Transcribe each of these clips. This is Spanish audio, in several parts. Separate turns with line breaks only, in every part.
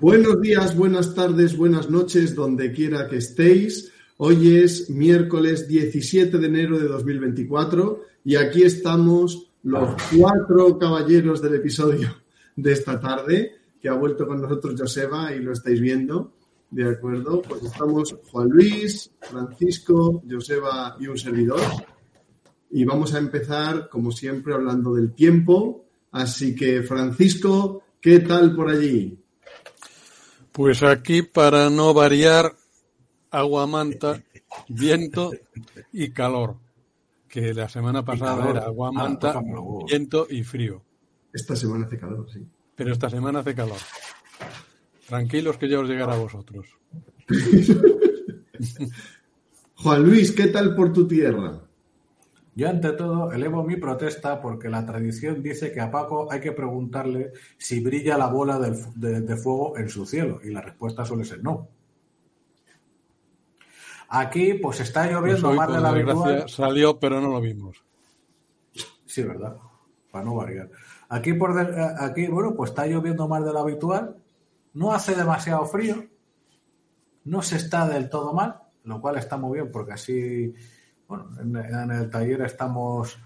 Buenos días, buenas tardes, buenas noches, donde quiera que estéis. Hoy es miércoles 17 de enero de 2024 y aquí estamos los cuatro caballeros del episodio de esta tarde, que ha vuelto con nosotros Joseba y lo estáis viendo. De acuerdo, pues estamos Juan Luis, Francisco, Joseba y un servidor. Y vamos a empezar, como siempre, hablando del tiempo. Así que, Francisco, ¿qué tal por allí?
Pues aquí, para no variar, agua manta, viento y calor. Que la semana pasada era agua manta, ah, viento y frío.
Esta semana hace calor, sí.
Pero esta semana hace calor. Tranquilos que ya os llegará a vosotros.
Juan Luis, ¿qué tal por tu tierra?
Yo ante todo elevo mi protesta porque la tradición dice que a Paco hay que preguntarle si brilla la bola de, fuego en su cielo y la respuesta suele ser no. Aquí pues está lloviendo
pues
más de la habitual.
Salió pero no lo vimos.
Sí, verdad. Para no variar. Aquí por eh, aquí bueno pues está lloviendo más de lo habitual. No hace demasiado frío. No se está del todo mal, lo cual está muy bien porque así bueno, en, el taller estamos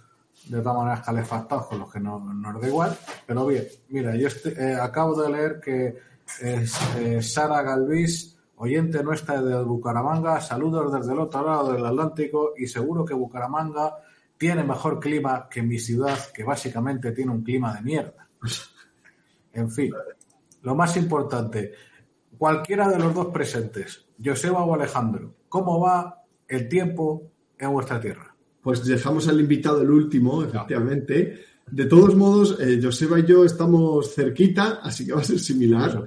de todas maneras calefactados con los que no, nos da igual, pero bien, mira, yo eh, acabo de leer que eh, Sara Galvis, oyente nuestra de Bucaramanga, saludos desde el otro lado del Atlántico y seguro que Bucaramanga tiene mejor clima que mi ciudad, que básicamente tiene un clima de mierda. En fin, lo más importante, cualquiera de los dos presentes, Joseba o Alejandro, ¿cómo va el tiempo en vuestra tierra?
Pues dejamos al invitado el último, efectivamente. De todos modos, eh, Joseba y yo estamos cerquita, así que va a ser similar.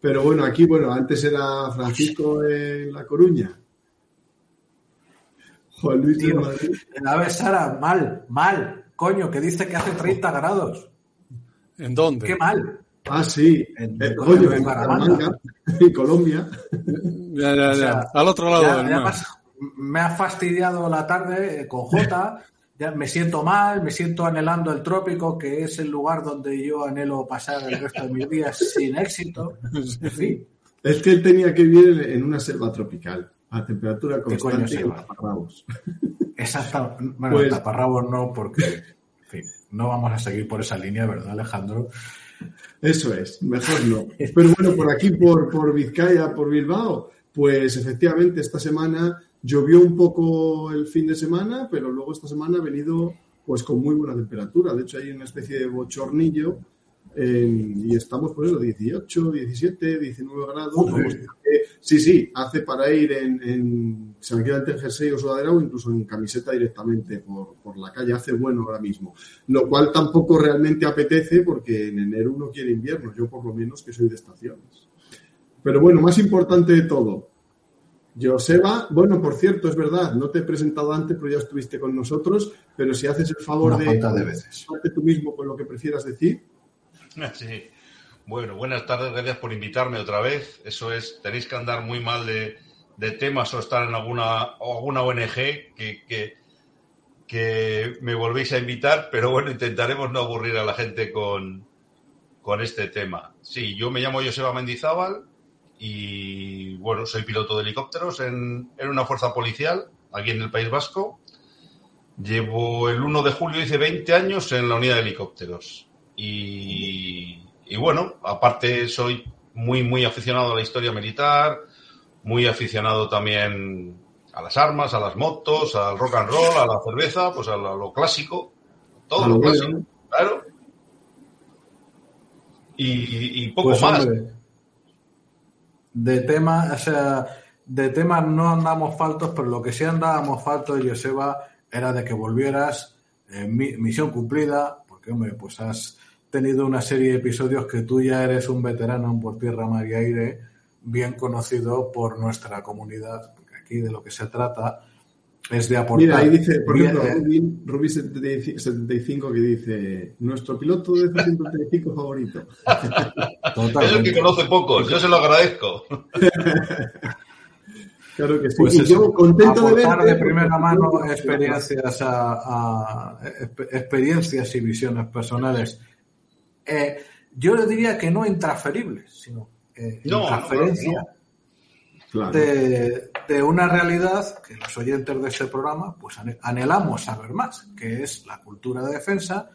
Pero bueno, aquí, bueno, antes era Francisco en La Coruña.
Juan Luis de Madrid. A ver, Sara, mal, mal. Coño, que dice que hace 30 grados.
¿En dónde?
Qué mal.
Ah, sí. En, eh, coño, en, en Colombia.
Ya, ya, ya. Al otro lado del mar
me ha fastidiado la tarde eh, con J. Ya me siento mal, me siento anhelando el trópico, que es el lugar donde yo anhelo pasar el resto de mis días sin éxito. En fin.
Es que él tenía que vivir en una selva tropical, a temperatura constante en taparrabos.
Exacto. Bueno, pues... taparrabos no, porque en fin, no vamos a seguir por esa línea, ¿verdad, Alejandro?
Eso es, mejor no. Pero bueno, por aquí, por, por Vizcaya, por Bilbao, pues efectivamente esta semana Llovió un poco el fin de semana, pero luego esta semana ha venido pues con muy buena temperatura. De hecho, hay una especie de bochornillo y estamos por eso, 18, 17, 19 grados. sí, sí, hace para ir en, en se me queda en jersey o sudadera o incluso en camiseta directamente por, por, la calle. Hace bueno ahora mismo. Lo cual tampoco realmente apetece porque en enero uno quiere invierno. Yo por lo menos que soy de estaciones. Pero bueno, más importante de todo, Joseba, bueno, por cierto, es verdad, no te he presentado antes, pero ya estuviste con nosotros, pero si haces el favor de,
de veces.
tú mismo con lo que prefieras decir.
Sí. Bueno, buenas tardes, gracias por invitarme otra vez. Eso es, tenéis que andar muy mal de, temas o estar en alguna, alguna ONG que, que, que, me volvéis a invitar, pero bueno, intentaremos no aburrir a la gente con, con este tema. Sí, yo me llamo Joseba Mendizábal, y bueno, soy piloto de helicópteros en, una fuerza policial aquí en el País Vasco. Llevo el 1 de julio, hice 20 años en la unidad de helicópteros. Y, bueno, aparte soy muy, muy aficionado a la historia militar, muy aficionado también a las armas, a las motos, al rock and roll, a la cerveza, pues a lo, clásico, todo lo, clásico, claro. Y, poco pues, más
de temas, o sea, de temas no andamos faltos, pero lo que sí andábamos faltos, Joseba, era de que volvieras, eh, misión cumplida, porque, hombre, pues has tenido una serie de episodios que tú ya eres un veterano por tierra, mar y aire, bien conocido por nuestra comunidad, porque aquí de lo que se trata es de aportar.
Mira, ahí dice, por ejemplo, Rubí, 75 que dice, nuestro piloto de F-135 favorito.
Es el que conoce pocos, yo se lo agradezco.
claro que sí. Pues yo contento de ver...
de primera mano experiencias, a, experiencias y visiones personales. Eh, yo le diría que no intransferibles, sino eh, De, de, una realidad que los oyentes de este programa pues anhelamos saber más, que es la cultura de defensa,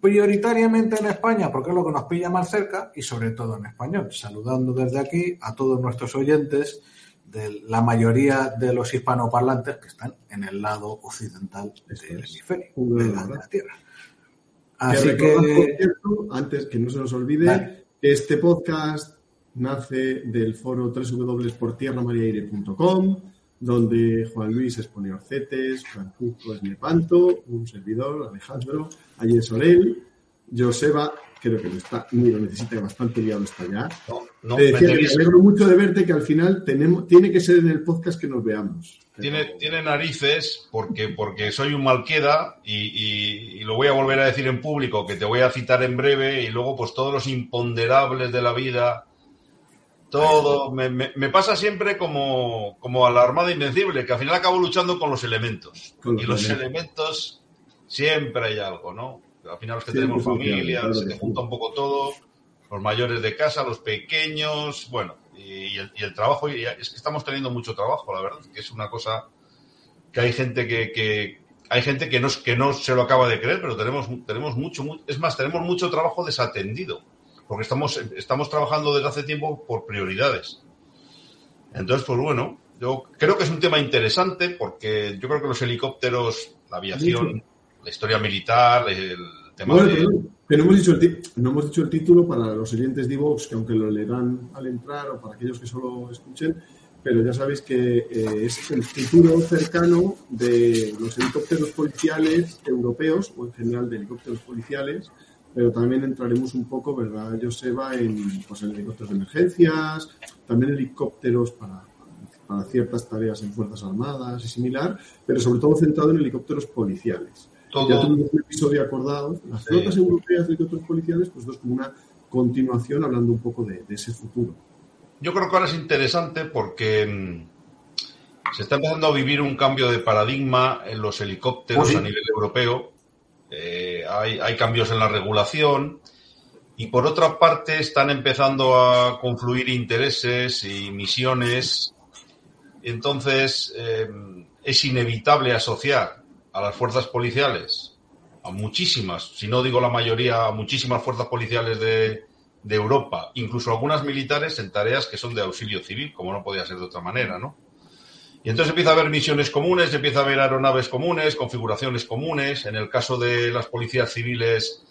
prioritariamente en España, porque es lo que nos pilla más cerca, y sobre todo en español. Saludando desde aquí a todos nuestros oyentes de la mayoría de los hispanoparlantes que están en el lado occidental del hemisferio de la, Tierra.
Así que, antes que no se nos olvide, este podcast nace del foro www.portierramariaire.com, donde Juan Luis expone Orcetes, Francisco es Nepanto, un servidor, Alejandro, Ayer Sorel, Joseba creo que no está, ni lo necesita, bastante liado está ya. No, Te decía me, alegro mucho de verte que al final tenemos, tiene que ser en el podcast que nos veamos.
Tiene, tiene narices porque, porque soy un malqueda y, y, lo voy a volver a decir en público, que te voy a citar en breve y luego pues todos los imponderables de la vida, todo, me, me, pasa siempre como, como a la Armada Invencible, que al final acabo luchando con los elementos. y los elementos siempre hay algo, ¿no? al final los que tenemos familia, se te junta un poco todo, los mayores de casa, los pequeños, bueno, y, el, trabajo, y es que estamos teniendo mucho trabajo, la verdad, que es una cosa que hay gente que, hay gente que no, que no se lo acaba de creer, pero tenemos, tenemos mucho, es más, tenemos mucho trabajo desatendido, porque estamos, estamos trabajando desde hace tiempo por prioridades. Entonces, pues bueno, yo creo que es un tema interesante porque yo creo que los helicópteros, la aviación, la historia militar, el tema de...
no, hemos dicho el no hemos dicho el título para los oyentes de Vox, que aunque lo leerán al entrar o para aquellos que solo escuchen, pero ya sabéis que eh, es el futuro cercano de los helicópteros policiales europeos o en general de helicópteros policiales, pero también entraremos un poco, ¿verdad, Joseba, en, pues, en helicópteros de emergencias, también helicópteros para, para ciertas tareas en Fuerzas Armadas y similar, pero sobre todo centrado en helicópteros policiales. Ya tuvimos un episodio acordado. Las flotas europeas de helicópteros policiales, pues es como una continuación hablando un poco de, ese futuro.
Yo creo que ahora es interesante porque mm, se está empezando a vivir un cambio de paradigma en los helicópteros a nivel europeo. Eh, hay, hay, cambios en la regulación y por otra parte están empezando a confluir intereses y misiones. Entonces eh, es inevitable asociar a las fuerzas policiales, a muchísimas, si no digo la mayoría, a muchísimas fuerzas policiales de, de Europa, incluso algunas militares en tareas que son de auxilio civil, como no podía ser de otra manera, ¿no? Y entonces empieza a haber misiones comunes, empieza a haber aeronaves comunes, configuraciones comunes. En el caso de las policías civiles,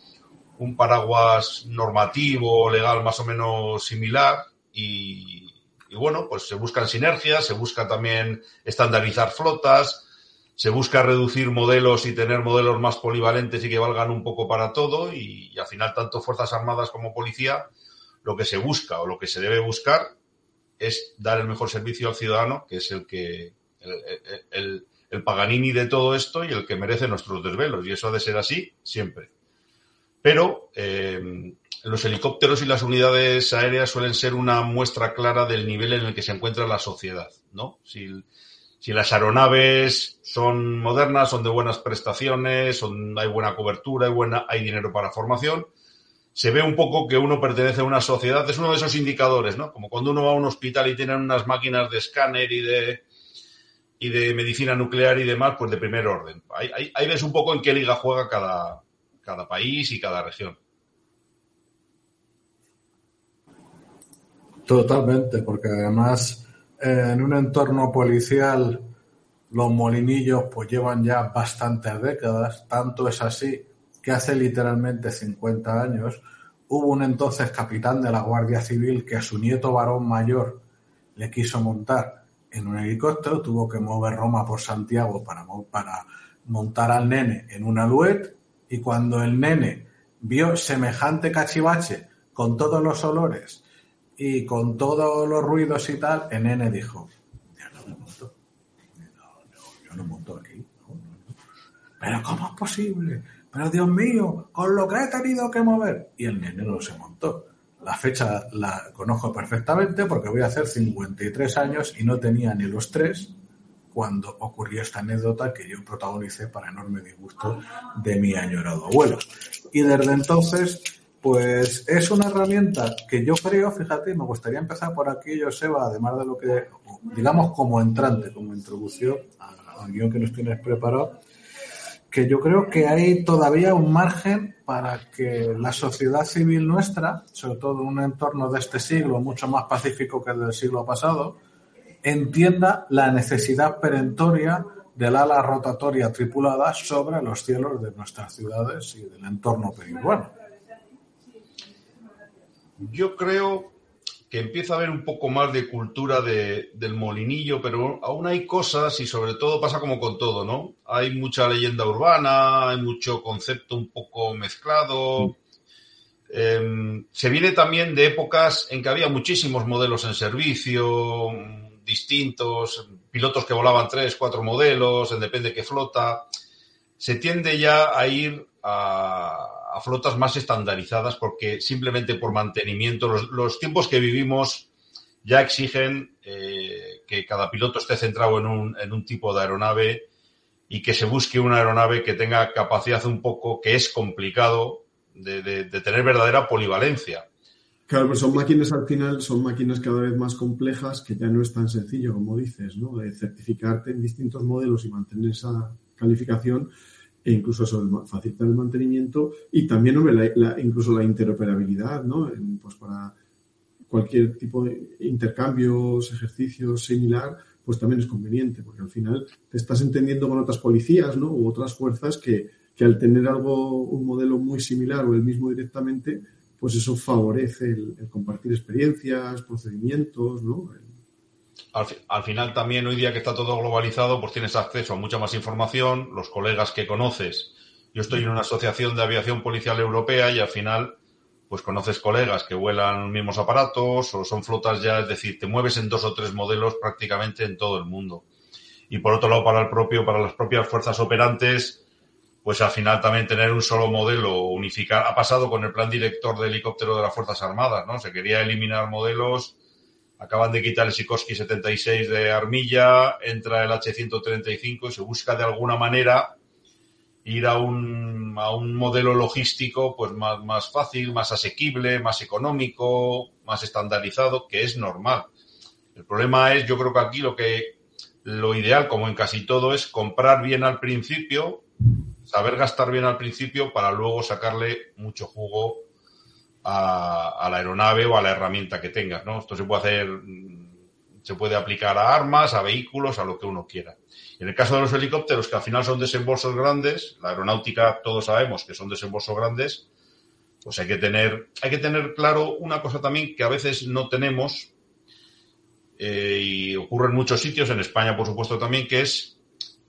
un paraguas normativo, legal más o menos similar. Y, bueno, pues se buscan sinergias, se busca también estandarizar flotas, se busca reducir modelos y tener modelos más polivalentes y que valgan un poco para todo y, al final tanto Fuerzas Armadas como Policía lo que se busca o lo que se debe buscar es dar el mejor servicio al ciudadano, que es el que el, el, Paganini de todo esto y el que merece nuestros desvelos y eso ha de ser así siempre. Pero eh, los helicópteros y las unidades aéreas suelen ser una muestra clara del nivel en el que se encuentra la sociedad, ¿no? Si, si las aeronaves son modernas, son de buenas prestaciones, son, hay buena cobertura, hay, buena, hay dinero para formación, se ve un poco que uno pertenece a una sociedad. Es uno de esos indicadores, ¿no? Como cuando uno va a un hospital y tienen unas máquinas de escáner y de, y de medicina nuclear y demás, pues de primer orden. Ahí, ahí, ves un poco en qué liga juega cada, cada país y cada región.
Totalmente, porque además en un entorno policial los molinillos pues llevan ya bastantes décadas, tanto es así que hace literalmente 50 años hubo un entonces capitán de la Guardia Civil que a su nieto varón mayor le quiso montar en un helicóptero, tuvo que mover Roma por Santiago para, para montar al nene en un aluet y cuando el nene vio semejante cachivache con todos los olores y con todos los ruidos y tal, en N dijo, ya no me monto. yo no monto aquí. Pero ¿cómo es posible? Pero Dios mío, con lo que he tenido que mover. Y el nene no se montó. La fecha la conozco perfectamente porque voy a hacer 53 años y no tenía ni los tres cuando ocurrió esta anécdota que yo protagonicé para enorme disgusto de mi añorado abuelo. Y desde entonces Pues es una herramienta que yo creo, fíjate, me gustaría empezar por aquí, Joseba, además de lo que, digamos, como entrante, como introducción al guion que nos tienes preparado, que yo creo que hay todavía un margen para que la sociedad civil nuestra, sobre todo en un entorno de este siglo mucho más pacífico que el del siglo pasado, entienda la necesidad perentoria del ala rotatoria tripulada sobre los cielos de nuestras ciudades y del entorno periurbano.
Yo creo que empieza a haber un poco más de cultura del molinillo, pero aún hay cosas y sobre todo pasa como con todo, ¿no? Hay mucha leyenda urbana, hay mucho concepto un poco mezclado. Em, se viene también de épocas en que había muchísimos modelos en servicio, distintos, pilotos que volaban tres, cuatro modelos, en depende de qué flota. Se tiende ya a ir a, flotas más estandarizadas porque simplemente por mantenimiento, los, tiempos que vivimos ya exigen eh, que cada piloto esté centrado en un, en un tipo de aeronave y que se busque una aeronave que tenga capacidad un poco, que es complicado, de tener verdadera polivalencia.
Claro, pero son máquinas al final, son máquinas cada vez más complejas que ya no es tan sencillo, como dices, ¿no? De certificarte en distintos modelos y mantener esa calificación e incluso eso, facilitar el mantenimiento y también, hombre, incluso la interoperabilidad, ¿no? pues para cualquier tipo de intercambios, ejercicios similar, pues también es conveniente, porque al final te estás entendiendo con otras policías, ¿no? U otras fuerzas que, que al tener algo, un modelo muy similar o el mismo directamente, pues eso favorece el, compartir experiencias, procedimientos, ¿no?
Al, final también hoy día que está todo globalizado, pues tienes acceso a mucha más información, los colegas que conoces. Yo estoy en una asociación de aviación policial europea y al final, pues conoces colegas que vuelan los mismos aparatos o son flotas ya, es decir, te mueves en dos o tres modelos prácticamente en todo el mundo. Y por otro lado, para el propio, para las propias fuerzas operantes, pues al final también tener un solo modelo unificar. Ha pasado con el plan director de helicóptero de las Fuerzas Armadas, ¿no? Se quería eliminar modelos, acaban de quitar el Sikorsky 76 de Armilla, entra el H135 y se busca de alguna manera ir a un, a un modelo logístico pues más, más fácil, más asequible, más económico, más estandarizado, que es normal. El problema es, yo creo que aquí lo que lo ideal, como en casi todo, es comprar bien al principio, saber gastar bien al principio para luego sacarle mucho jugo a, la aeronave o a la herramienta que tengas, ¿no? Esto se puede hacer, mm, se puede aplicar a armas, a vehículos, a lo que uno quiera. En el caso de los helicópteros, que al final son desembolsos grandes, la aeronáutica todos sabemos que son desembolsos grandes, pues hay que tener, hay que tener claro una cosa también que a veces no tenemos, eh, y ocurre en muchos sitios, en España por supuesto también, que es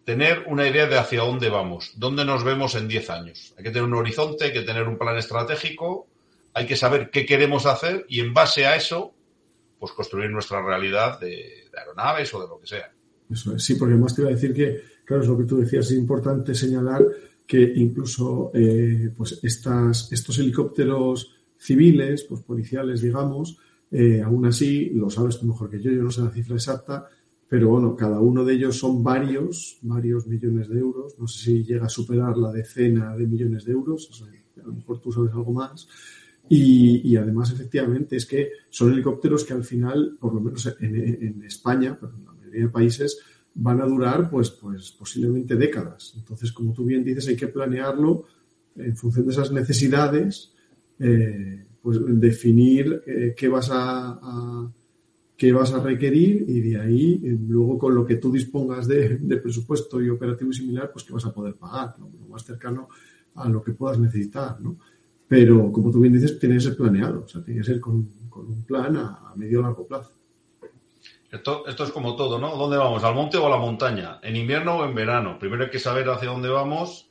tener una idea de hacia dónde vamos, dónde nos vemos en 10 años. Hay que tener un horizonte, hay que tener un plan estratégico, hay que saber qué queremos hacer y en base a eso, pues construir nuestra realidad de, aeronaves o de lo que sea.
Eso es, sí, porque además te iba a decir que, claro, es lo que tú decías, es importante señalar que incluso eh, pues estas, estos helicópteros civiles, pues policiales, digamos, eh, aún así, lo sabes tú mejor que yo, yo no sé la cifra exacta, pero bueno, cada uno de ellos son varios, varios millones de euros. No sé si llega a superar la decena de millones de euros, a lo mejor tú sabes algo más. Y, además, efectivamente, es que son helicópteros que al final, por lo menos en, España, pero en la mayoría de países, van a durar pues, pues posiblemente décadas. Entonces, como tú bien dices, hay que planearlo en función de esas necesidades, eh, pues definir eh, qué vas a qué vas a requerir y de ahí, eh, luego con lo que tú dispongas de, presupuesto y operativo similar, pues que vas a poder pagar, lo más cercano a lo que puedas necesitar, ¿no? Pero, como tú bien dices, tiene que ser planeado, o sea, tiene que ser con, un plan a, medio o largo plazo.
Esto, esto es como todo, ¿no? ¿Dónde vamos? ¿Al monte o a la montaña? ¿En invierno o en verano? Primero hay que saber hacia dónde vamos,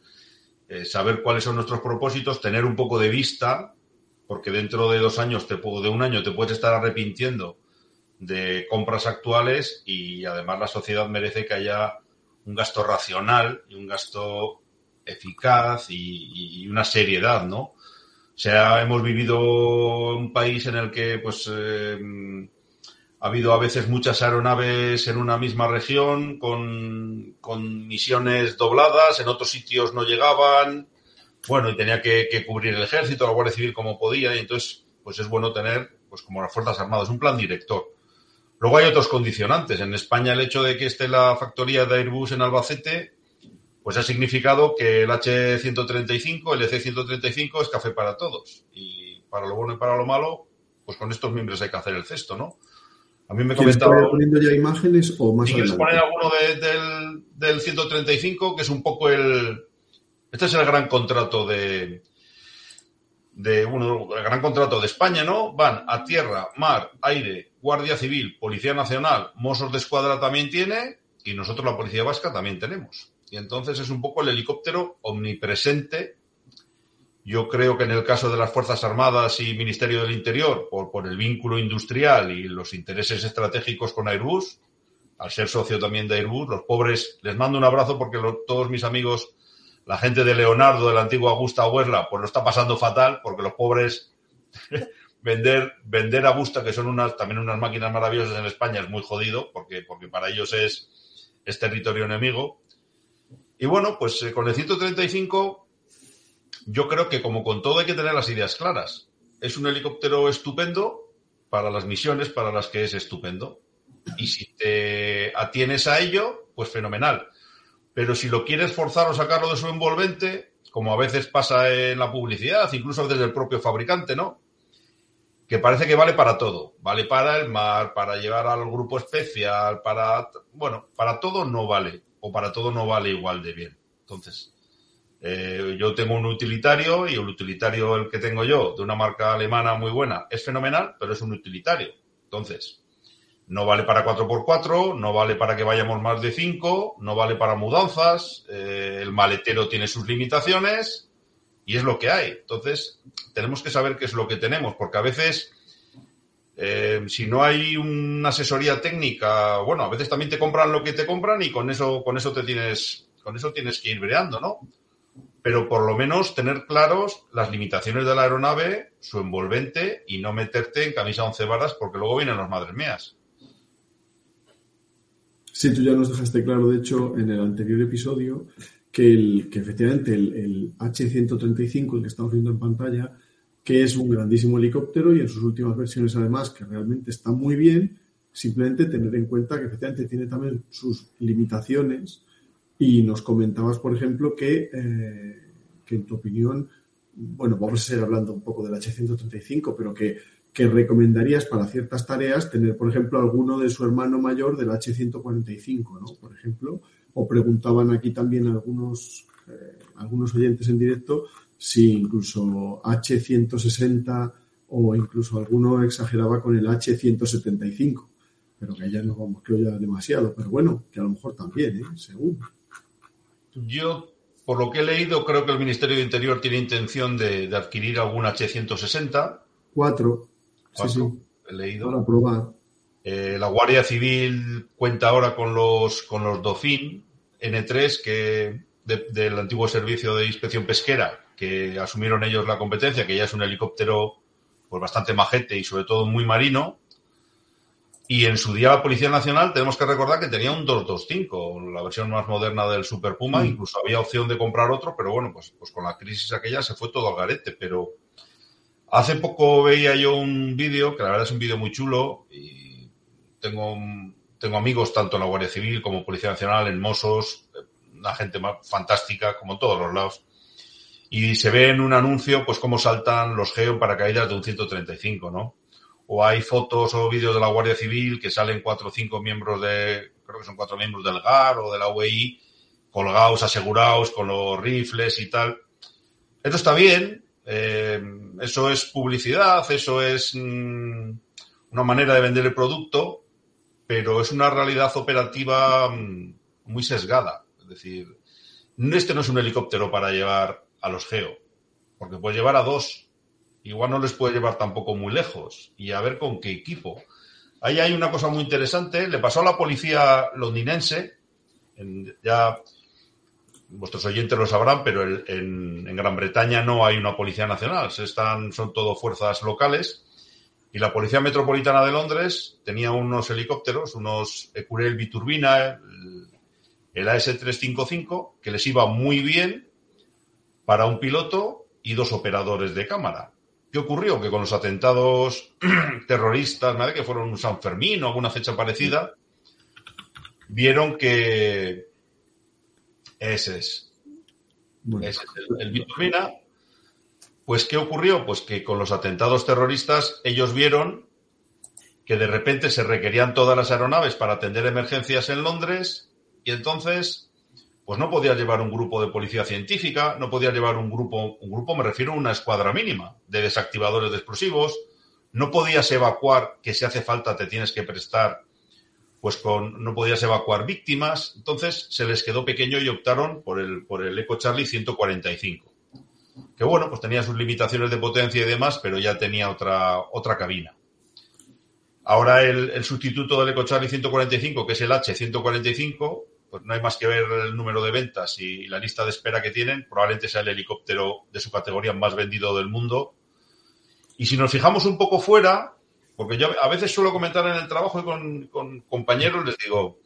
eh, saber cuáles son nuestros propósitos, tener un poco de vista, porque dentro de dos años, te, de un año, te puedes estar arrepintiendo de compras actuales y además la sociedad merece que haya un gasto racional y un gasto eficaz y, una seriedad, ¿no? Sea, hemos vivido un país en el que, pues, eh, ha habido a veces muchas aeronaves en una misma región con, con, misiones dobladas, en otros sitios no llegaban. bueno, y tenía que, cubrir el ejército, la Guardia Civil como podía, y entonces, pues es bueno tener, pues como las Fuerzas Armadas, un plan director. Luego hay otros condicionantes. En España el hecho de que esté la factoría de Airbus en Albacete, pues ha significado que el H135, el EC135 es café para todos. Y para lo bueno y para lo malo, pues con estos miembros hay que hacer el cesto, ¿no?
A mí me comentaba... poniendo ya imágenes o más
¿Quieres poner alguno del, del 135, que es un poco el... Este es el gran contrato de, de uno, el gran contrato de España, ¿no? Van a tierra, mar, aire, Guardia Civil, Policía Nacional, Mossos de Escuadra también tiene y nosotros la Policía Vasca también tenemos. Y entonces es un poco el helicóptero omnipresente. Yo creo que en el caso de las Fuerzas Armadas y Ministerio del Interior, por, por el vínculo industrial y los intereses estratégicos con Airbus, al ser socio también de Airbus, los pobres, les mando un abrazo porque todos mis amigos la gente de Leonardo, de la antigua Augusta Huerla, pues lo está pasando fatal porque los pobres vender, vender Augusta, que son unas, también unas máquinas maravillosas en España, es muy jodido porque, porque para ellos es, es territorio enemigo. Y bueno, pues eh, con el 135 yo creo que como con todo hay que tener las ideas claras. Es un helicóptero estupendo para las misiones para las que es estupendo. Y si te atienes a ello, pues fenomenal. Pero si lo quieres forzar o sacarlo de su envolvente, como a veces pasa en la publicidad, incluso desde el propio fabricante, ¿no? Que parece que vale para todo. Vale para el mar, para llevar al grupo especial, para. Bueno, para todo no vale. O para todo no vale igual de bien. Entonces, eh, yo tengo un utilitario y el utilitario, el que tengo yo, de una marca alemana muy buena, es fenomenal, pero es un utilitario. Entonces, no vale para 4x4, no vale para que vayamos más de 5, no vale para mudanzas, eh, el maletero tiene sus limitaciones y es lo que hay. Entonces, tenemos que saber qué es lo que tenemos, porque a veces, eh, si no hay una asesoría técnica, bueno, a veces también te compran lo que te compran y con eso, con eso te tienes, con eso tienes que ir breando, ¿no? Pero por lo menos tener claros las limitaciones de la aeronave, su envolvente y no meterte en camisa once varas porque luego vienen los madres mías.
Sí, tú ya nos dejaste claro, de hecho, en el anterior episodio, que, el, que efectivamente el, H-135, el que estamos viendo en pantalla, que es un grandísimo helicóptero y en sus últimas versiones además, que realmente está muy bien, simplemente tener en cuenta que efectivamente tiene también sus limitaciones y nos comentabas, por ejemplo, que, eh, que en tu opinión, bueno, vamos a seguir hablando un poco del H-135, pero que que recomendarías para ciertas tareas tener, por ejemplo, alguno de su hermano mayor del H145, ¿no? Por ejemplo, o preguntaban aquí también algunos, eh, algunos oyentes en directo si incluso H160 o incluso alguno exageraba con el H175, pero que ya no vamos, creo ya demasiado, pero bueno, que a lo mejor también, ¿eh? según.
Yo, por lo que he leído, creo que el Ministerio de Interior tiene intención de, de adquirir algún H160.
Cuatro
he leído. Eh, la Guardia Civil cuenta ahora con los, con los DOFIN N3 que del antiguo servicio de inspección pesquera que asumieron ellos la competencia, que ya es un helicóptero pues bastante majete y sobre todo muy marino. Y en su día la Policía Nacional tenemos que recordar que tenía un 225, la versión más moderna del Super Puma, mm. incluso había opción de comprar otro, pero bueno, pues, pues con la crisis aquella se fue todo al garete, pero Hace poco veía yo un vídeo, que la verdad es un vídeo muy chulo, y tengo, tengo amigos tanto en la Guardia Civil como Policía Nacional, en Mossos, una gente fantástica, como en todos los lados. Y se ve en un anuncio, pues, cómo saltan los geo en paracaídas de un 135, ¿no? O hay fotos o vídeos de la Guardia Civil que salen cuatro o cinco miembros de, creo que son cuatro miembros del GAR o de la UEI, colgados, asegurados, con los rifles y tal. Esto está bien, eh, eso es publicidad, eso es mm, una manera de vender el producto, pero es una realidad operativa mm, muy sesgada. Es decir, este no es un helicóptero para llevar a los geo, porque puede llevar a dos. Igual no les puede llevar tampoco muy lejos y a ver con qué equipo. Ahí hay una cosa muy interesante. Le pasó a la policía londinense, ya vuestros oyentes lo sabrán, pero en, Gran Bretaña no hay una policía nacional, están, son todo fuerzas locales. Y la Policía Metropolitana de Londres tenía unos helicópteros, unos Ecurel biturbina, el, AS-355, que les iba muy bien, para un piloto y dos operadores de cámara. ¿Qué ocurrió? Que con los atentados terroristas, ¿vale? que fueron un San Fermín o alguna fecha parecida, vieron que ese es, ese es el, el Pues, ¿qué ocurrió? Pues que con los atentados terroristas ellos vieron que de repente se requerían todas las aeronaves para atender emergencias en Londres y entonces pues no podía llevar un grupo de policía científica, no podía llevar un grupo, un grupo me refiero a una escuadra mínima de desactivadores de explosivos, no podías evacuar, que si hace falta te tienes que prestar, pues con, no podías evacuar víctimas, entonces se les quedó pequeño y optaron por el, por el Eco Charlie 145, que bueno, pues tenía sus limitaciones de potencia y demás, pero ya tenía otra, otra cabina. Ahora el, sustituto del EcoCharlie 145, que es el H145, pues no hay más que ver el número de ventas y la lista de espera que tienen. Probablemente sea el helicóptero de su categoría más vendido del mundo. Y si nos fijamos un poco fuera, porque yo a veces suelo comentar en el trabajo y con, con compañeros, les digo,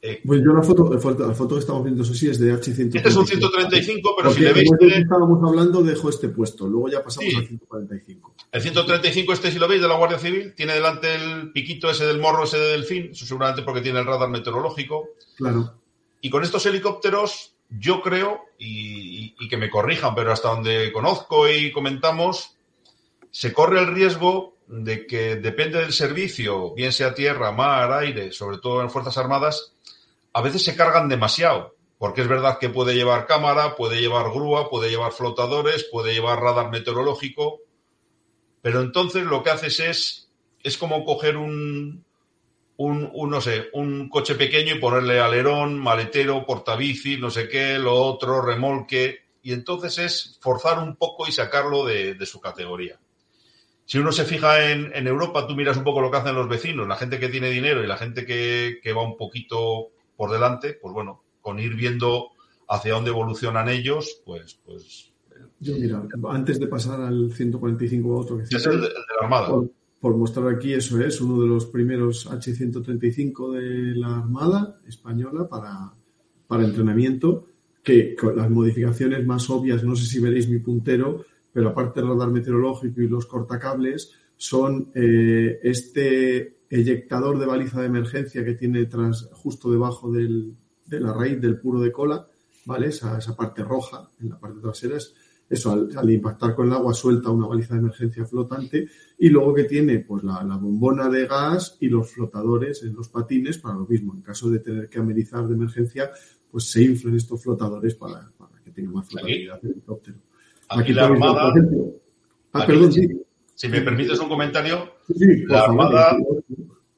eh, pues yo la foto, la foto que estamos viendo, eso sí, es de
H135. Este es un 135, pero si le veis.
estábamos hablando, dejo este puesto. Luego ya pasamos al 145.
El 135, este, si lo veis, de la Guardia Civil, tiene delante el piquito ese del morro ese de delfín, eso seguramente porque tiene el radar meteorológico.
Claro.
Y con estos helicópteros, yo creo, y, y que me corrijan, pero hasta donde conozco y comentamos, se corre el riesgo de que depende del servicio, bien sea tierra, mar, aire, sobre todo en Fuerzas Armadas, a veces se cargan demasiado, porque es verdad que puede llevar cámara, puede llevar grúa, puede llevar flotadores, puede llevar radar meteorológico, pero entonces lo que haces es, es como coger un, un, no sé, un coche pequeño y ponerle alerón, maletero, portabici, no sé qué, lo otro, remolque, y entonces es forzar un poco y sacarlo de, su categoría. Si uno se fija en, Europa, tú miras un poco lo que hacen los vecinos, la gente que tiene dinero y la gente que, que va un poquito por delante, pues bueno, con ir viendo hacia dónde evolucionan ellos, pues... pues
Yo, mira, antes de pasar al 145 a otro que
es el de, la Armada.
Por, mostrar aquí, eso es uno de los primeros H-135 de la Armada española para, para entrenamiento, que con las modificaciones más obvias, no sé si veréis mi puntero, pero aparte del radar meteorológico y los cortacables, son eh, este eyectador de baliza de emergencia que tiene tras, justo debajo del, de la raíz del puro de cola, ¿vale? Esa, esa parte roja en la parte trasera es eso, al, impactar con el agua suelta una baliza de emergencia flotante y luego que tiene pues la, bombona de gas y los flotadores en los patines para lo mismo. En caso de tener que amenizar de emergencia, pues se inflan estos flotadores para, que tenga más flotabilidad el helicóptero.
Aquí, la Armada... Ah, perdón, sí. Si me permites un comentario, la Armada,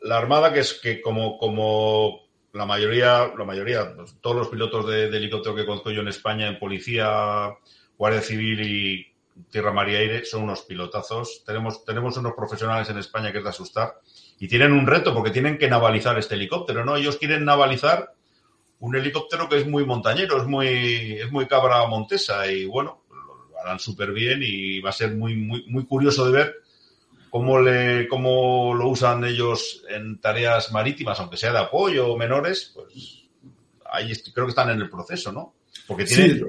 la Armada que es que como, como la mayoría, la mayoría, pues, todos los pilotos de, helicóptero que conozco yo en España, en policía, Guardia Civil y Tierra, Mar y Aire, son unos pilotazos. Tenemos, tenemos unos profesionales en España que es de asustar y tienen un reto porque tienen que navalizar este helicóptero, ¿no? Ellos quieren navalizar un helicóptero que es muy montañero, es muy, es muy cabra montesa y bueno, lo harán súper bien y va a ser muy, muy, muy curioso de ver cómo, le, cómo lo usan ellos en tareas marítimas, aunque sea de apoyo o menores, pues ahí creo que están en el proceso, ¿no? Porque tiene,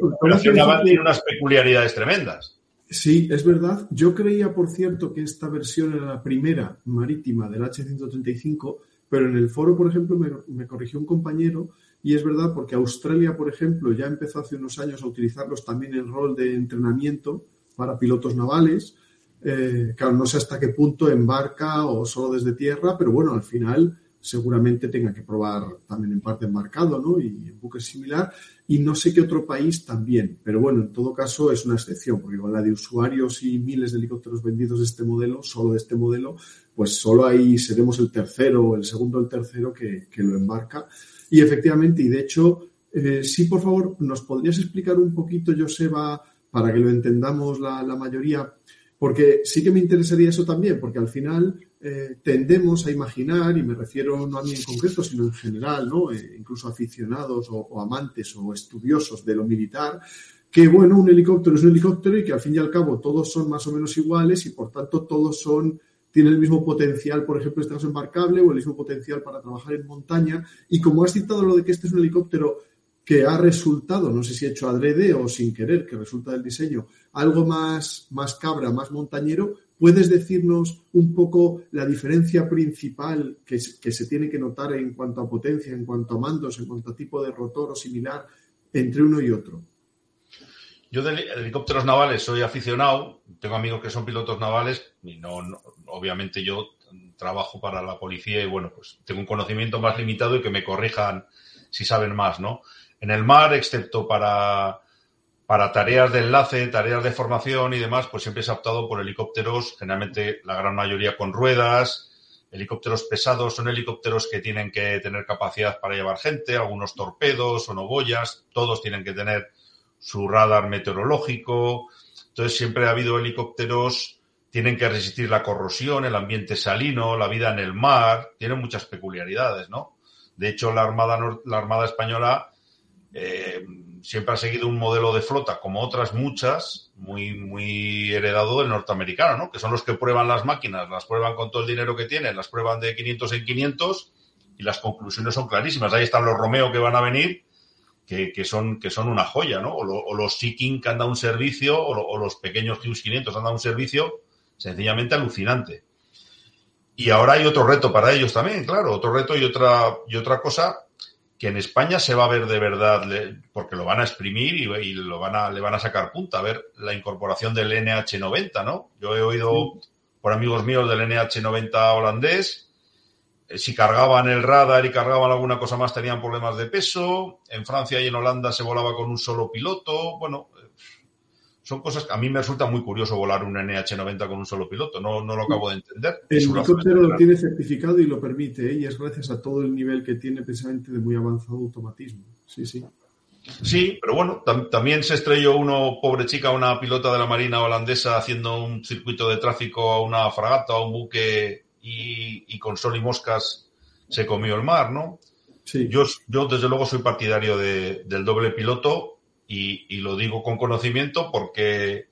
unas peculiaridades tremendas.
Sí, es verdad. Yo creía, por cierto, que esta versión era la primera marítima del H-135, pero en el foro, por ejemplo, me, me, corrigió un compañero y es verdad porque Australia, por ejemplo, ya empezó hace unos años a utilizarlos también en rol de entrenamiento para pilotos navales. Eh, claro, no sé hasta qué punto embarca o solo desde tierra, pero bueno, al final seguramente tenga que probar también en parte embarcado, ¿no? Y en buque similar. Y no sé qué otro país también, pero bueno, en todo caso es una excepción, porque con la de usuarios y miles de helicópteros vendidos de este modelo, solo de este modelo, pues solo ahí seremos el tercero, el segundo o el tercero que, lo embarca. Y efectivamente, y de hecho, eh, sí, por favor, ¿nos podrías explicar un poquito, Joseba, para que lo entendamos la mayoría, porque sí que me interesaría eso también, porque al final eh, tendemos a imaginar, y me refiero no a mí en concreto, sino en general, ¿no? Eh, incluso aficionados o, amantes o estudiosos de lo militar, que bueno, un helicóptero es un helicóptero y que al fin y al cabo todos son más o menos iguales y por tanto todos son tienen el mismo potencial, por ejemplo, este caso embarcable o el mismo potencial para trabajar en montaña. Y como has citado lo de que este es un helicóptero que ha resultado, no sé si hecho adrede o sin querer, que resulta del diseño, algo más, más cabra, más montañero, ¿puedes decirnos un poco la diferencia principal que, que, se tiene que notar en cuanto a potencia, en cuanto a mandos, en cuanto a tipo de rotor o similar entre uno y otro?
Yo de helicópteros navales soy aficionado, tengo amigos que son pilotos navales y no, obviamente yo trabajo para la policía y bueno, pues tengo un conocimiento más limitado y que me corrijan si saben más, ¿no? En el mar, excepto para, para tareas de enlace, tareas de formación y demás, pues siempre se ha optado por helicópteros, generalmente la gran mayoría con ruedas, helicópteros pesados, son helicópteros que tienen que tener capacidad para llevar gente, algunos torpedos o no boyas, todos tienen que tener su radar meteorológico. Entonces siempre ha habido helicópteros, tienen que resistir la corrosión, el ambiente salino, la vida en el mar, tienen muchas peculiaridades, ¿no? De hecho, la Armada, la Armada Española eh, siempre ha seguido un modelo de flota, como otras muchas, muy, muy heredado del norteamericano, ¿no? Que son los que prueban las máquinas, las prueban con todo el dinero que tienen, las prueban de 500 en 500 y las conclusiones son clarísimas. Ahí están los Romeo que van a venir que, son, que son una joya, ¿no? O, los Seeking que han dado un servicio, o, los pequeños Hughes 500 han dado un servicio sencillamente alucinante. Y ahora hay otro reto para ellos también, claro, otro reto y otra, y otra cosa que en España se va a ver de verdad, porque lo van a exprimir y, lo van a, le van a sacar punta, a ver la incorporación del NH90, ¿no? Yo he oído por amigos míos del NH90 holandés eh, si cargaban el radar y cargaban alguna cosa más tenían problemas de peso. En Francia y en Holanda se volaba con un solo piloto. Bueno, son cosas que a mí me resulta muy curioso volar un NH90 con un solo piloto. No, no lo acabo de entender.
El helicóptero lo tiene certificado y lo permite, ¿eh? y es gracias a todo el nivel que tiene precisamente de muy avanzado automatismo. Sí, sí.
Sí, pero bueno, también se estrelló uno, pobre chica, una pilota de la Marina holandesa haciendo un circuito de tráfico a una fragata, a un buque y, con sol y moscas se comió el mar, ¿no? Sí. Yo, yo desde luego soy partidario del doble piloto y, lo digo con conocimiento porque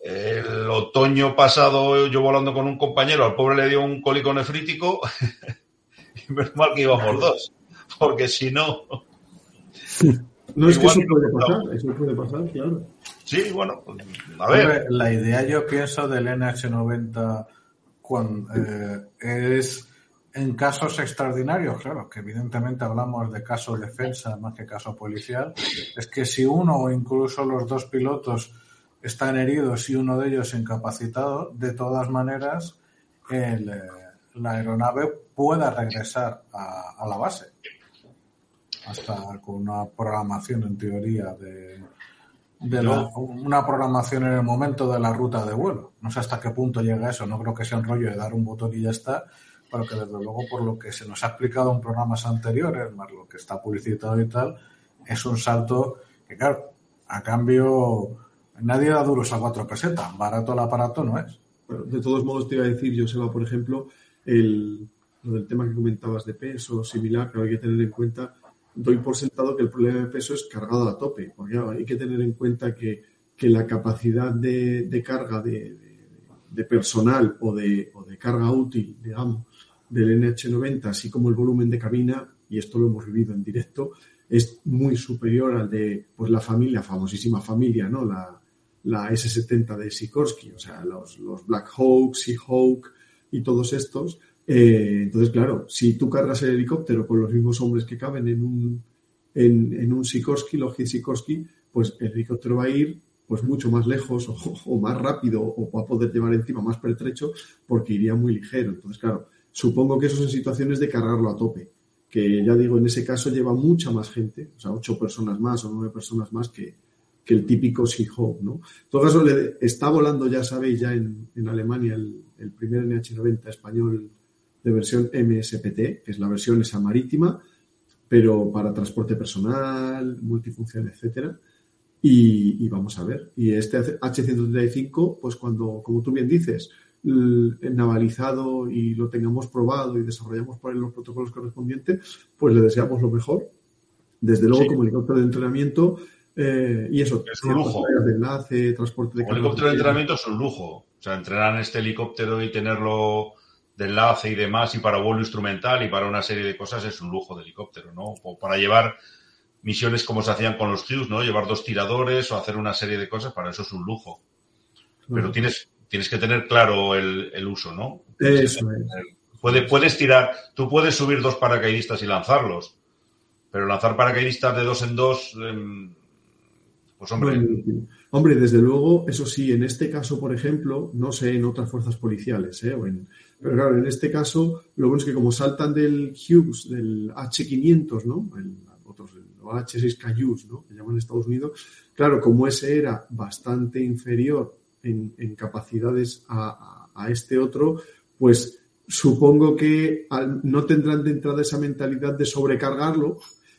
el otoño pasado yo volando con un compañero, al pobre le dio un cólico nefrítico y menos mal que íbamos dos, porque si no...
No es que eso puede pasar, eso puede pasar, claro.
Sí, bueno, a ver.
La idea yo pienso del NH90 cuando, eh, es en casos extraordinarios, claro, que evidentemente hablamos de caso de defensa más que caso policial, es que si uno o incluso los dos pilotos están heridos y uno de ellos incapacitado, de todas maneras eh, la aeronave pueda regresar a, a la base hasta con una programación en teoría de, de una programación en el momento de la ruta de vuelo. No sé hasta qué punto llega eso, no creo que sea un rollo de dar un botón y ya está, pero que desde luego por lo que se nos ha explicado en programas anteriores, más lo que está publicitado y tal, es un salto que claro, a cambio nadie da duros a cuatro pesetas, barato el aparato no es.
de todos modos te iba a decir, Joseba, por ejemplo, el, lo del tema que comentabas de peso similar, que hay que tener en cuenta doy por sentado que el problema de peso es cargado a tope, porque hay que tener en cuenta que, la capacidad de, carga de, personal o de, carga útil, digamos, del NH90, así como el volumen de cabina, y esto lo hemos vivido en directo, es muy superior al de pues, la familia, famosísima familia, ¿no? La, la S-70 de Sikorsky, o sea, los, los Black Hawk, Seahawk y todos estos, eh, entonces, claro, si tú cargas el helicóptero con los mismos hombres que caben en un, en, un Sikorsky, Lockheed Sikorsky, pues el helicóptero va a ir pues mucho más lejos o, más rápido o va a poder llevar encima más pertrecho porque iría muy ligero. Entonces, claro, supongo que eso son situaciones de cargarlo a tope, que ya digo, en ese caso lleva mucha más gente, o sea, ocho personas más o nueve personas más que, el típico Seahawk, ¿no? En todo caso, le, está volando, ya sabéis, ya en, Alemania el, el primer NH90 español de versión MSPT, que es la versión esa marítima, pero para transporte personal, multifunción, etcétera. Y, vamos a ver. Y este H135, pues cuando, como tú bien dices, navalizado y lo tengamos probado y desarrollamos por él los protocolos correspondientes, pues le deseamos lo mejor. Desde luego, como helicóptero de entrenamiento, eh, y eso,
es un lujo.
De enlace, transporte de
El helicóptero de entrenamiento es un lujo. O sea, entrenar en este helicóptero y tenerlo de enlace y demás, y para vuelo instrumental y para una serie de cosas es un lujo de helicóptero, ¿no? O para llevar misiones como se hacían con los Hughes, ¿no? Llevar dos tiradores o hacer una serie de cosas, para eso es un lujo. Pero tienes, tienes que tener claro el, uso, ¿no?
Eso
es. puedes tirar, tú puedes subir dos paracaidistas y lanzarlos, pero lanzar paracaidistas de dos en dos, em, pues hombre.
hombre, desde luego, eso sí, en este caso, por ejemplo, no sé en otras fuerzas policiales, ¿eh? pero claro, en este caso, lo bueno es que como saltan del Hughes, del H500, ¿no? El, otros, el H6 Cayuse, ¿no? Que llaman en Estados Unidos, claro, como ese era bastante inferior en, capacidades a, este otro, pues supongo que no tendrán de entrada esa mentalidad de sobrecargarlo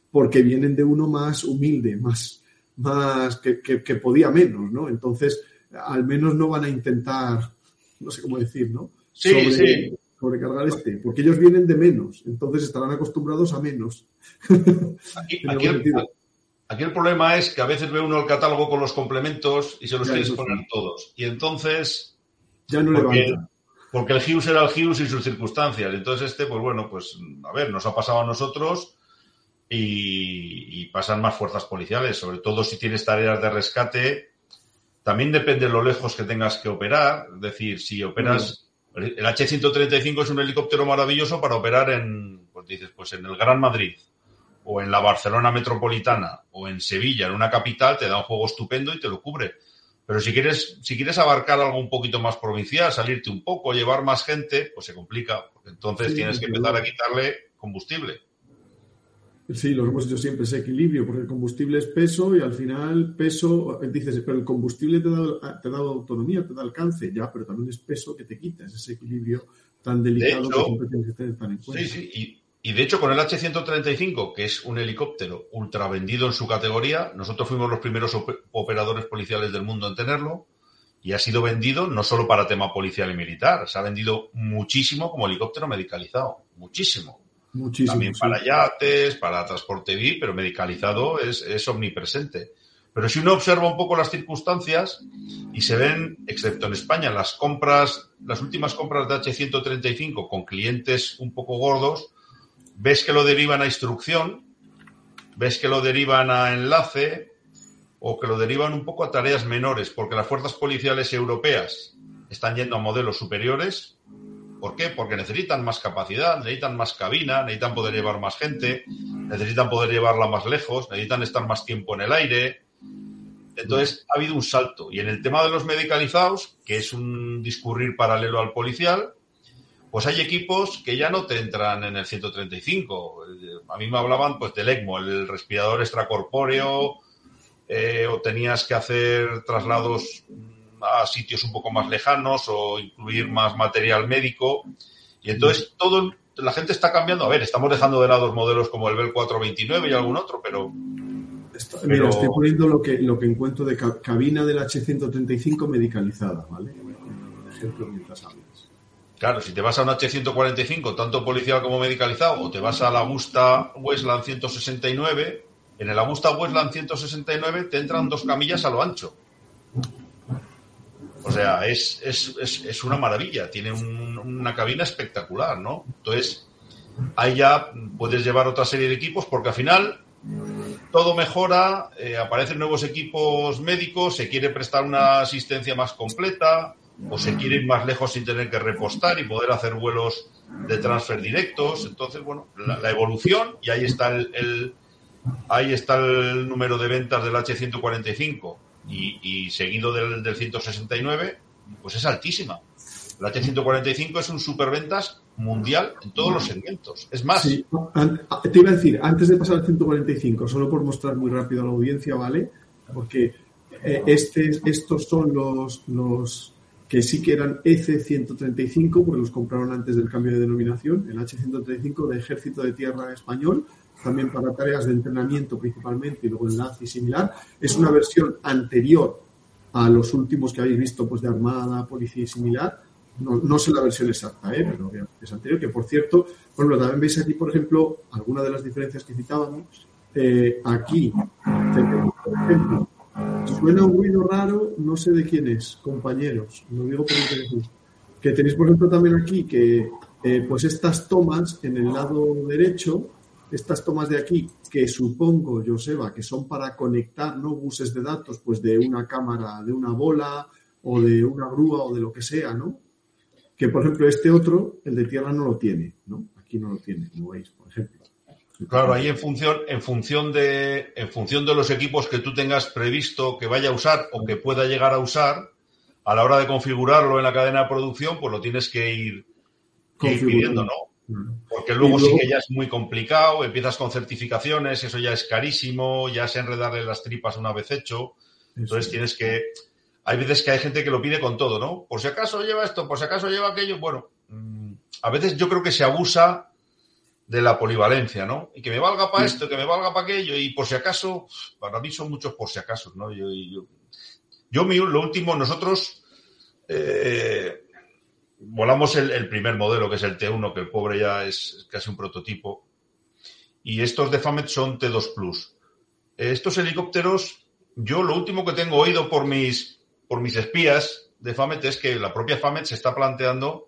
porque vienen de uno más humilde, más, más que, podía menos, ¿no? Entonces, al menos no van a intentar, no sé cómo decir, ¿no?
Sí, sí.
Sobrecargar este, porque ellos vienen de menos, entonces estarán acostumbrados a menos.
Aquí, el, problema es que a veces ve uno el catálogo con los complementos y se los quiere poner todos. Y entonces.
Ya no
porque,
levanta.
Porque el Hughes era el Hughes y sus circunstancias. Entonces, este, pues bueno, pues a ver, nos ha pasado a nosotros y, pasan más fuerzas policiales, sobre todo si tienes tareas de rescate. También depende de lo lejos que tengas que operar. Es decir, si operas. El H-135 es un helicóptero maravilloso para operar en, pues dices, pues en el Gran Madrid o en la Barcelona metropolitana o en Sevilla, en una capital, te da un juego estupendo y te lo cubre. Pero si quieres, si quieres abarcar algo un poquito más provincial, salirte un poco, llevar más gente, pues se complica, porque entonces tienes que empezar a quitarle combustible.
Sí, lo hemos dicho siempre, ese equilibrio, porque el combustible es peso y al final peso, dices, pero el combustible te da, te da autonomía, te da alcance, ya, pero también es peso que te quita, es ese equilibrio tan delicado que siempre tienes que tener tan en cuenta.
Sí, sí, y, de hecho con el H-135, que es un helicóptero ultra vendido en su categoría, nosotros fuimos los primeros operadores policiales del mundo en tenerlo, y ha sido vendido no solo para tema policial y militar, se ha vendido muchísimo como helicóptero medicalizado, muchísimo. También para yates, para transporte VIP, pero medicalizado es, omnipresente. Pero si uno observa un poco las circunstancias y se ven, excepto en España, las compras, las últimas compras de H135 con clientes un poco gordos, ves que lo derivan a instrucción, ves que lo derivan a enlace o que lo derivan un poco a tareas menores, porque las fuerzas policiales europeas están yendo a modelos superiores ¿Por qué? Porque necesitan más capacidad, necesitan más cabina, necesitan poder llevar más gente, necesitan poder llevarla más lejos, necesitan estar más tiempo en el aire. Entonces, ha habido un salto. Y en el tema de los medicalizados, que es un discurrir paralelo al policial, pues hay equipos que ya no te entran en el 135. A mí me hablaban pues del ECMO, el respirador extracorpóreo, eh, o tenías que hacer traslados a sitios un poco más lejanos o incluir más material médico. Y entonces todo la gente está cambiando. A ver, estamos dejando de lado modelos como el Bell 429 y algún otro, pero...
Mira, estoy poniendo lo que, lo que encuentro de cabina del H135 medicalizada, ¿vale? ejemplo mientras hablas.
Claro, si te vas a un H145, tanto policial como medicalizado, o te vas a la Augusta Westland 169, en el Augusta Westland 169 te entran dos camillas a lo ancho. O sea, es, es, una maravilla, tiene una cabina espectacular, ¿no? Entonces, ahí ya puedes llevar otra serie de equipos porque al final todo mejora, eh, aparecen nuevos equipos médicos, se quiere prestar una asistencia más completa o se quiere ir más lejos sin tener que repostar y poder hacer vuelos de transfer directos. Entonces, bueno, la, evolución y ahí está el, ahí está el número de ventas del H145 y, seguido del, del, 169, pues es altísima. El H145 es un superventas mundial en todos los segmentos. Es más.
te iba a decir, antes de pasar al 145, solo por mostrar muy rápido a la audiencia, ¿vale? Porque eh, este, estos son los, los que sí que eran EC-135, porque los compraron antes del cambio de denominación, el H-135 de Ejército de Tierra Español, también para tareas de entrenamiento principalmente y luego enlace y similar. Es una versión anterior a los últimos que habéis visto pues de Armada, Policía y similar. No, no sé la versión exacta, ¿eh? pero es anterior, que por cierto, por ejemplo, también veis aquí, por ejemplo, alguna de las diferencias que citábamos. Eh, aquí, por ejemplo, suena un ruido raro, no sé de quién es, compañeros, lo digo por interés. Que tenéis, por ejemplo, también aquí que eh, pues estas tomas en el lado derecho estas tomas de aquí, que supongo, Joseba, que son para conectar ¿no? buses de datos, pues de una cámara, de una bola o de una grúa o de lo que sea, ¿no? Que, por ejemplo, este otro, el de tierra, no lo tiene, ¿no? Aquí no lo tiene, como veis, por ejemplo.
Claro, ahí en función, en función de, en función de los equipos que tú tengas previsto que vaya a usar o que pueda llegar a usar, a la hora de configurarlo en la cadena de producción, pues lo tienes que ir, ir pidiendo, ¿no? Porque luego, sí que ya es muy complicado, empiezas con certificaciones, eso ya es carísimo, ya se enredarle las tripas una vez hecho. Entonces tienes que. Hay veces que hay gente que lo pide con todo, ¿no? Por si acaso lleva esto, por si acaso lleva aquello. Bueno, mm, a veces yo creo que se abusa de la polivalencia, ¿no? Y que me valga para esto, que me valga para aquello, y por si acaso, para mí son muchos por si acaso, ¿no? Yo, yo, yo lo último, nosotros. Eh, volamos el, primer modelo, que es el T1, que el pobre ya es casi un prototipo. Y estos de FAMET son T2 Plus. Estos helicópteros, yo lo último que tengo oído por mis, por mis espías de FAMET es que la propia FAMET se está planteando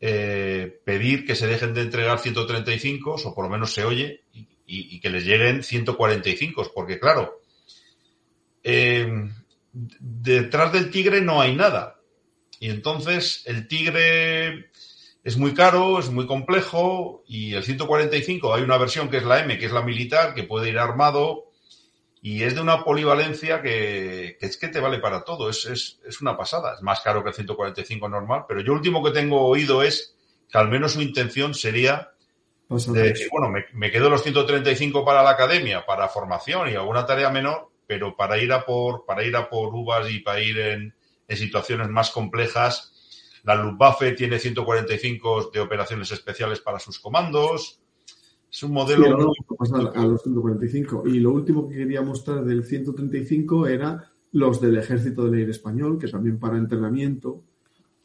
eh, pedir que se dejen de entregar 135 o por lo menos se oye y, que les lleguen 145 porque claro, eh, detrás del tigre no hay nada. Y entonces el Tigre es muy caro, es muy complejo y el 145 hay una versión que es la M, que es la militar, que puede ir armado y es de una polivalencia que, es que te vale para todo, es, es, una pasada, es más caro que el 145 normal, pero yo último que tengo oído es que al menos su intención sería de decir, bueno, me, me, quedo los 135 para la academia, para formación y alguna tarea menor, pero para ir a por, para ir a por uvas y para ir en, en situaciones más complejas. La Luftwaffe tiene 145 de operaciones especiales para sus comandos. Es un modelo.
a los 145. Y lo último que quería mostrar del 135 era los del Ejército del Aire Español, que también para entrenamiento.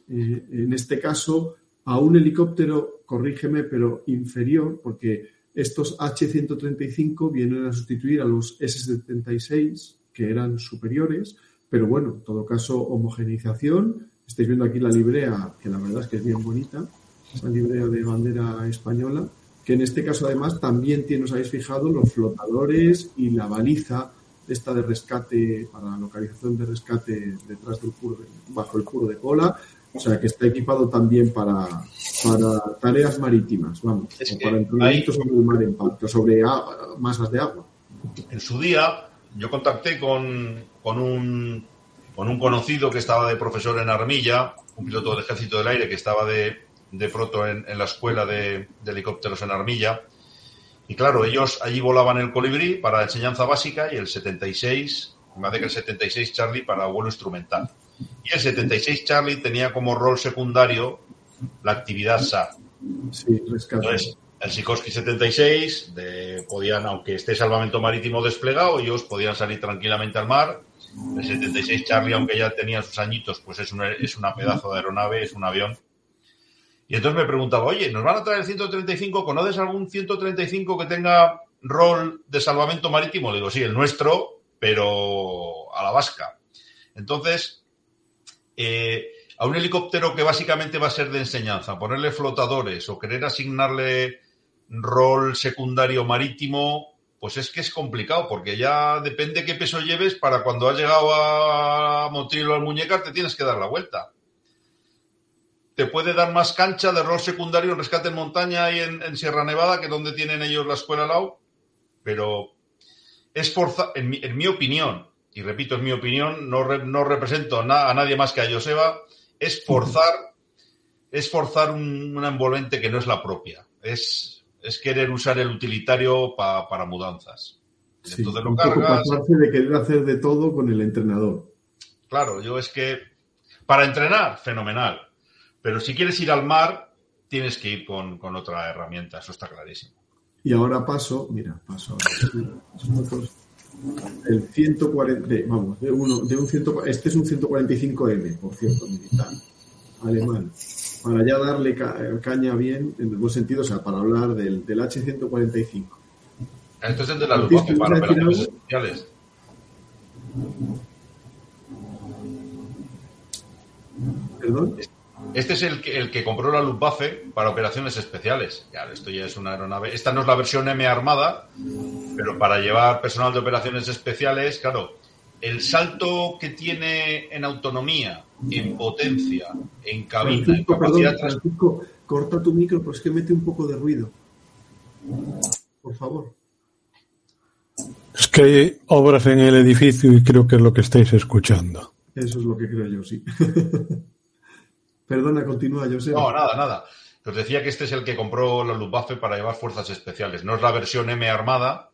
Eh, en este caso, a un helicóptero, corrígeme, pero inferior, porque estos H-135 vienen a sustituir a los S-76, que eran superiores, pero bueno, en todo caso, homogeneización. Estáis viendo aquí la librea, que la verdad es que es bien bonita, esa librea de bandera española, que en este caso además también tiene, os habéis fijado, los flotadores y la baliza esta de rescate, para la localización de rescate detrás del puro bajo el puro de cola. O sea, que está equipado también para, para tareas marítimas, vamos, o para entrenamientos sobre el mar en parte, sobre masas de agua.
En su día, yo contacté con, con, un, con un conocido que estaba de profesor en Armilla, un piloto del Ejército del Aire que estaba de, de proto en, la escuela de, helicópteros en Armilla. Y claro, ellos allí volaban el colibrí para enseñanza básica y el 76, más de que el 76 Charlie para vuelo instrumental. Y el 76 Charlie tenía como rol secundario la actividad SAR.
Sí, rescate
el Sikorsky 76, de, podían, aunque esté salvamento marítimo desplegado, ellos podían salir tranquilamente al mar. El 76 Charlie, aunque ya tenía sus añitos, pues es una, es una pedazo de aeronave, es un avión. Y entonces me preguntaba, oye, ¿nos van a traer el 135? ¿Conoces algún 135 que tenga rol de salvamento marítimo? Le digo, sí, el nuestro, pero a la vasca. Entonces, eh, a un helicóptero que básicamente va a ser de enseñanza, ponerle flotadores o querer asignarle rol secundario marítimo, pues es que es complicado, porque ya depende qué peso lleves para cuando has llegado a Motril o al Muñeca te tienes que dar la vuelta. Te puede dar más cancha de rol secundario en rescate en montaña y en, Sierra Nevada, que es donde tienen ellos la escuela LAU, pero es forza, en mi, opinión, y repito, es mi opinión, no, no represento a nadie más que a Joseba, es forzar, es forzar un, una envolvente que no es la propia. Es, es querer usar el utilitario para mudanzas.
Sí, Entonces lo cargas. de querer hacer de todo con el entrenador.
Claro, yo es que para entrenar, fenomenal. Pero si quieres ir al mar, tienes que ir con, con otra herramienta, eso está clarísimo.
Y ahora paso, mira, paso el 140, vamos, de uno, de un 100, este es un 145M, por cierto, militar, alemán para ya darle caña bien, en el buen sentido, o sea, para hablar del, del H-145.
Esto es el de la Luftwaffe para operaciones especiales.
¿Perdón?
Este es el que, el que compró la Luftwaffe para operaciones especiales. Claro, esto ya es una aeronave. Esta no es la versión M armada, pero para llevar personal de operaciones especiales, claro, el salto que tiene en autonomía, en potencia, en cabina, en capacidad.
Francisco, corta tu micro, pues que mete un poco de ruido. Por favor.
Es que hay obras en el edificio y creo que es lo que estáis escuchando.
Eso es lo que creo yo, sí. Perdona, continúa, José.
No, nada, nada. Os decía que este es el que compró la Luftwaffe para llevar fuerzas especiales. No es la versión M armada,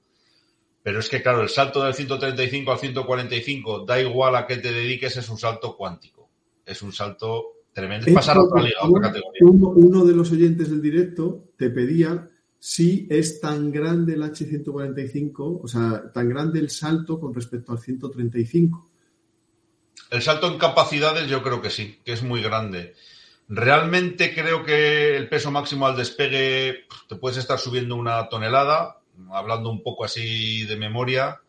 pero es que, claro, el salto del 135 al 145, da igual a qué te dediques, es un salto cuántico. Es un salto tremendo. Es pasar a otra liga, a otra categoría.
Uno, uno de los oyentes del directo te pedía si es tan grande el H145, o sea, tan grande el salto con respecto al 135.
El salto en capacidades yo creo que sí, que es muy grande. Realmente creo que el peso máximo al despegue te puedes estar subiendo una tonelada, hablando un poco así de memoria,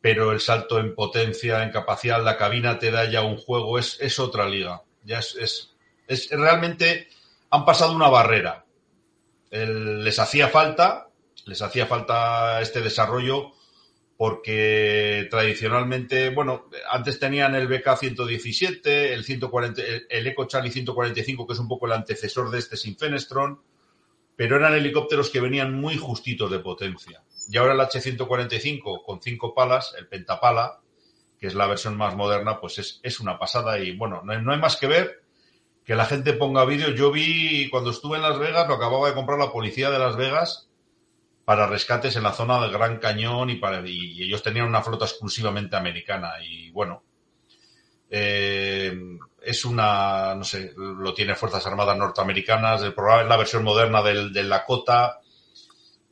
pero el salto en potencia, en capacidad, la cabina te da ya un juego, es, es otra liga. Ya es, es, es, realmente han pasado una barrera. les hacía falta, les hacía falta este desarrollo porque tradicionalmente, bueno, antes tenían el BK-117, el, 140, el Eco Charlie 145, que es un poco el antecesor de este sin Fenestron, pero eran helicópteros que venían muy justitos de potencia. Y ahora el H-145 con cinco palas, el Pentapala, que es la versión más moderna, pues es, es una pasada y bueno, no hay, no hay, más que ver que la gente ponga vídeos. Yo vi cuando estuve en Las Vegas, lo acababa de comprar la policía de Las Vegas para rescates en la zona del Gran Cañón y, para, y ellos tenían una flota exclusivamente americana. Y bueno, eh, es una, no sé, lo tiene Fuerzas Armadas norteamericanas, el programa es la versión moderna del, del Lakota,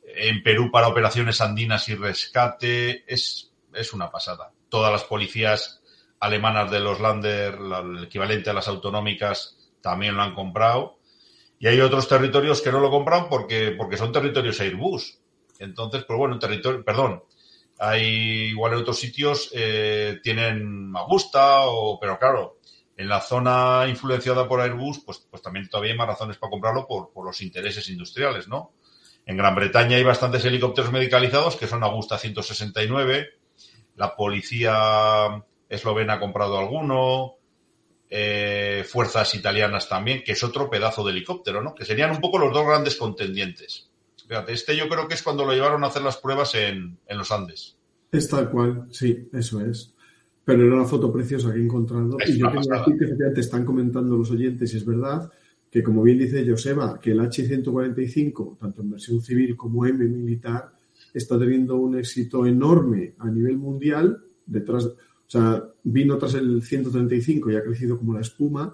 en Perú para operaciones andinas y rescate, es, es una pasada. Todas las policías alemanas de los Lander, el equivalente a las autonómicas, también lo han comprado. Y hay otros territorios que no lo compran porque, porque son territorios Airbus. Entonces, pues bueno, territorio, perdón, hay igual en otros sitios eh, tienen Magusta, o, pero claro, en la zona influenciada por Airbus, pues, pues también todavía hay más razones para comprarlo por, los intereses industriales, ¿no? En Gran Bretaña hay bastantes helicópteros medicalizados que son Agusta 169, la policía eslovena ha comprado alguno, eh, fuerzas italianas también, que es otro pedazo de helicóptero, ¿no? Que serían un poco los dos grandes contendientes. Fíjate, este yo creo que es cuando lo llevaron a hacer las pruebas en, en los Andes.
Es tal cual, sí, eso es. Pero era una foto preciosa que he encontrado.
Es
y yo
pasada.
aquí que efectivamente están comentando los oyentes, y es verdad, que como bien dice Joseba, que el H-145, tanto en versión civil como M militar, está teniendo un éxito enorme a nivel mundial. Detrás, o sea, vino tras el 135 y ha crecido como la espuma.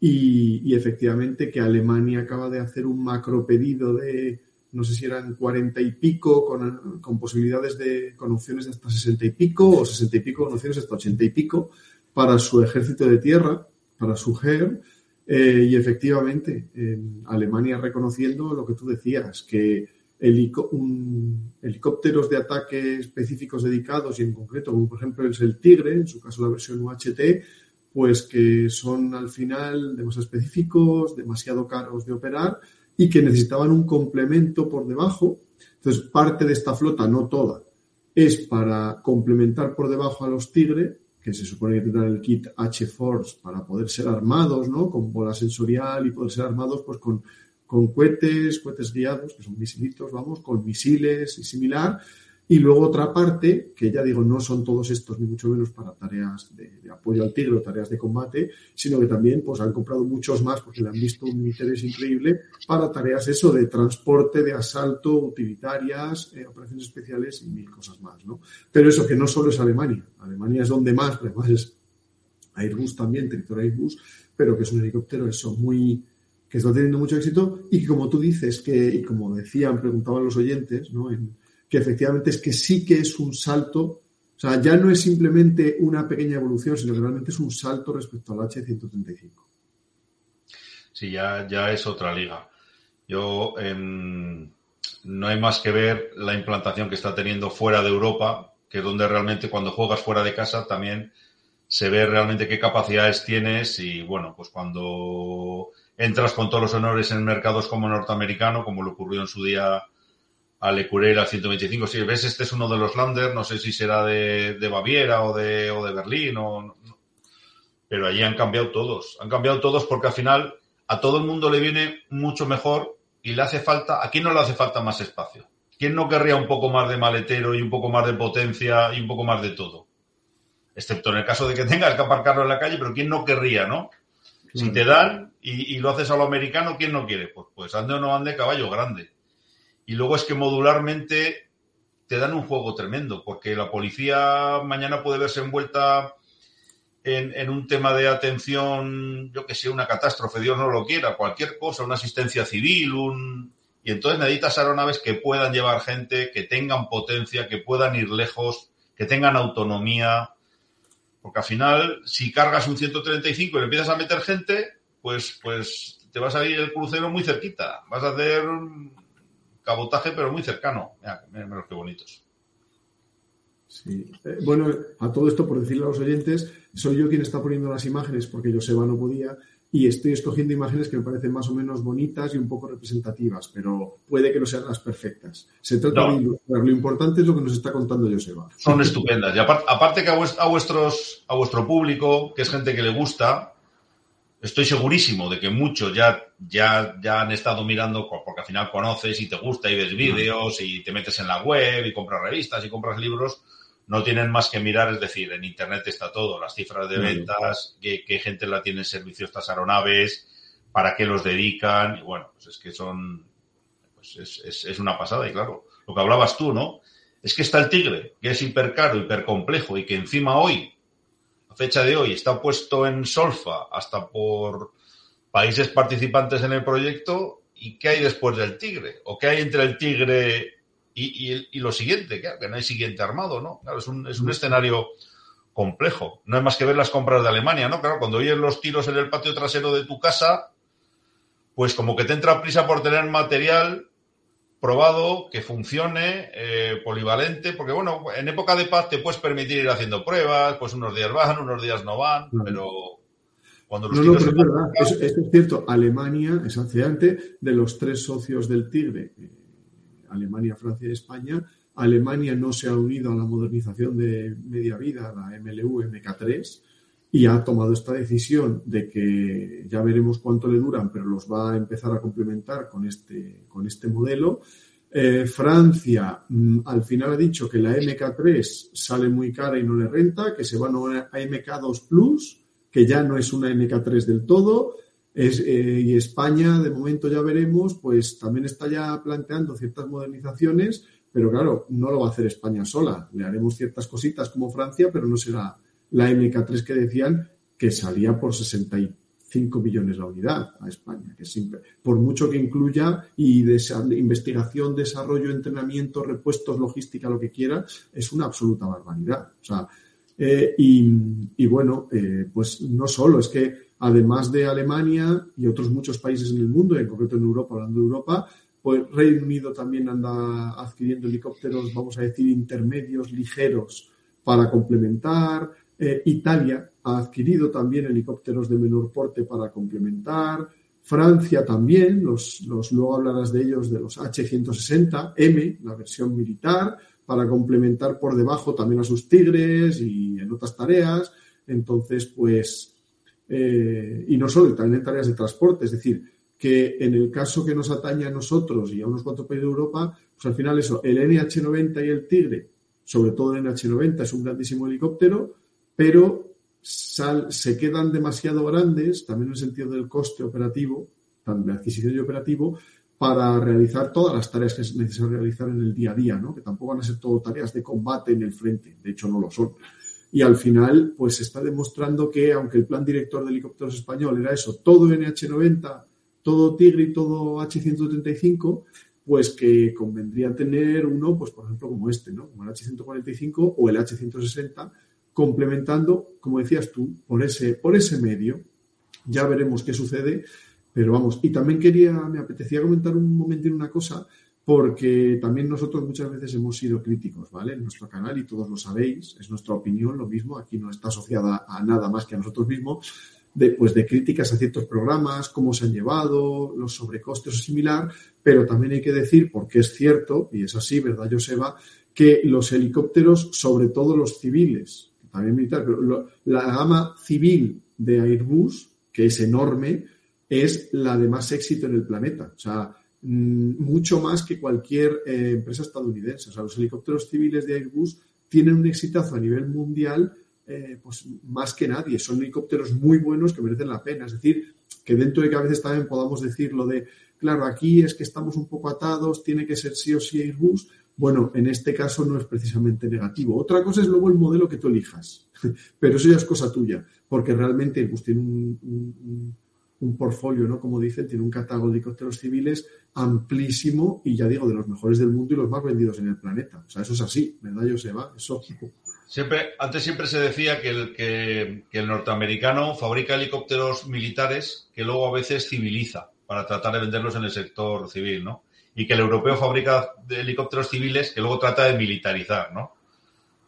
Y, y efectivamente que Alemania acaba de hacer un macro pedido de, no sé si eran 40 y pico, con, con, posibilidades de, con opciones de hasta 60 y pico, o 60 y pico con opciones hasta 80 y pico, para su ejército de tierra, para su Heer. Eh, y efectivamente, en Alemania reconociendo lo que tú decías, que helicópteros de ataque específicos dedicados, y en concreto, como por ejemplo es el Tigre, en su caso la versión UHT, pues que son al final demasiado específicos, demasiado caros de operar y que necesitaban un complemento por debajo. Entonces, parte de esta flota, no toda, es para complementar por debajo a los Tigre, que se supone que tendrán el kit H-Force para poder ser armados, ¿no? Con bola sensorial y poder ser armados pues con, con cohetes, cohetes guiados, que son misilitos, vamos, con misiles y similar. Y luego otra parte, que ya digo, no son todos estos, ni mucho menos para tareas de, apoyo al tigre o tareas de combate, sino que también pues, han comprado muchos más porque le han visto un interés increíble para tareas eso de transporte, de asalto, utilitarias, eh, operaciones especiales y mil cosas más. ¿no? Pero eso que no solo es Alemania, Alemania es donde más, pero además es Airbus también, territorio Airbus, pero que es un helicóptero eso muy que está teniendo mucho éxito y que como tú dices, que, y como decían, preguntaban los oyentes, ¿no? En, que efectivamente es que sí que es un salto, o sea, ya no es simplemente una pequeña evolución, sino que realmente es un salto respecto al H135.
Sí, ya, ya es otra liga. Yo eh, no hay más que ver la implantación que está teniendo fuera de Europa, que es donde realmente cuando juegas fuera de casa también se ve realmente qué capacidades tienes y bueno, pues cuando entras con todos los honores en mercados como norteamericano, como le ocurrió en su día a Lecurel al 125. Si ves, este es uno de los Landers, no sé si será de, Baviera o de, o de Berlín, o, pero allí han cambiado todos. Han cambiado todos porque al final a todo el mundo le viene mucho mejor y le hace falta, ¿a quién no le hace falta más espacio? ¿Quién no querría un poco más de maletero y un poco más de potencia y un poco más de todo? excepto en el caso de que tengas que aparcarlo en la calle, pero ¿quién no querría, no? Si te dan y, lo haces a lo americano, ¿quién no quiere? Pues, pues ande o no ande caballo grande. Y luego es que modularmente te dan un juego tremendo, porque la policía mañana puede verse envuelta en, en, un tema de atención, yo que sé, una catástrofe, Dios no lo quiera, cualquier cosa, una asistencia civil, un... Y entonces necesitas aeronaves que puedan llevar gente, que tengan potencia, que puedan ir lejos, que tengan autonomía, porque al final, si cargas un 135 y le empiezas a meter gente, pues, pues te va a salir el crucero muy cerquita. Vas a hacer cabotaje, pero muy cercano. Mira, mira qué bonitos.
Sí. Eh, bueno, a todo esto, por decirle a los oyentes, soy yo quien está poniendo las imágenes porque Joseba no podía y estoy escogiendo imágenes que me parecen más o menos bonitas y un poco representativas, pero puede que no sean las perfectas. Se trata de ilustrar. Lo importante es lo que nos está contando Joseba.
Son estupendas. Y aparte, que a, vuestros, a vuestro público, que es gente que le gusta, estoy segurísimo de que muchos ya, ya, ya han estado mirando, porque al final conoces y te gusta y ves vídeos y te metes en la web y compras revistas y compras libros no tienen más que mirar, es decir, en Internet está todo, las cifras de ventas, qué, gente la tiene en servicio estas aeronaves, para qué los dedican, y bueno, pues es que son, pues es, es, una pasada, y claro, lo que hablabas tú, ¿no? Es que está el Tigre, que es hipercaro, hipercomplejo, y que encima hoy, a fecha de hoy, está puesto en solfa hasta por países participantes en el proyecto, ¿y qué hay después del Tigre? ¿O qué hay entre el Tigre y, lo siguiente, que no hay siguiente armado, ¿no? Claro, es un, es un escenario complejo. No hay más que ver las compras de Alemania, ¿no? Claro, cuando oyes los tiros en el patio trasero de tu casa, pues como que te entra prisa por tener material probado, que funcione, eh, polivalente, porque bueno, en época de paz te puedes permitir ir haciendo pruebas, pues unos días van, unos días no van, pero cuando los
no, no, pero es verdad, eso, es cierto, Alemania es antecedente de los tres socios del Tigre, Alemania, Francia y España. Alemania no se ha unido a la modernización de media vida, la MLU MK3, y ha tomado esta decisión de que ya veremos cuánto le duran, pero los va a empezar a complementar con este, con este modelo. Eh, Francia mm, al final ha dicho que la MK3 sale muy cara y no le renta, que se van a MK2 Plus, que ya no es una MK3 del todo, eh, y España, de momento ya veremos, pues también está ya planteando ciertas modernizaciones, pero claro, no lo va a hacer España sola. Le haremos ciertas cositas como Francia, pero no será la MK3 que decían que salía por 65 millones la unidad a España, que simple. Por mucho que incluya y de, investigación, desarrollo, entrenamiento, repuestos, logística, lo que quiera, es una absoluta barbaridad. O sea, eh, y, bueno, eh, pues no solo, es que además de Alemania y otros muchos países en el mundo, en concreto en Europa, hablando de Europa, pues Reino Unido también anda adquiriendo helicópteros, vamos a decir, intermedios, ligeros, para complementar. Eh, Italia ha adquirido también helicópteros de menor porte para complementar. Francia también, los, los, luego hablarás de ellos, de los H-160M, la versión militar, para complementar por debajo también a sus Tigres y en otras tareas. Entonces, pues eh, y no solo, también en tareas de transporte. Es decir, que en el caso que nos atañe a nosotros y a unos cuantos países de Europa, pues al final eso, el NH90 y el Tigre, sobre todo el NH90 es un grandísimo helicóptero, pero se quedan demasiado grandes, también en el sentido del coste operativo, de adquisición y operativo, para realizar todas las tareas que es necesario realizar en el día a día, ¿no? que tampoco van a ser todo tareas de combate en el frente, de hecho no lo son. Y al final, pues se está demostrando que, aunque el plan director de helicópteros español era eso, todo NH90, todo Tigre y todo H135, pues que convendría tener uno, pues por ejemplo, como este, ¿no? Como el H145 o el H160, complementando, como decías tú, por ese, por ese medio. Ya veremos qué sucede, pero vamos. Y también quería, me apetecía comentar un momento en una cosa, porque también nosotros muchas veces hemos sido críticos, ¿vale? En nuestro canal, y todos lo sabéis, es nuestra opinión, lo mismo, aquí no está asociada a nada más que a nosotros mismos, de, pues de críticas a ciertos programas, cómo se han llevado, los sobrecostes o similar, pero también hay que decir, porque es cierto, y es así, ¿verdad, Joseba? Que los helicópteros, sobre todo los civiles, también militar, pero la gama civil de Airbus, que es enorme, es la de más éxito en el planeta. O sea, mm, mucho más que cualquier eh, empresa estadounidense. O sea, los helicópteros civiles de Airbus tienen un exitazo a nivel mundial eh, pues más que nadie. Son helicópteros muy buenos que merecen la pena. Es decir, que dentro de que a veces también podamos decir lo de, claro, aquí es que estamos un poco atados, tiene que ser sí o sí Airbus. Bueno, en este caso no es precisamente negativo. Otra cosa es luego el modelo que tú elijas, pero eso ya es cosa tuya, porque realmente Airbus tiene un, un, portfolio, ¿no? Como dicen, tiene un catálogo de helicópteros civiles amplísimo y ya digo, de los mejores del mundo y los más vendidos en el planeta. O sea, eso es así, ¿verdad, Joseba? Eso
Siempre, antes siempre se decía que el, que, el norteamericano fabrica helicópteros militares que luego a veces civiliza para tratar de venderlos en el sector civil, ¿no? Y que el europeo fabrica helicópteros civiles que luego trata de militarizar, ¿no?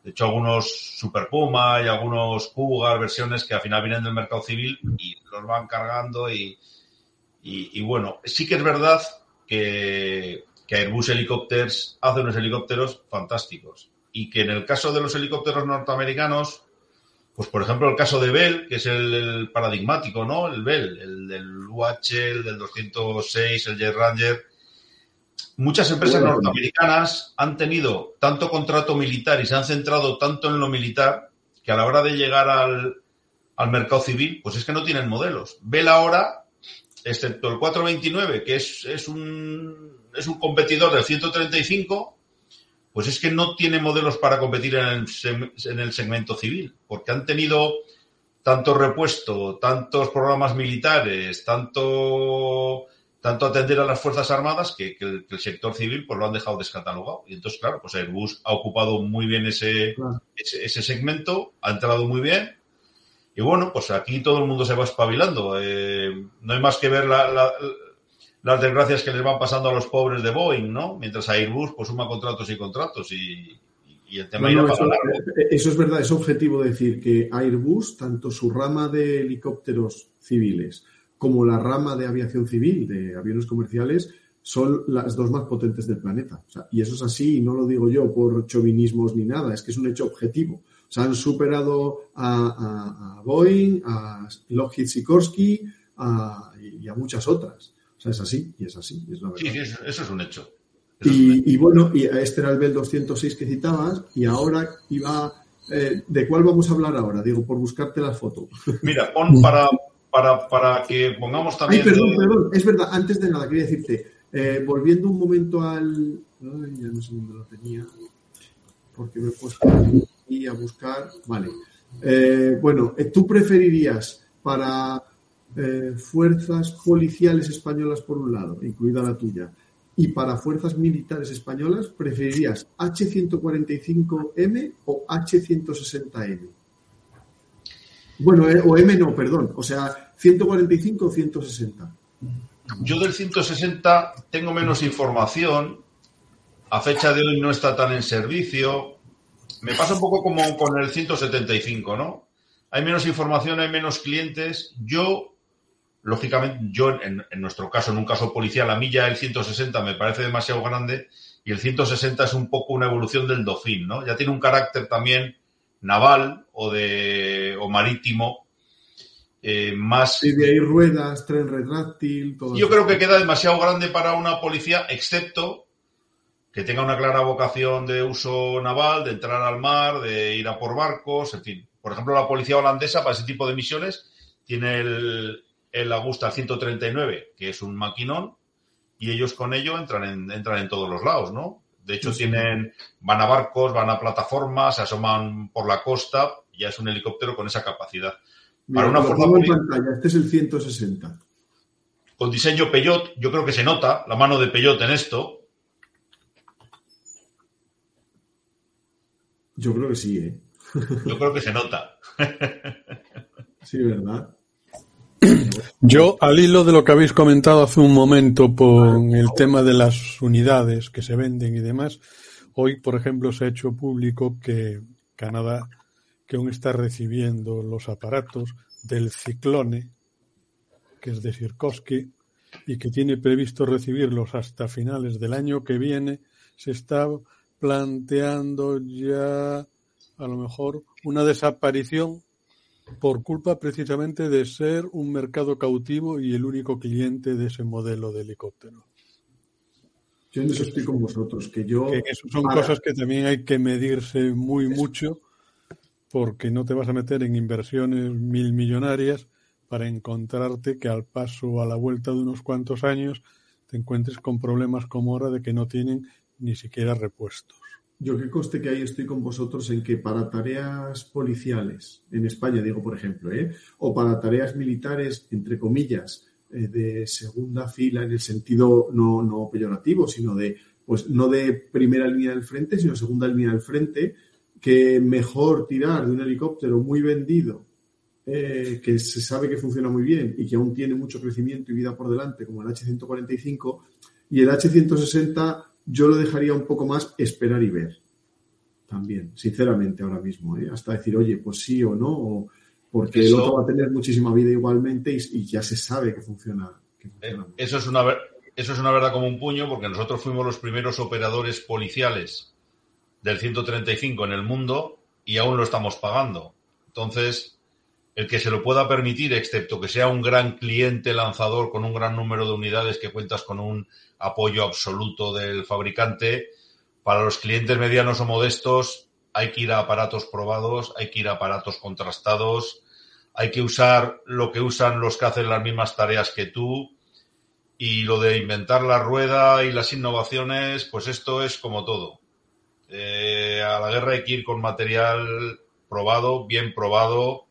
De hecho, algunos Super Puma y algunos Cougar, versiones que al final vienen del mercado civil y los van cargando y, y, bueno, sí que es verdad que, que Airbus Helicopters hace unos helicópteros fantásticos y que en el caso de los helicópteros norteamericanos, pues por ejemplo el caso de Bell, que es el, paradigmático, ¿no? El Bell, el del UH, el del 206, el Jet Ranger. Muchas empresas norteamericanas han tenido tanto contrato militar y se han centrado tanto en lo militar que a la hora de llegar al, al mercado civil, pues es que no tienen modelos. Bell ahora, excepto el 429, que es, es, un, es un competidor del 135, pues es que no tiene modelos para competir en el, segmento civil, porque han tenido tanto repuesto, tantos programas militares, tanto, tanto atender a las Fuerzas Armadas, que, el, sector civil pues lo han dejado descatalogado. Y entonces, claro, pues Airbus ha ocupado muy bien ese, ese, segmento, ha entrado muy bien. Y bueno, pues aquí todo el mundo se va espabilando. Eh, no hay más que ver la, las desgracias que les van pasando a los pobres de Boeing, ¿no? Mientras Airbus pues suma contratos y contratos y, el tema irá
eso, eso, es verdad, es objetivo decir que Airbus, tanto su rama de helicópteros civiles como la rama de aviación civil, de aviones comerciales, son las dos más potentes del planeta. y eso es así, y no lo digo yo por chauvinismos ni nada, es que es un hecho objetivo. O sea, han superado a, Boeing, a Lockheed Sikorsky y a muchas otras es así, y es así, es la verdad.
Sí, eso, es un hecho.
y, bueno, y este era el Bell 206 que citabas, y ahora iba. Eh, ¿De cuál vamos a hablar ahora? Digo, por buscarte la foto.
Mira, pon para, para, para que pongamos también.
Ay, perdón, perdón, es verdad, antes de nada, quería decirte, eh, volviendo un momento al. Ay, ya no sé dónde lo tenía, porque me he puesto aquí a buscar. Vale. Eh, bueno, ¿tú preferirías para eh, fuerzas policiales españolas por un lado, incluida la tuya, y para fuerzas militares españolas, ¿preferirías H145M o H160M? Bueno, eh, o M no, perdón, o sea, 145 o 160.
Yo del 160 tengo menos información. A fecha de hoy no está tan en servicio. Me pasa un poco como con el 175, ¿no? Hay menos información, hay menos clientes. Yo lógicamente, yo en, nuestro caso, en un caso policial, a mí ya el 160 me parece demasiado grande y el 160 es un poco una evolución del Dofín, ¿no? Ya tiene un carácter también naval o de o marítimo eh, más.
Y de ahí ruedas, tren retráctil, todo.
Yo creo que queda demasiado grande para una policía, excepto que tenga una clara vocación de uso naval, de entrar al mar, de ir a por barcos, en fin. Por ejemplo, la policía holandesa para ese tipo de misiones tiene el, el Augusta 139, que es un maquinón, y ellos con ello entran en, entran en todos los lados, ¿no? De hecho, tienen, van a barcos, van a plataformas, se asoman por la costa, ya es un helicóptero con esa capacidad.
Para una este es el 160.
Con diseño Peyot, yo creo que se nota la mano de Peyot en esto.
Yo creo que sí, ¿eh?
Yo creo que se nota.
sí, ¿verdad?
Yo, al hilo de lo que habéis comentado hace un momento por el tema de las unidades que se venden y demás, hoy, por ejemplo, se ha hecho público que Canadá, que aún está recibiendo los aparatos del Ciclone, que es de Sirkowski, y que tiene previsto recibirlos hasta finales del año que viene, se está planteando ya a lo mejor una desaparición por culpa precisamente de ser un mercado cautivo y el único cliente de ese modelo de helicóptero.
Yo en eso estoy con vosotros, que yo...
son cosas que también hay que medirse muy mucho porque no te vas a meter en inversiones mil millonarias para encontrarte que al paso, a la vuelta de unos cuantos años, te encuentres con problemas como ahora de que no tienen ni siquiera repuestos.
Yo que coste que ahí estoy con vosotros en que para tareas policiales, en España digo por ejemplo, ¿eh? o para tareas militares, entre comillas, eh, de segunda fila en el sentido no, no peyorativo, sino de, pues no de primera línea del frente, sino segunda línea del frente, que mejor tirar de un helicóptero muy vendido, eh, que se sabe que funciona muy bien y que aún tiene mucho crecimiento y vida por delante, como el H145, y el H160 yo lo dejaría un poco más esperar y ver. También, sinceramente, ahora mismo, ¿eh? hasta decir, oye, pues sí o no, porque el otro va a tener muchísima vida igualmente y, ya se sabe que funciona.
Eh, eso, es una, eso es una verdad como un puño, porque nosotros fuimos los primeros operadores policiales del 135 en el mundo y aún lo estamos pagando. Entonces, el que se lo pueda permitir, excepto que sea un gran cliente lanzador con un gran número de unidades que cuentas con un apoyo absoluto del fabricante. Para los clientes medianos o modestos hay que ir a aparatos probados, hay que ir a aparatos contrastados, hay que usar lo que usan los que hacen las mismas tareas que tú. Y lo de inventar la rueda y las innovaciones, pues esto es como todo. Eh, a la guerra hay que ir con material probado, bien probado,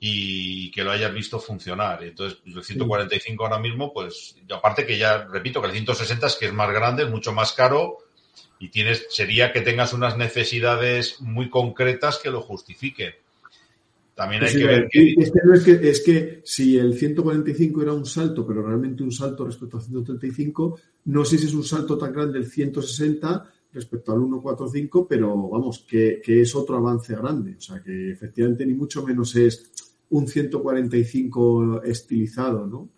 y que lo hayas visto funcionar. Entonces, el 145 ahora mismo, pues, aparte que ya, repito, que el 160 es que es más grande, es mucho más caro y tienes, sería que tengas unas necesidades muy concretas que lo justifiquen. También hay que ver
que... Es que, no es que... Es que si el 145 era un salto, pero realmente un salto respecto al 135, no sé si es un salto tan grande el 160 respecto al 145, pero vamos, que, que es otro avance grande. O sea, que efectivamente ni mucho menos es un 145 estilizado, ¿no?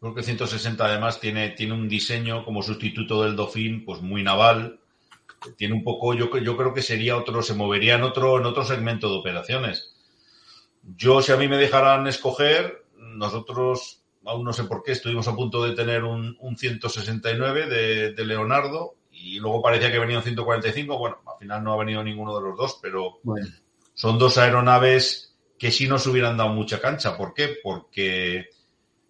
Creo que el 160 además tiene, tiene un diseño como sustituto del Dauphin, pues muy naval. Tiene un poco, yo, yo creo que sería otro, se movería en otro, en otro segmento de operaciones. Yo, si a mí me dejaran escoger, nosotros, aún no sé por qué, estuvimos a punto de tener un, 169 de, de, Leonardo y luego parecía que venía un 145. Bueno, al final no ha venido ninguno de los dos, pero son dos aeronaves que si nos hubieran dado mucha cancha. ¿Por qué? Porque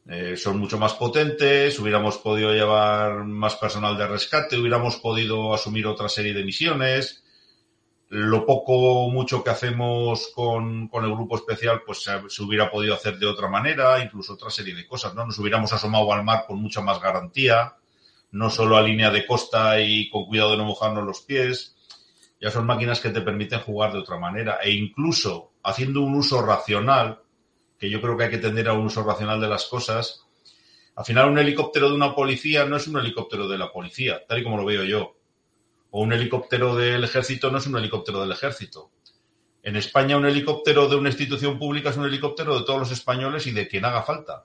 eh, son mucho más potentes, hubiéramos podido llevar más personal de rescate, hubiéramos podido asumir otra serie de misiones. Lo poco o mucho que hacemos con, con, el grupo especial, pues se, se, hubiera podido hacer de otra manera, incluso otra serie de cosas, ¿no? Nos hubiéramos asomado al mar con mucha más garantía, no solo a línea de costa y con cuidado de no mojarnos los pies. Ya son máquinas que te permiten jugar de otra manera e incluso haciendo un uso racional, que yo creo que hay que tender a un uso racional de las cosas, al final un helicóptero de una policía no es un helicóptero de la policía, tal y como lo veo yo. O un helicóptero del ejército no es un helicóptero del ejército. En España un helicóptero de una institución pública es un helicóptero de todos los españoles y de quien haga falta.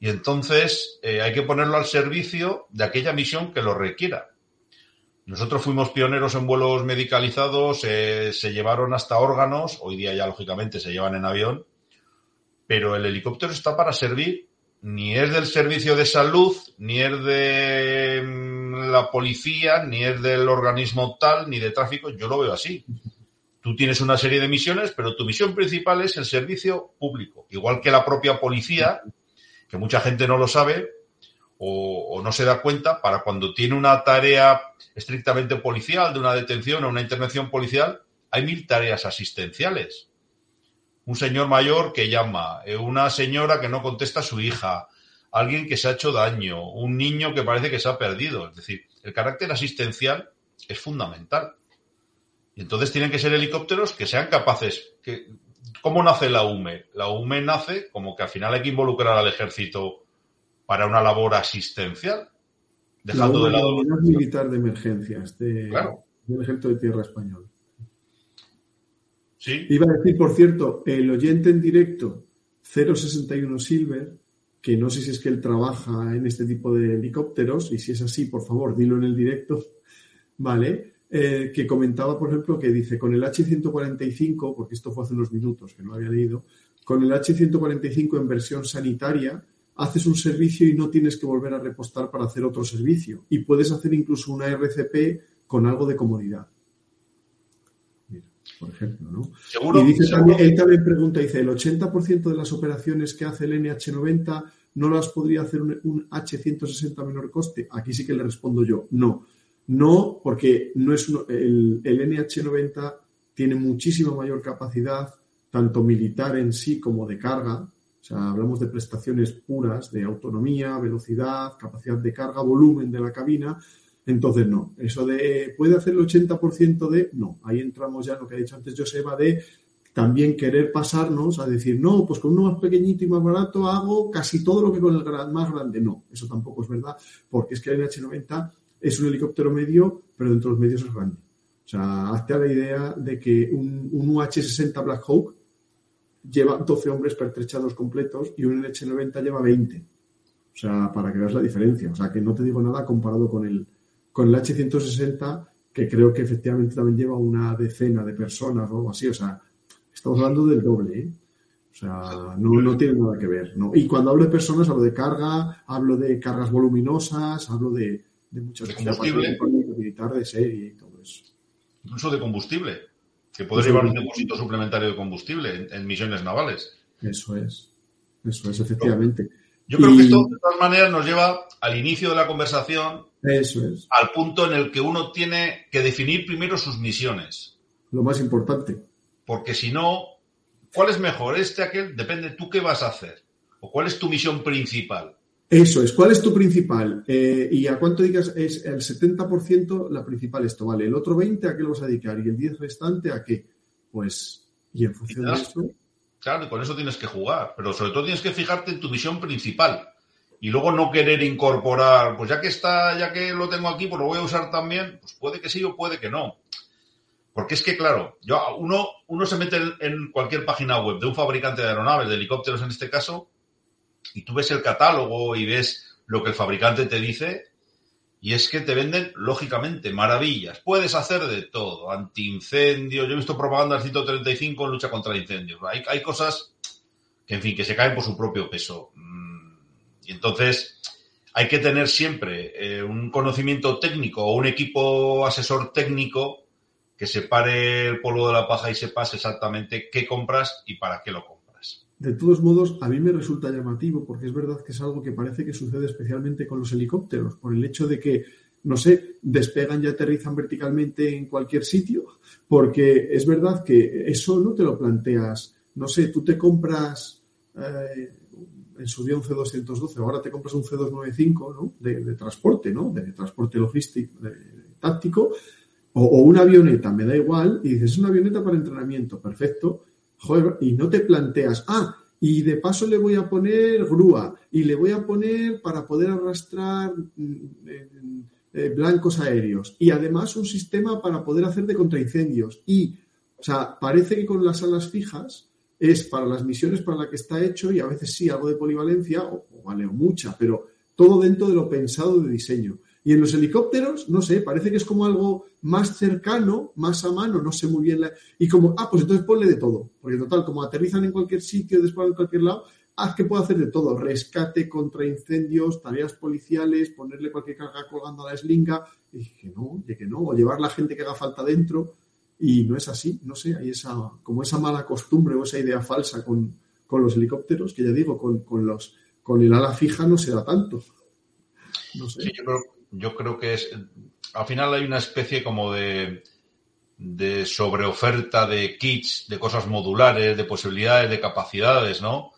Y entonces eh, hay que ponerlo al servicio de aquella misión que lo requiera. Nosotros fuimos pioneros en vuelos medicalizados, eh, se llevaron hasta órganos, hoy día ya lógicamente se llevan en avión, pero el helicóptero está para servir, ni es del servicio de salud, ni es de mm, la policía, ni es del organismo tal, ni de tráfico, yo lo veo así. Tú tienes una serie de misiones, pero tu misión principal es el servicio público, igual que la propia policía, que mucha gente no lo sabe, o, no se da cuenta para cuando tiene una tarea estrictamente policial, de una detención o una intervención policial, hay mil tareas asistenciales. Un señor mayor que llama, eh, una señora que no contesta a su hija, alguien que se ha hecho daño, un niño que parece que se ha perdido. Es decir, el carácter asistencial es fundamental. Y entonces tienen que ser helicópteros que sean capaces, que ¿cómo nace la UME? La UME nace como que al final hay que involucrar al ejército para una labor asistencial,
dejando de lado... La militar de emergencias de, del ejército de tierra español.
Sí.
Iba a decir, por cierto, el oyente en directo 061 Silver, que no sé si es que él trabaja en este tipo de helicópteros, y si es así, por favor, dilo en el directo, ¿vale? Eh, que comentaba, por ejemplo, que dice, con el H-145, porque esto fue hace unos minutos que no había leído, con el H-145 en versión sanitaria, haces un servicio y no tienes que volver a repostar para hacer otro servicio. Y puedes hacer incluso una RCP con algo de comodidad por ejemplo, ¿no?
¿Seguro?
Y dice también, él también pregunta, dice, ¿el 80% de las operaciones que hace el NH90 no las podría hacer un, H160 menor coste? Aquí sí que le respondo yo, no. No, porque no es el, el NH90 tiene muchísima mayor capacidad, tanto militar en sí como de carga. O sea, hablamos de prestaciones puras de autonomía, velocidad, capacidad de carga, volumen de la cabina, entonces, no. Eso de, ¿puede hacer el 80% de? No. Ahí entramos ya en lo que ha dicho antes Joseba de también querer pasarnos a decir, no, pues con uno más pequeñito y más barato hago casi todo lo que con el más grande. No, eso tampoco es verdad, porque es que el NH90 es un helicóptero medio, pero dentro de los medios es grande. O sea, hazte a la idea de que un, un UH-60 Black Hawk lleva 12 hombres pertrechados completos y un NH-90 lleva 20. O sea, para que veas la diferencia. O sea, que no te digo nada comparado con el, con el H160, que creo que efectivamente también lleva una decena de personas o algo así. O sea, estamos hablando del doble. ¿eh? O sea, no, tiene nada que ver. ¿no? Y cuando hablo de personas, hablo de carga, hablo de cargas voluminosas, hablo de, muchas
de combustible.
militar de serie y todo eso.
Incluso de combustible, que puede llevar un depósito suplementario de combustible en, misiones navales.
Eso es. Eso es, efectivamente.
Yo creo que esto, de todas maneras, nos lleva al inicio de la conversación
eso es.
Al punto en el que uno tiene que definir primero sus misiones.
Lo más importante.
Porque si no, ¿cuál es mejor? ¿Este, aquel? Depende tú qué vas a hacer. ¿O cuál es tu misión principal?
Eso es, ¿cuál es tu principal? Eh, ¿Y a cuánto digas? Es el 70% la principal esto, ¿vale? El otro 20% a qué lo vas a dedicar y el 10 restante a qué? Pues, y en función de eso...
Claro, con eso tienes que jugar, pero sobre todo tienes que fijarte en tu misión principal y luego no querer incorporar, pues ya que está, ya que lo tengo aquí, pues lo voy a usar también, pues puede que sí o puede que no. Porque es que, claro, yo, uno, uno se mete en cualquier página web de un fabricante de aeronaves, de helicópteros en este caso, y tú ves el catálogo y ves lo que el fabricante te dice, y es que te venden, lógicamente, maravillas. Puedes hacer de todo, antiincendios. Yo he visto propaganda del 135 en lucha contra incendios. Hay, hay cosas que, en fin, que se caen por su propio peso y entonces hay que tener siempre eh, un conocimiento técnico o un equipo asesor técnico que separe el polvo de la paja y sepas exactamente qué compras y para qué lo compras.
De todos modos, a mí me resulta llamativo porque es verdad que es algo que parece que sucede especialmente con los helicópteros, por el hecho de que, no sé, despegan y aterrizan verticalmente en cualquier sitio, porque es verdad que eso no te lo planteas, no sé, tú te compras eh, en su día un C212, ahora te compras un C295 ¿no? de, transporte, ¿no? de transporte logístico, táctico, o, una avioneta, me da igual, y dices, es una avioneta para entrenamiento, perfecto, joder, y no te planteas, ah, y de paso le voy a poner grúa, y le voy a poner para poder arrastrar mm, eh, blancos aéreos, y además un sistema para poder hacer de contraincendios, y, o sea, parece que con las alas fijas, es para las misiones para las que está hecho y a veces sí algo de polivalencia o, vale o mucha, pero todo dentro de lo pensado de diseño. Y en los helicópteros, no sé, parece que es como algo más cercano, más a mano, no sé muy bien. La... Y como, ah, pues entonces ponle de todo. Porque total, como aterrizan en cualquier sitio, después en cualquier lado, haz que pueda hacer de todo. Rescate contra incendios, tareas policiales, ponerle cualquier carga colgando a la eslinga. Y que no, y que no. O llevar la gente que haga falta dentro. Y no es así, no sé, hay esa, como esa mala costumbre o esa idea falsa con, los helicópteros, que ya digo, con, los, con el ala fija no se da tanto.
No sé. Sí, yo creo, yo creo que es, al final hay una especie como de, de sobreoferta de kits, de cosas modulares, de posibilidades, de capacidades, ¿no?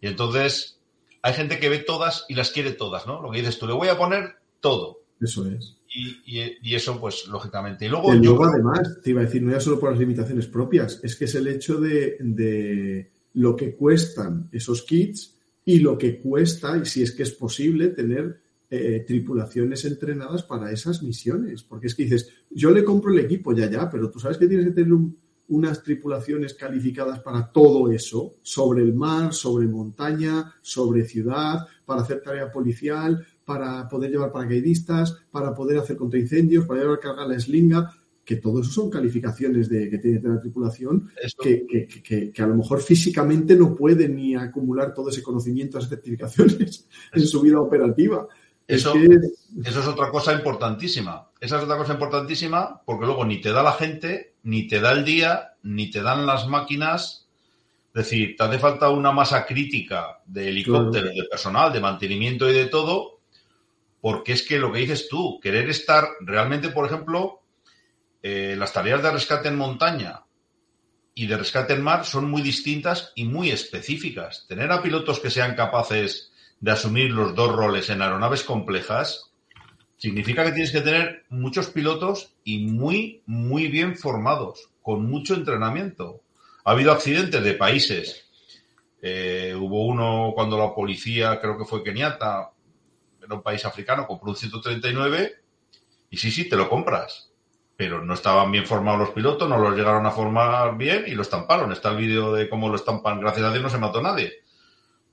Y entonces hay gente que ve todas y las quiere todas, ¿no? Lo que dices tú, le voy a poner todo.
Eso es.
Y, eso, pues, lógicamente. Y luego,
luego además, te iba a decir, no ya solo por las limitaciones propias, es que es el hecho de, lo que cuestan esos kits y lo que cuesta, y si es que es posible, tener eh, tripulaciones entrenadas para esas misiones. Porque es que dices, yo le compro el equipo, ya, ya, pero tú sabes que tienes que tener unas tripulaciones calificadas para todo eso, sobre el mar, sobre montaña, sobre ciudad, para hacer tarea policial, para poder llevar paracaidistas, para poder hacer contraincendios, para llevar carga la eslinga, que todo eso son calificaciones de que tiene la tripulación, que, que, que, a lo mejor físicamente no pueden ni acumular todo ese conocimiento, esas certificaciones en su vida operativa.
Eso es, eso es otra cosa importantísima. Esa es otra cosa importantísima porque luego ni te da la gente, ni te da el día, ni te dan las máquinas. Es decir, te hace falta una masa crítica de helicópteros, de personal, de mantenimiento y de todo, porque es que lo que dices tú, querer estar realmente, por ejemplo, eh, las tareas de rescate en montaña y de rescate en mar son muy distintas y muy específicas. Tener a pilotos que sean capaces de asumir los dos roles en aeronaves complejas significa que tienes que tener muchos pilotos y muy, muy bien formados, con mucho entrenamiento. Ha habido accidentes de países. Eh, hubo uno cuando la policía, creo que fue Kenyatta, un país africano, compró un 139 y sí, sí, te lo compras. Pero no estaban bien formados los pilotos, no los llegaron a formar bien y lo estamparon. Está el vídeo de cómo lo estampan. Gracias a Dios no se mató nadie.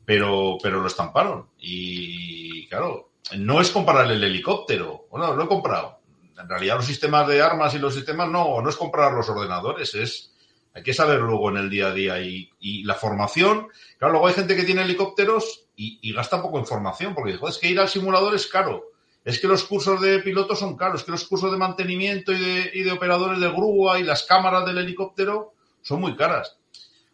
Pero, pero lo estamparon. Y claro, no es comparar el helicóptero. Bueno, lo he comprado. En realidad los sistemas de armas y los sistemas no, no es comprar los ordenadores, es hay que saber luego en el día a día y, la formación. Claro, luego hay gente que tiene helicópteros y, gasta poco en formación, porque es que ir al simulador es caro. Es que los cursos de pilotos son caros, es que los cursos de mantenimiento y de, y de operadores de grúa y las cámaras del helicóptero son muy caras.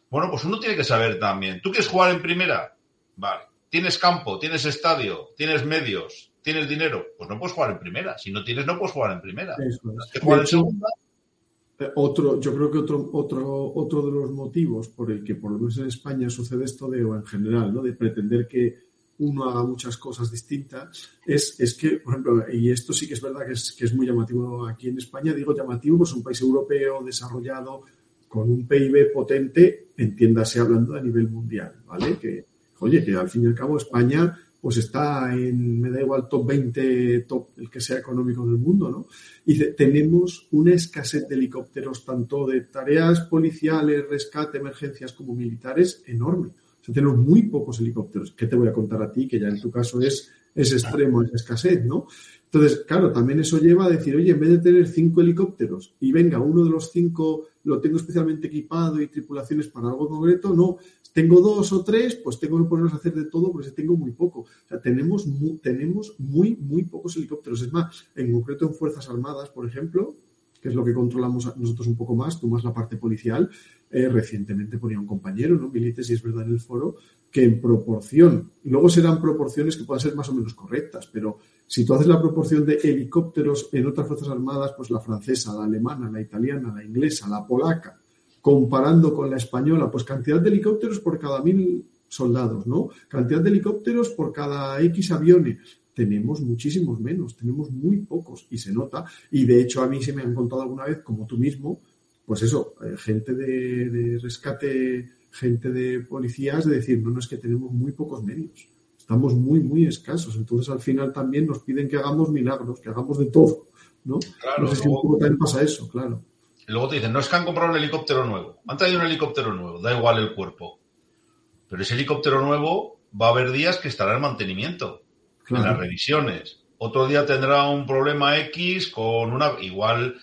Bueno, pues uno tiene que saber también. ¿Tú quieres jugar en primera? Vale. Tienes campo, tienes estadio, tienes medios, tienes dinero. Pues no puedes jugar en primera. Si no tienes, no puedes jugar en primera. Que jugar en segunda
eh, otro, yo creo que otro, otro, otro de los motivos por el que por lo menos en España sucede esto de, o en general, ¿no? de pretender que uno haga muchas cosas distintas, es, es que, por ejemplo, y esto sí que es verdad que es, que es muy llamativo aquí en España, digo llamativo, pues un país europeo desarrollado con un PIB potente, entiéndase hablando a nivel mundial, ¿vale? Que, oye, que al fin y al cabo España pues está en, me da igual, top 20, top, el que sea económico del mundo, ¿no? Y tenemos una escasez de helicópteros, tanto de tareas policiales, rescate, emergencias, como militares, enorme. O sea, tenemos muy pocos helicópteros. ¿Qué te voy a contar a ti? Que ya en tu caso es, es extremo esa escasez, ¿no? Entonces, claro, también eso lleva a decir, oye, en vez de tener cinco helicópteros y venga, uno de los cinco lo tengo especialmente equipado y tripulaciones para algo concreto, no, tengo dos o tres, pues tengo que ponerlos a hacer de todo porque tengo muy poco. O sea, tenemos muy, tenemos muy, muy pocos helicópteros. Es más, en concreto en Fuerzas Armadas, por ejemplo, que es lo que controlamos nosotros un poco más, tú más la parte policial, eh, recientemente ponía un compañero, ¿no? Milites, y es verdad en el foro, que en proporción, luego serán proporciones que puedan ser más o menos correctas, pero si tú haces la proporción de helicópteros en otras Fuerzas Armadas, pues la francesa, la alemana, la italiana, la inglesa, la polaca, comparando con la española, pues cantidad de helicópteros por cada mil soldados, ¿no? Cantidad de helicópteros por cada X aviones. Tenemos muchísimos menos, tenemos muy pocos y se nota. Y de hecho a mí se me han contado alguna vez, como tú mismo, pues eso, eh, gente de, rescate, gente de policías, de decir, no, no es que tenemos muy pocos medios. Estamos muy, muy escasos. Entonces al final también nos piden que hagamos milagros, que hagamos de todo, ¿no? no sé si un poco también pasa eso, claro.
Y luego te dicen, no es que han comprado un helicóptero nuevo. Han traído un helicóptero nuevo, da igual el cuerpo. Pero ese helicóptero nuevo va a haber días que estará en mantenimiento, en las revisiones. Otro día tendrá un problema X con una. Igual,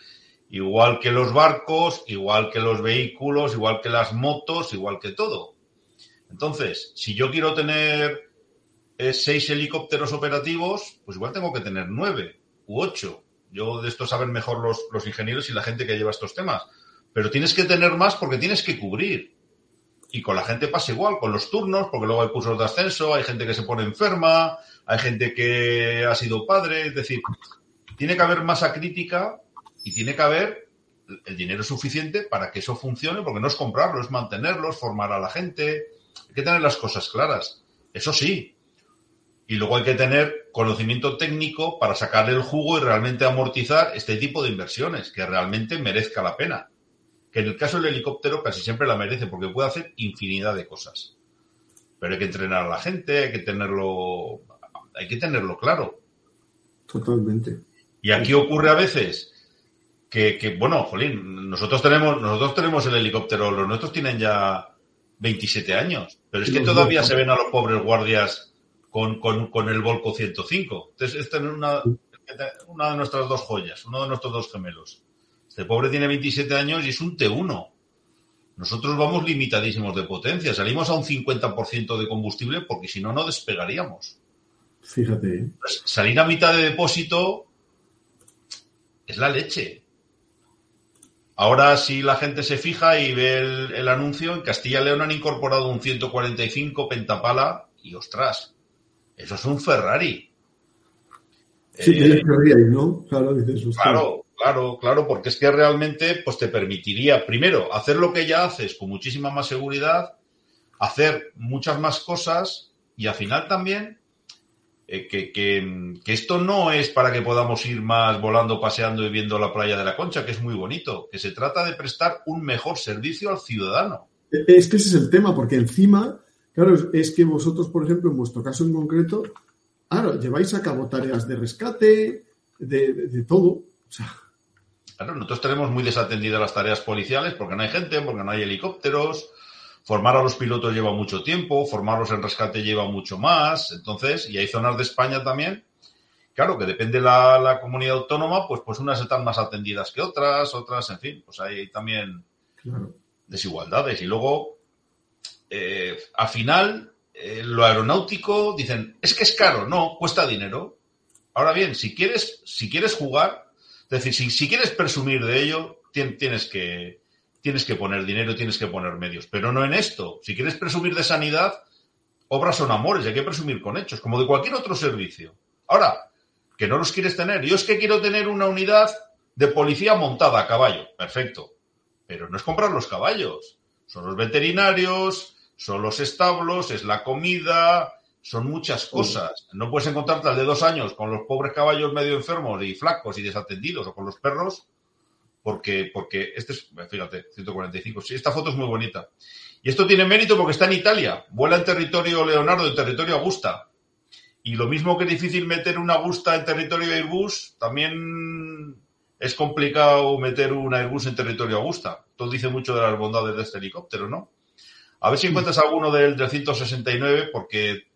igual que los barcos, igual que los vehículos, igual que las motos, igual que todo. Entonces, si yo quiero tener eh, seis helicópteros operativos, pues igual tengo que tener nueve u ocho. Yo de esto saben mejor los, los ingenieros y la gente que lleva estos temas. Pero tienes que tener más porque tienes que cubrir. Y con la gente pasa igual, con los turnos, porque luego hay cursos de ascenso, hay gente que se pone enferma, hay gente que ha sido padre. Es decir, tiene que haber masa crítica y tiene que haber el dinero suficiente para que eso funcione, porque no es comprarlo, es mantenerlo, es formar a la gente. Hay que tener las cosas claras. Eso sí, Y luego hay que tener conocimiento técnico para sacarle el jugo y realmente amortizar este tipo de inversiones, que realmente merezca la pena. Que en el caso del helicóptero casi siempre la merece porque puede hacer infinidad de cosas. Pero hay que entrenar a la gente, hay que tenerlo, hay que tenerlo claro.
Totalmente.
Y aquí ocurre a veces que, bueno, Jolín, nosotros tenemos, nosotros tenemos el helicóptero, los nuestros tienen ya 27 años, pero es que todavía se ven a los pobres guardias con, con, el Volco 105. Entonces, esta es una, una de nuestras dos joyas, uno de nuestros dos gemelos. Este pobre tiene 27 años y es un T1. Nosotros vamos limitadísimos de potencia, salimos a un 50% de combustible porque si no, no despegaríamos.
Fíjate. ¿eh?
Pues salir a mitad de depósito es la leche. Ahora, si la gente se fija y ve el, anuncio, en Castilla y León han incorporado un 145 pentapala y ostras, eso es un Ferrari.
Sí, eh, ¿no? Claro, dices,
claro, claro, claro, porque es que realmente pues te permitiría, primero, hacer lo que ya haces con muchísima más seguridad, hacer muchas más cosas y al final también eh, que, esto no es para que podamos ir más volando, paseando y viendo la playa de la Concha, que es muy bonito, que se trata de prestar un mejor servicio al ciudadano.
Es que ese es el tema, porque encima, claro, es que vosotros, por ejemplo, en vuestro caso en concreto, claro, lleváis a cabo tareas de rescate, de, todo.
Claro, nosotros tenemos muy desatendidas las tareas policiales porque no hay gente, porque no hay helicópteros, Formar a los pilotos lleva mucho tiempo, formarlos en rescate lleva mucho más. Entonces, y hay zonas de España también, claro, que depende la, la comunidad autónoma, pues, pues unas están más atendidas que otras, otras, en fin, pues hay también desigualdades. Y luego, eh, al final, eh, lo aeronáutico, dicen, es que es caro, no, cuesta dinero. Ahora bien, si quieres, si quieres jugar, es decir, si, quieres presumir de ello, tienes que, tienes que poner dinero, tienes que poner medios, pero no en esto. Si quieres presumir de sanidad, obras son amores, hay que presumir con hechos, como de cualquier otro servicio. Ahora, que no los quieres tener. Yo es que quiero tener una unidad de policía montada a caballo. Perfecto. Pero no es comprar los caballos. Son los veterinarios, son los establos, es la comida, son muchas cosas. No puedes encontrarte al de dos años con los pobres caballos medio enfermos y flacos y desatendidos o con los perros porque, porque este es, fíjate, 145. Sí, esta foto es muy bonita. Y esto tiene mérito porque está en Italia. Vuela en territorio Leonardo, en territorio Augusta. Y lo mismo que es difícil meter una Augusta en territorio Airbus, también es complicado meter una Airbus en territorio Augusta. Todo dice mucho de las bondades de este helicóptero, ¿no? A ver si encuentras alguno del, del 169, porque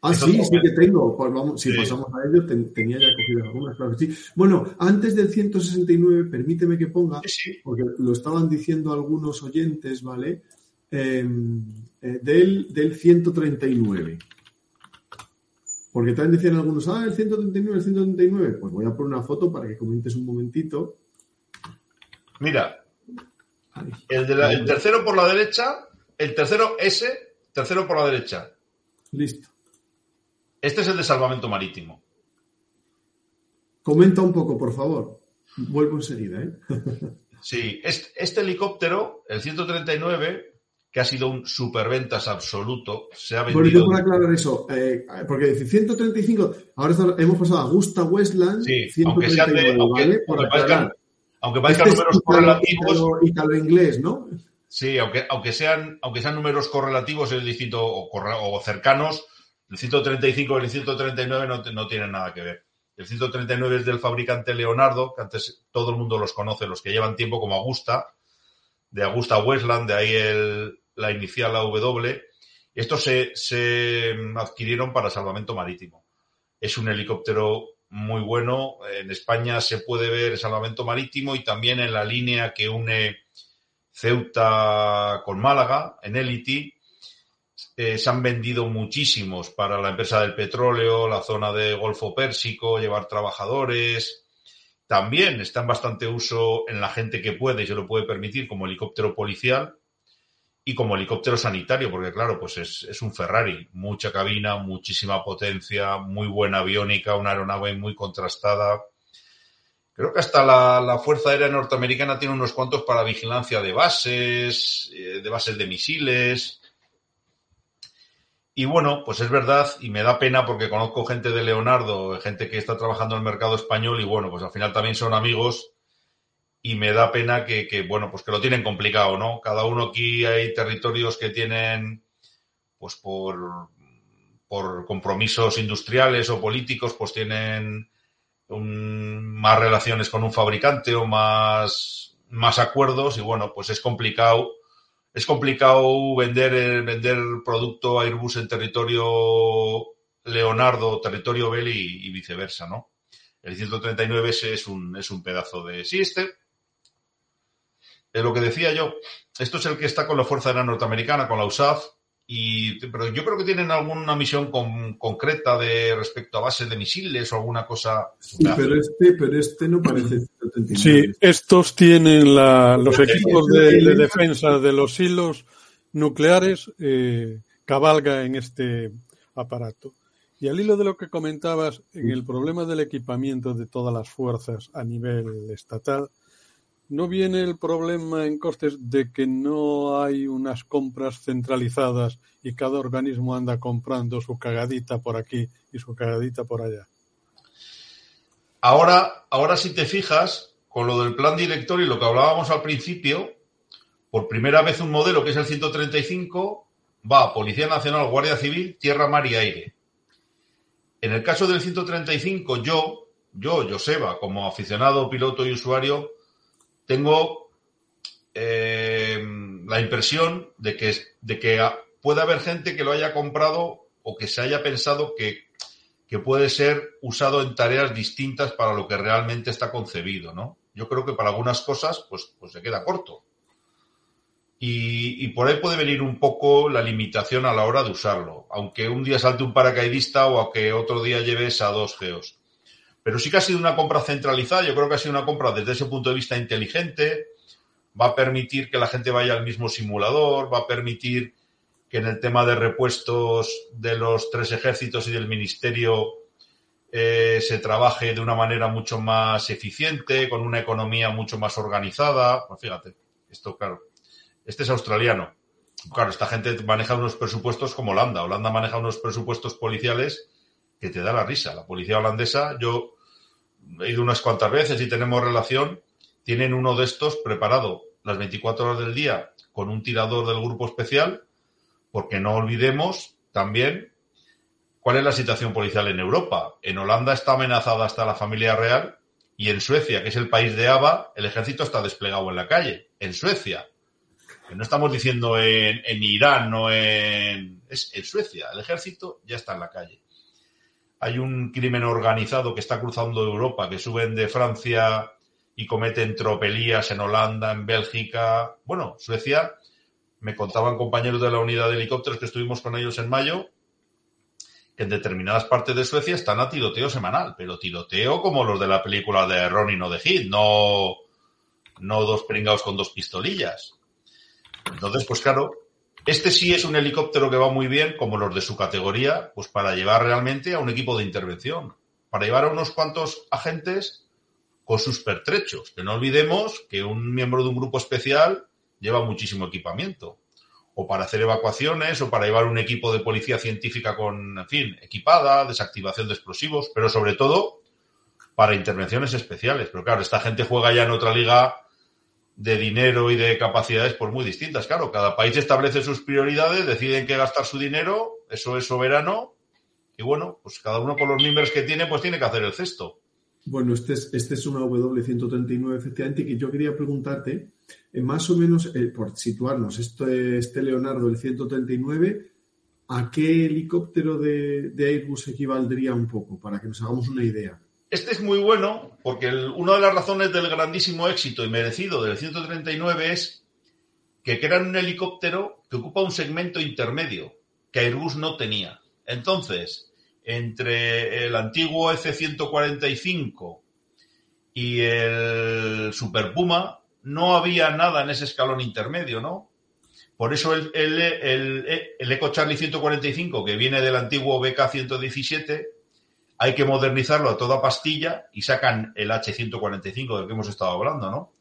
Ah, sí, sí que tengo. Pues vamos, si pasamos a ello, tenía ya cogido algunas, claro que sí. Bueno, antes del 169, permíteme que ponga, porque lo estaban diciendo algunos oyentes, ¿vale? Em, eh, del, del 139. Porque también decían algunos, ah, el 139, el 139. Pues voy a poner una foto para que comentes un momentito.
Mira, el, el tercero por la derecha, el tercero S, tercero por la derecha.
Listo.
Este es el de salvamento marítimo.
Comenta un poco, por favor. Vuelvo enseguida. ¿eh?
sí, este, helicóptero, el 139, que ha sido un superventas absoluto, se ha vendido...
Bueno, yo por aclarar eso, eh, porque dice 135, ahora hemos pasado a Augusta Westland,
sí, 139, aunque ¿vale? aunque, parezcan, este números correlativos...
Italo-inglés, ¿no?
Sí, aunque, aunque, sean, aunque sean números correlativos, distinto, o, cercanos, el 135 y el 139 no, no tienen nada que ver. El 139 es del fabricante Leonardo, que antes todo el mundo los conoce, los que llevan tiempo como Augusta, de Augusta Westland, de ahí el, la inicial AW. Estos se, se adquirieron para salvamento marítimo. Es un helicóptero muy bueno. En España se puede ver el salvamento marítimo y también en la línea que une Ceuta con Málaga, en Elity, eh, se han vendido muchísimos para la empresa del petróleo, la zona de Golfo Pérsico, llevar trabajadores. También está en bastante uso en la gente que puede y se lo puede permitir como helicóptero policial y como helicóptero sanitario, porque claro, pues es, un Ferrari, mucha cabina, muchísima potencia, muy buena aviónica, una aeronave muy contrastada. Creo que hasta la, Fuerza Aérea Norteamericana tiene unos cuantos para vigilancia de bases, eh, de bases de misiles. Y bueno, pues es verdad y me da pena porque conozco gente de Leonardo, gente que está trabajando en el mercado español y bueno, pues al final también son amigos y me da pena que, bueno, pues que lo tienen complicado, ¿no? Cada uno aquí hay territorios que tienen, pues por compromisos industriales o políticos, pues tienen más relaciones con un fabricante o más, más acuerdos y bueno, pues es complicado. Es complicado vender, vender producto Airbus en territorio Leonardo, territorio Bell y, viceversa, ¿no? El 139 es un, es un pedazo de... Sí, es lo que decía yo. Esto es el que está con la Fuerza Aérea Norteamericana, con la USAF, y, pero yo creo que tienen alguna misión concreta de respecto a bases de misiles o alguna cosa.
Sí, pero este, pero este no parece.
Sí, estos tienen la, los equipos de, defensa de los hilos nucleares, eh, cabalga en este aparato. Y al hilo de lo que comentabas, en el problema del equipamiento de todas las fuerzas a nivel estatal, ¿No viene el problema en costes de que no hay unas compras centralizadas y cada organismo anda comprando su cagadita por aquí y su cagadita por allá?
Ahora, ahora si te fijas, con lo del plan director y lo que hablábamos al principio, por primera vez un modelo que es el 135 va a Policía Nacional, Guardia Civil, Tierra, Mar y Aire. En el caso del 135, yo, yo, Joseba, como aficionado, piloto y usuario, tengo eh, la impresión de que, de que puede haber gente que lo haya comprado o que se haya pensado que, puede ser usado en tareas distintas para lo que realmente está concebido, ¿no? Yo creo que para algunas cosas, pues, pues se queda corto. Y, y, por ahí puede venir un poco la limitación a la hora de usarlo, aunque un día salte un paracaidista o a que otro día lleves a dos geos. Pero sí que ha sido una compra centralizada, yo creo que ha sido una compra desde ese punto de vista inteligente, va a permitir que la gente vaya al mismo simulador, va a permitir que en el tema de repuestos de los tres ejércitos y del ministerio eh, se trabaje de una manera mucho más eficiente, con una economía mucho más organizada. Pues fíjate, esto claro, este es australiano. Claro, esta gente maneja unos presupuestos como Holanda. Holanda maneja unos presupuestos policiales que te da la risa. La policía holandesa, yo he ido unas cuantas veces y tenemos relación, tienen uno de estos preparado las 24 horas del día con un tirador del grupo especial, porque no olvidemos también cuál es la situación policial en Europa. En Holanda está amenazada hasta la familia real y en Suecia, que es el país de ABA, el ejército está desplegado en la calle. En Suecia. No estamos diciendo en, en Irán, no en... Es en Suecia. El ejército ya está en la calle hay un crimen organizado que está cruzando Europa, que suben de Francia y cometen tropelías en Holanda, en Bélgica. Bueno, Suecia, me contaban compañeros de la unidad de helicópteros que estuvimos con ellos en mayo, que en determinadas partes de Suecia están a tiroteo semanal, pero tiroteo como los de la película de Ronin o de Hit, no, no dos pringados con dos pistolillas. Entonces, pues claro, este sí es un helicóptero que va muy bien, como los de su categoría, pues para llevar realmente a un equipo de intervención, para llevar a unos cuantos agentes con sus pertrechos. Que no olvidemos que un miembro de un grupo especial lleva muchísimo equipamiento. O para hacer evacuaciones, o para llevar un equipo de policía científica con, en fin, equipada, desactivación de explosivos, pero sobre todo para intervenciones especiales. Pero claro, esta gente juega ya en otra liga de dinero y de capacidades pues muy distintas. Claro, cada país establece sus prioridades, deciden qué gastar su dinero, eso es soberano, y bueno, pues cada uno con los miembros que tiene, pues tiene que hacer el cesto.
Bueno, este es, este es una W139, efectivamente, que yo quería preguntarte, eh, más o menos, eh, por situarnos, este, este Leonardo, el 139, ¿a qué helicóptero de Airbus equivaldría un poco? Para que nos hagamos una idea.
Este es muy bueno porque una de las razones del grandísimo éxito y merecido del 139 es que crean un helicóptero que ocupa un segmento intermedio que Airbus no tenía. Entonces, entre el antiguo F-145 y el Super Puma, no había nada en ese escalón intermedio, ¿no? Por eso el, el, Eco Charlie 145, que viene del antiguo BK-117, hay que modernizarlo a toda pastilla y sacan el H145 del que hemos estado hablando, ¿no?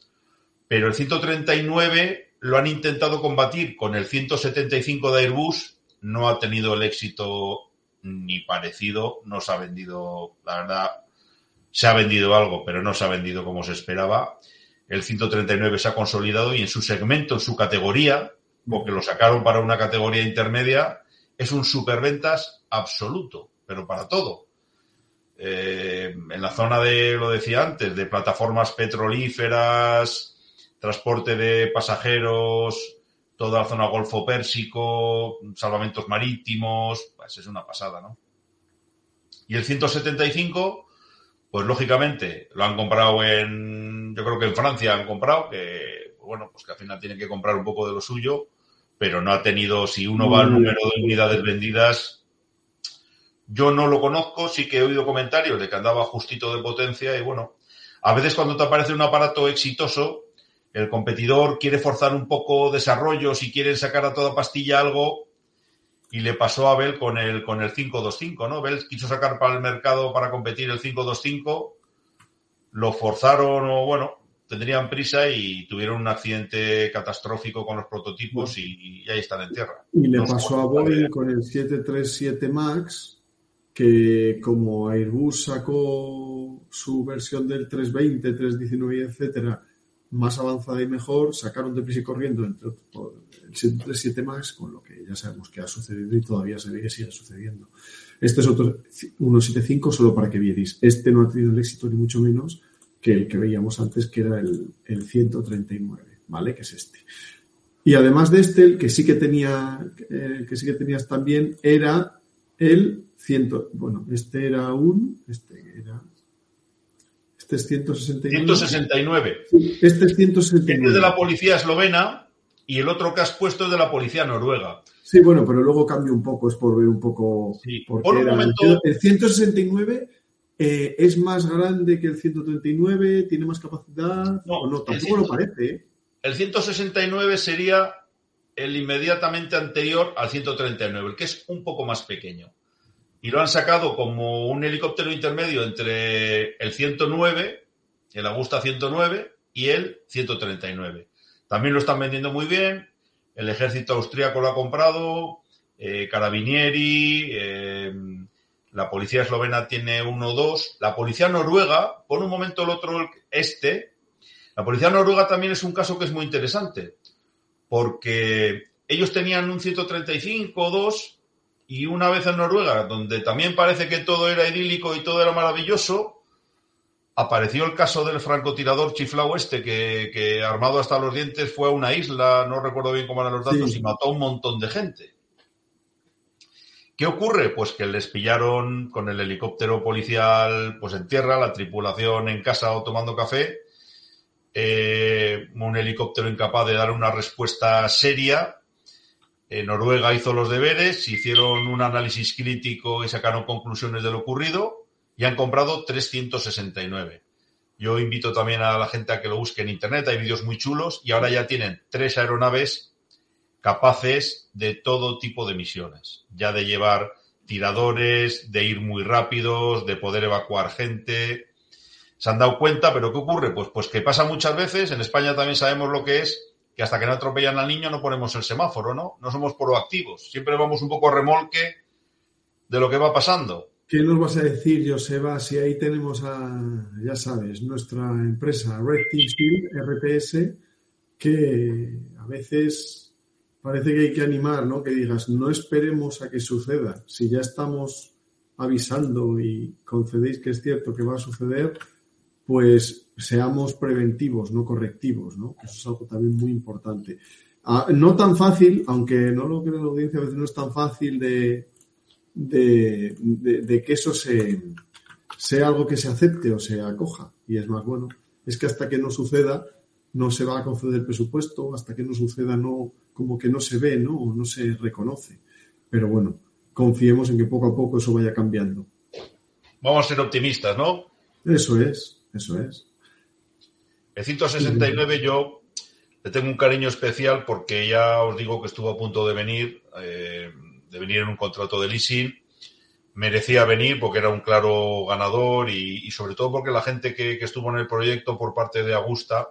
Pero el 139 lo han intentado combatir con el 175 de Airbus no ha tenido el éxito ni parecido, no se ha vendido, la verdad, se ha vendido algo, pero no se ha vendido como se esperaba. El 139 se ha consolidado y en su segmento, en su categoría, porque lo sacaron para una categoría intermedia, es un superventas absoluto, pero para todo. Eh, en la zona de, lo decía antes, de plataformas petrolíferas, transporte de pasajeros, toda la zona Golfo Pérsico, salvamentos marítimos, pues es una pasada, ¿no? Y el 175, pues lógicamente lo han comprado en, yo creo que en Francia han comprado, que bueno, pues que al final tienen que comprar un poco de lo suyo, pero no ha tenido, si uno va al número de unidades vendidas, yo no lo conozco, sí que he oído comentarios de que andaba justito de potencia y bueno, a veces cuando te aparece un aparato exitoso, el competidor quiere forzar un poco desarrollo, si quieren sacar a toda pastilla algo, y le pasó a Bell con el, con el 525, ¿no? Bell quiso sacar para el mercado para competir el 525, lo forzaron o bueno, tendrían prisa y tuvieron un accidente catastrófico con los prototipos y, ahí están en tierra.
Y le pasó a Boeing con el 737 MAX, que como Airbus sacó su versión del 320, 319, etcétera, más avanzada y mejor, sacaron de prisa y corriendo entre el 737 MAX, con lo que ya sabemos que ha sucedido y todavía se ve que sigue sucediendo. Este es otro 175 solo para que vierais. Este no ha tenido el éxito ni mucho menos que el que veíamos antes, que era el, el 139, ¿vale? Que es este. Y además de este, el que sí que tenía, eh, que sí que tenías también, era el 100, bueno, este era un, este era, este es 169.
169.
este es 169.
Este es de la policía eslovena y el otro que has puesto es de la policía noruega.
Sí, bueno, pero luego cambia un poco, es por ver un poco.
Sí. Por un momento...
el 169 eh, ¿Es más grande que el 139? ¿Tiene más capacidad? No, no tampoco lo parece. ¿eh?
El 169 sería el inmediatamente anterior al 139, el que es un poco más pequeño. Y lo han sacado como un helicóptero intermedio entre el 109, el Augusta 109 y el 139. También lo están vendiendo muy bien. El ejército austríaco lo ha comprado, eh, Carabinieri, eh, la policía eslovena tiene uno o dos, la policía noruega, por un momento el otro este, la policía noruega también es un caso que es muy interesante, porque ellos tenían un 135 o 2 y una vez en Noruega, donde también parece que todo era idílico y todo era maravilloso, apareció el caso del francotirador chiflao este, que, armado hasta los dientes fue a una isla, no recuerdo bien cómo eran los datos, y mató a un montón de gente. ¿Qué ocurre? Pues que les pillaron con el helicóptero policial pues en tierra, la tripulación en casa o tomando café, eh, un helicóptero incapaz de dar una respuesta seria. Noruega hizo los deberes, hicieron un análisis crítico y sacaron conclusiones de lo ocurrido y han comprado 369. Yo invito también a la gente a que lo busque en internet, hay vídeos muy chulos y ahora ya tienen tres aeronaves capaces de todo tipo de misiones, ya de llevar tiradores, de ir muy rápidos, de poder evacuar gente. Se han dado cuenta, pero ¿qué ocurre? Pues, pues que pasa muchas veces, en España también sabemos lo que es, que hasta que no atropellan al niño no ponemos el semáforo, ¿no? No somos proactivos, siempre vamos un poco a remolque de lo que va pasando.
¿Qué nos vas a decir, Joseba, si ahí tenemos a, ya sabes, nuestra empresa Red Team RPS, que a veces parece que hay que animar, ¿no? Que digas, no esperemos a que suceda. Si ya estamos avisando y concedéis que es cierto que va a suceder, pues seamos preventivos, no correctivos, ¿no? Eso es algo también muy importante. Ah, no tan fácil, aunque no lo creo la audiencia, a veces no es tan fácil de, de, que eso se, sea algo que se acepte o se acoja. Y es más, bueno, es que hasta que no suceda, no se va a conceder presupuesto, hasta que no suceda, no, como que no se ve, ¿no? O no se reconoce. Pero bueno, confiemos en que poco a poco eso vaya cambiando.
Vamos a ser optimistas, ¿no?
Eso es, eso es.
El 169 yo le tengo un cariño especial porque ya os digo que estuvo a punto de venir, eh, de venir en un contrato de leasing. Merecía venir porque era un claro ganador y, sobre todo porque la gente que, estuvo en el proyecto por parte de Augusta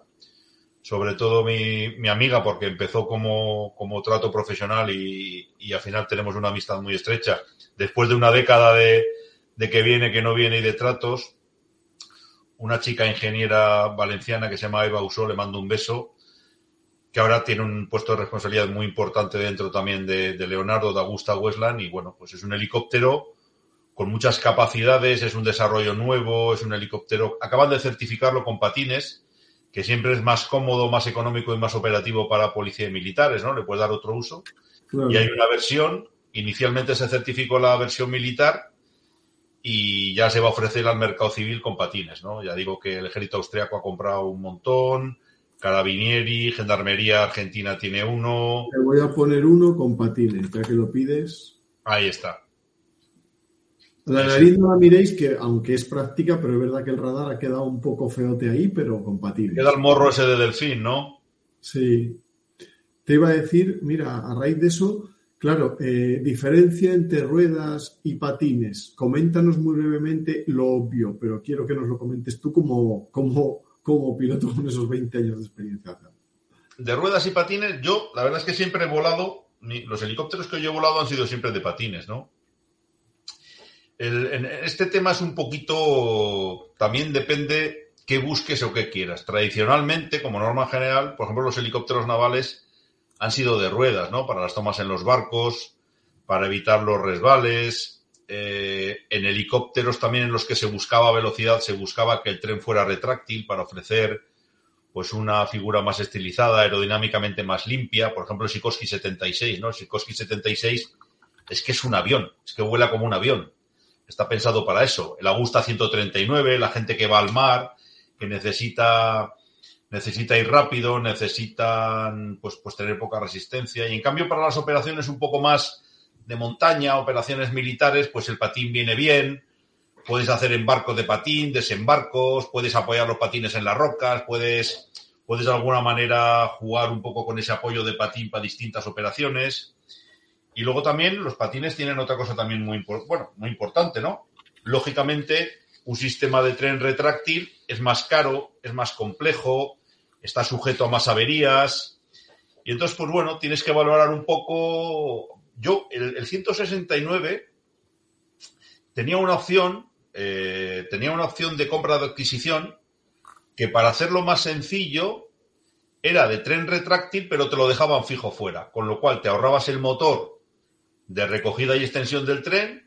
sobre todo mi, mi amiga, porque empezó como, como trato profesional y, y, al final tenemos una amistad muy estrecha. Después de una década de, de que viene, que no viene y de tratos, una chica ingeniera valenciana que se llama Eva Usó, le mando un beso, que ahora tiene un puesto de responsabilidad muy importante dentro también de, de Leonardo, de Augusta Westland, y bueno, pues es un helicóptero con muchas capacidades, es un desarrollo nuevo, es un helicóptero, acaban de certificarlo con patines, que siempre es más cómodo, más económico y más operativo para policía y militares, ¿no? Le puede dar otro uso. Claro. Y hay una versión, inicialmente se certificó la versión militar y ya se va a ofrecer al mercado civil con patines, ¿no? Ya digo que el ejército austriaco ha comprado un montón, Carabinieri, Gendarmería Argentina tiene uno.
Te voy a poner uno con patines, ya que lo pides.
Ahí está.
La nariz no la miréis, que aunque es práctica, pero es verdad que el radar ha quedado un poco feote ahí, pero compatible.
Queda el morro ese de delfín, ¿no?
Sí. Te iba a decir, mira, a raíz de eso, claro, eh, diferencia entre ruedas y patines. Coméntanos muy brevemente lo obvio, pero quiero que nos lo comentes tú como, como, piloto con esos 20 años de experiencia.
De ruedas y patines, yo la verdad es que siempre he volado, los helicópteros que yo he volado han sido siempre de patines, ¿no? En este tema es un poquito, también depende qué busques o qué quieras. Tradicionalmente, como norma general, por ejemplo, los helicópteros navales han sido de ruedas, ¿no? Para las tomas en los barcos, para evitar los resbales. Eh, en helicópteros también en los que se buscaba velocidad, se buscaba que el tren fuera retráctil para ofrecer pues una figura más estilizada, aerodinámicamente más limpia. Por ejemplo, el Sikorsky 76, ¿no? El Sikorsky 76 es que es un avión, es que vuela como un avión está pensado para eso. El Augusta 139, la gente que va al mar, que necesita, necesita ir rápido, necesitan pues, pues tener poca resistencia. Y en cambio, para las operaciones un poco más de montaña, operaciones militares, pues el patín viene bien. Puedes hacer embarcos de patín, desembarcos, puedes apoyar los patines en las rocas, puedes, puedes de alguna manera jugar un poco con ese apoyo de patín para distintas operaciones. Y luego también los patines tienen otra cosa también muy, bueno, muy importante, ¿no? Lógicamente, un sistema de tren retráctil es más caro, es más complejo, está sujeto a más averías. Y entonces, pues bueno, tienes que valorar un poco. Yo, el, el 169 tenía una opción, eh, tenía una opción de compra de adquisición que para hacerlo más sencillo era de tren retráctil, pero te lo dejaban fijo fuera, con lo cual te ahorrabas el motor de recogida y extensión del tren,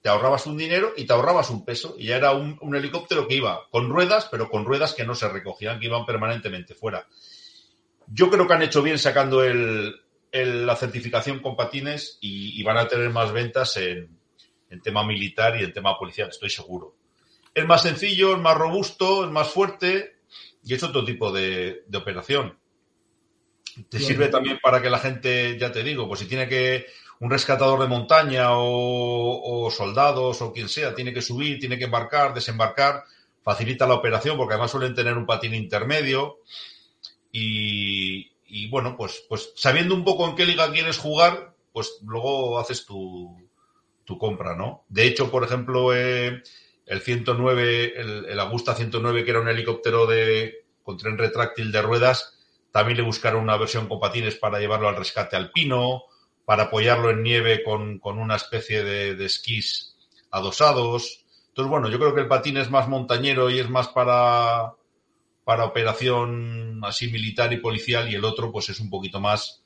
te ahorrabas un dinero y te ahorrabas un peso. Y ya era un, un, helicóptero que iba con ruedas, pero con ruedas que no se recogían, que iban permanentemente fuera. Yo creo que han hecho bien sacando el, el, la certificación con patines y, y, van a tener más ventas en, en tema militar y en tema policial, estoy seguro. Es más sencillo, es más robusto, es más fuerte y es otro tipo de, de operación. Te sirve también para que la gente, ya te digo, pues si tiene que un rescatador de montaña o, soldados o quien sea tiene que subir, tiene que embarcar, desembarcar, facilita la operación porque además suelen tener un patín intermedio y, y, bueno, pues, pues sabiendo un poco en qué liga quieres jugar, pues luego haces tu, tu compra, ¿no? De hecho, por ejemplo, eh, el 109, el, el, Augusta 109, que era un helicóptero de, con tren retráctil de ruedas, también le buscaron una versión con patines para llevarlo al rescate alpino para apoyarlo en nieve con, con una especie de, de, esquís adosados. Entonces, bueno, yo creo que el patín es más montañero y es más para, para operación así militar y policial y el otro pues es un poquito más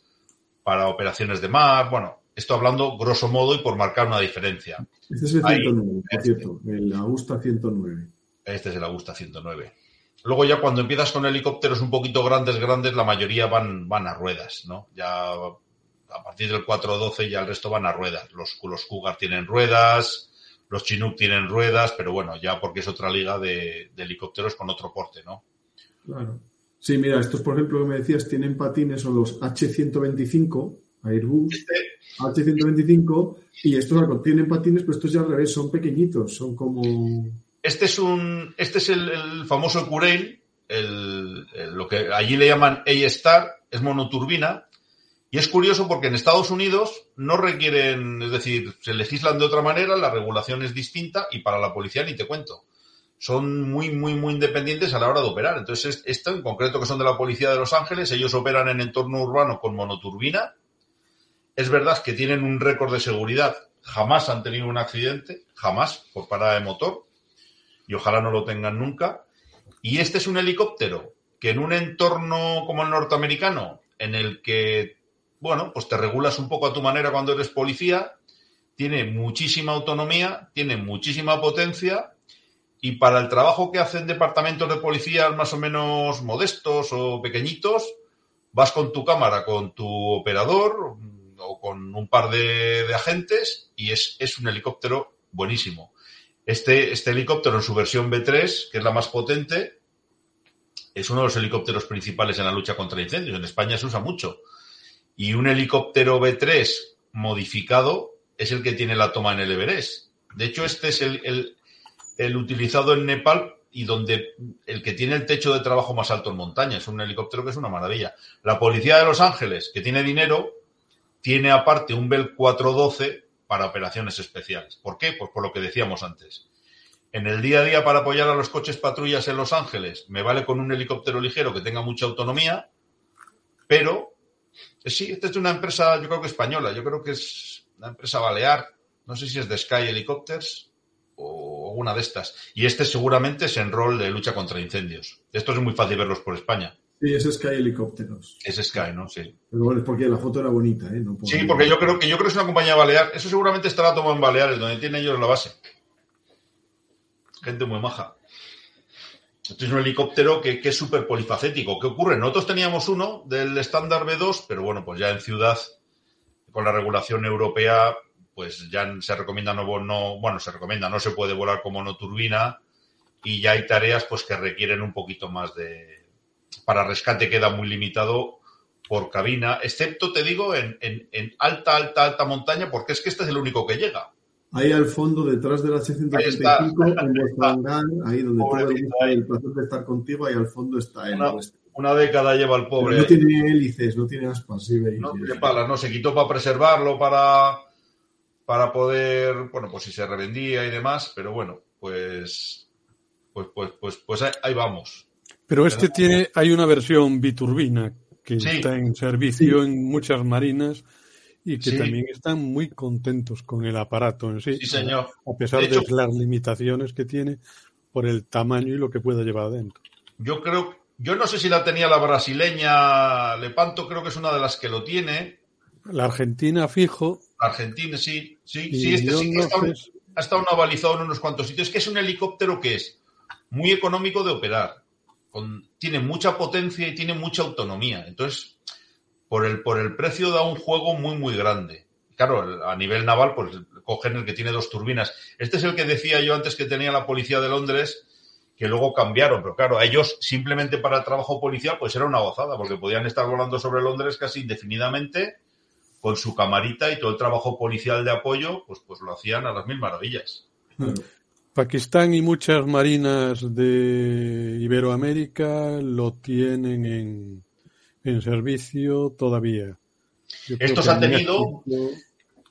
para operaciones de mar. Bueno, esto hablando grosso modo y por marcar una diferencia.
Este es el 109, por cierto, el Augusta 109.
Este es el Augusta 109. Luego ya cuando empiezas con helicópteros un poquito grandes, grandes, la mayoría van, van a ruedas, ¿no? Ya a partir del 412 ya el resto van a ruedas. Los, los Cougar tienen ruedas, los Chinook tienen ruedas, pero bueno, ya porque es otra liga de, de helicópteros con otro porte, ¿no?
Claro. Sí, mira, estos, por ejemplo, que me decías, tienen patines, son los H125, Airbus, este... H125, y estos tienen patines, pero estos ya al revés, son pequeñitos, son como...
Este es un, este es el, el famoso Curail, el, el, lo que allí le llaman A-Star, es monoturbina, y es curioso porque en Estados Unidos no requieren, es decir, se legislan de otra manera, la regulación es distinta y para la policía ni te cuento. son muy, muy, muy independientes a la hora de operar. Entonces, esto en concreto, que son de la Policía de Los Ángeles, ellos operan en entorno urbano con monoturbina. Es verdad que tienen un récord de seguridad. Jamás han tenido un accidente, jamás, por parada de motor. Y ojalá no lo tengan nunca. Y este es un helicóptero que en un entorno como el norteamericano, en el que, bueno, pues te regulas un poco a tu manera cuando eres policía, tiene muchísima autonomía, tiene muchísima potencia y para el trabajo que hacen departamentos de policía más o menos modestos o pequeñitos, vas con tu cámara, con tu operador o con un par de, agentes y es, un helicóptero buenísimo. Este, este helicóptero en su versión B3, que es la más potente, es uno de los helicópteros principales en la lucha contra incendios. En España se usa mucho. Y un helicóptero B3 modificado es el que tiene la toma en el Everest. De hecho, este es el, el utilizado en Nepal y donde el que tiene el techo de trabajo más alto en montaña. Es un helicóptero que es una maravilla. La policía de Los Ángeles, que tiene dinero, tiene aparte un Bell 412 para operaciones especiales. ¿Por qué? Pues por lo que decíamos antes. En el día a día para apoyar a los coches patrullas en Los Ángeles me vale con un helicóptero ligero que tenga mucha autonomía, pero sí, esta es una empresa, yo creo que española, yo creo que es una empresa balear, no sé si es de Sky Helicopters, o una de estas. Y este seguramente es en rol de lucha contra incendios. Esto es muy fácil verlos por España.
Sí, es Sky Helicópteros.
Es Sky, ¿no? Sí.
Pero bueno, es porque la foto era bonita, ¿eh?
sí, porque yo creo que yo creo que es una compañía balear. Eso seguramente estará tomado en Baleares, donde tienen ellos la base. Gente muy maja. Este es un helicóptero que, es súper polifacético. ¿Qué ocurre? Nosotros teníamos uno del estándar B2, pero bueno, pues ya en ciudad, con la regulación europea, pues ya se recomienda no, no, bueno, se recomienda, no se puede volar como no turbina y ya hay tareas pues que requieren un poquito más de, para rescate queda muy limitado por cabina, excepto, te digo, en, alta, alta, alta montaña, porque es que este es el único que llega.
Ahí al fondo, detrás de la 635, en vuestro hangar, ahí donde todo el, el placer de estar contigo, ahí al fondo está
el una, década lleva el pobre.
no tiene hélices, no tiene aspas, sí,
No tiene palas, no, se quitó para preservarlo, para para poder, bueno, pues si se revendía y demás, pero bueno, pues, pues, pues, pues, pues ahí vamos.
Pero este tiene, hay una versión biturbina que está en servicio en muchas marinas y que también están muy contentos con el aparato en sí.
Sí, señor.
A pesar de, las limitaciones que tiene por el tamaño y lo que pueda llevar adentro.
Yo creo, yo no sé si la tenía la brasileña Lepanto, creo que es una de las que lo tiene.
La Argentina fijo
Argentina, sí, sí, sí, este sí que ha estado avalizado en unos cuantos sitios. Es que es un helicóptero que es muy económico de operar, tiene mucha potencia y tiene mucha autonomía. Entonces, por el, por el precio da un juego muy, muy grande. Claro, a nivel naval, pues cogen el que tiene dos turbinas. Este es el que decía yo antes que tenía la policía de Londres, que luego cambiaron, pero claro, a ellos simplemente para el trabajo policial, pues era una gozada, porque podían estar volando sobre Londres casi indefinidamente con su camarita y todo el trabajo policial de apoyo, pues, pues lo hacían a las mil maravillas.
Pakistán y muchas marinas de Iberoamérica lo tienen en, en servicio todavía.
Estos han tenido,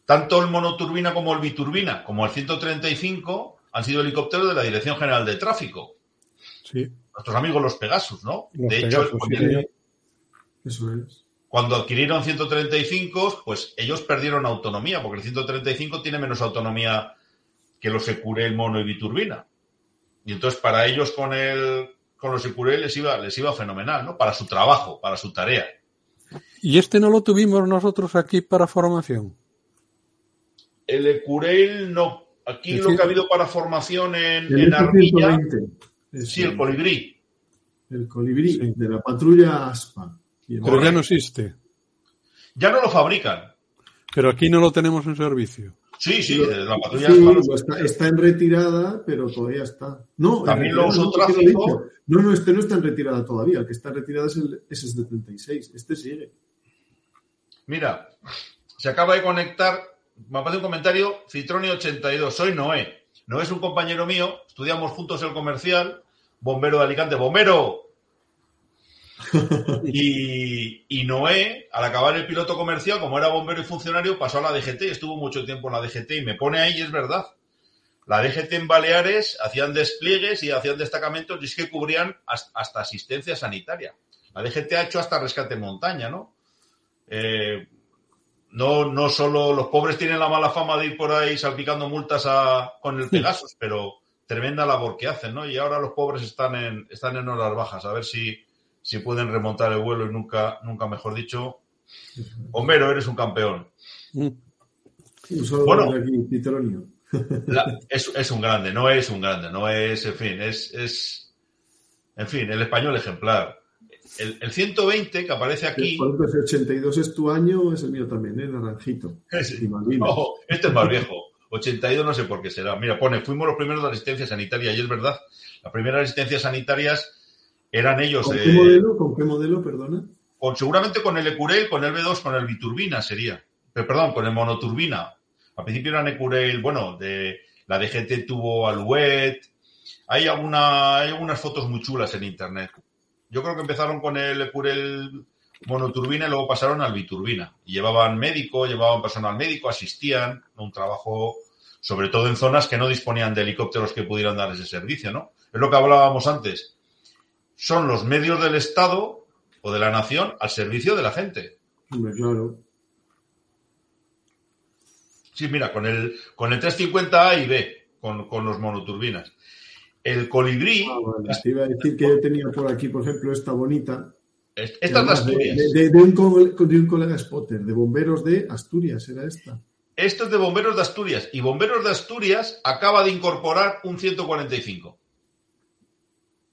tanto el monoturbina como el biturbina, como el 135, han sido helicópteros de la Dirección General de Tráfico.
Sí.
Nuestros amigos los Pegasus, ¿no? de hecho, Eso es. Cuando adquirieron 135, pues ellos perdieron autonomía, porque el 135 tiene menos autonomía que los Secure, el mono y biturbina. Y entonces para ellos con el con los Secure les iba, les iba fenomenal, ¿no? Para su trabajo, para su tarea.
¿Y este no lo tuvimos nosotros aquí para formación?
El Ecureil no. Aquí lo que ha habido para formación en, en Armilla. Sí, el colibrí.
El colibrí de la patrulla ASPA.
Pero ya no existe.
Ya no lo fabrican.
Pero aquí no lo tenemos en servicio.
Sí, sí, la patrulla
está, en retirada, pero todavía está. No,
también lo usó tráfico.
No, no, este no está en retirada todavía. El que está en retirada es el S76. Este sigue.
Mira, se acaba de conectar. Me aparece un comentario. Citroni82. Soy Noé. Noé es un compañero mío. Estudiamos juntos el comercial. Bombero de Alicante. ¡Bombero! Y, Noé, al acabar el piloto comercial, como era bombero y funcionario, pasó a la DGT, estuvo mucho tiempo en la DGT y me pone ahí, es verdad. La DGT en Baleares hacían despliegues y hacían destacamentos y es que cubrían hasta asistencia sanitaria. La DGT ha hecho hasta rescate en montaña, ¿no? Eh, no, no solo los pobres tienen la mala fama de ir por ahí salpicando multas con el Pegasus, pero tremenda labor que hacen, ¿no? Y ahora los pobres están en, están en horas bajas, a ver si, si pueden remontar el vuelo y nunca, nunca mejor dicho. Homero, eres un campeón.
Mm. bueno,
es, es, un grande, no es un grande, no es, en fin, es, es en fin, el español ejemplar. El, 120 que aparece aquí.
El 82 es tu año, es el mío también, ¿eh? Naranjito.
este es más viejo. 82 no sé por qué será. Mira, pone, fuimos los primeros de asistencia sanitaria y es verdad. Las primeras asistencias sanitarias eran ellos.
¿Con qué modelo? ¿Con qué modelo, perdona?
Con, seguramente con el Ecurel, con el B2, con el Biturbina sería. Pero, perdón, con el Monoturbina. Al principio eran Ecurel, bueno, de la DGT tuvo Alouette. Hay, alguna, hay algunas fotos muy chulas en internet. Yo creo que empezaron con el Ecurel monoturbina y luego pasaron al biturbina. Y llevaban médico, llevaban personal médico, asistían, un trabajo sobre todo en zonas que no disponían de helicópteros que pudieran dar ese servicio, ¿no? Es lo que hablábamos antes. Son los medios del Estado o de la nación al servicio de la gente.
claro.
Sí, mira, con el, con el 350A y B, con, con los monoturbinas. El colibrí.
Ah, iba a decir que yo tenía por aquí, por ejemplo, esta bonita.
Esta es de Asturias.
De, un, de, un, colega Spotter, de bomberos de Asturias, era esta.
Esto es de bomberos de Asturias. Y bomberos de Asturias acaba de incorporar un 145.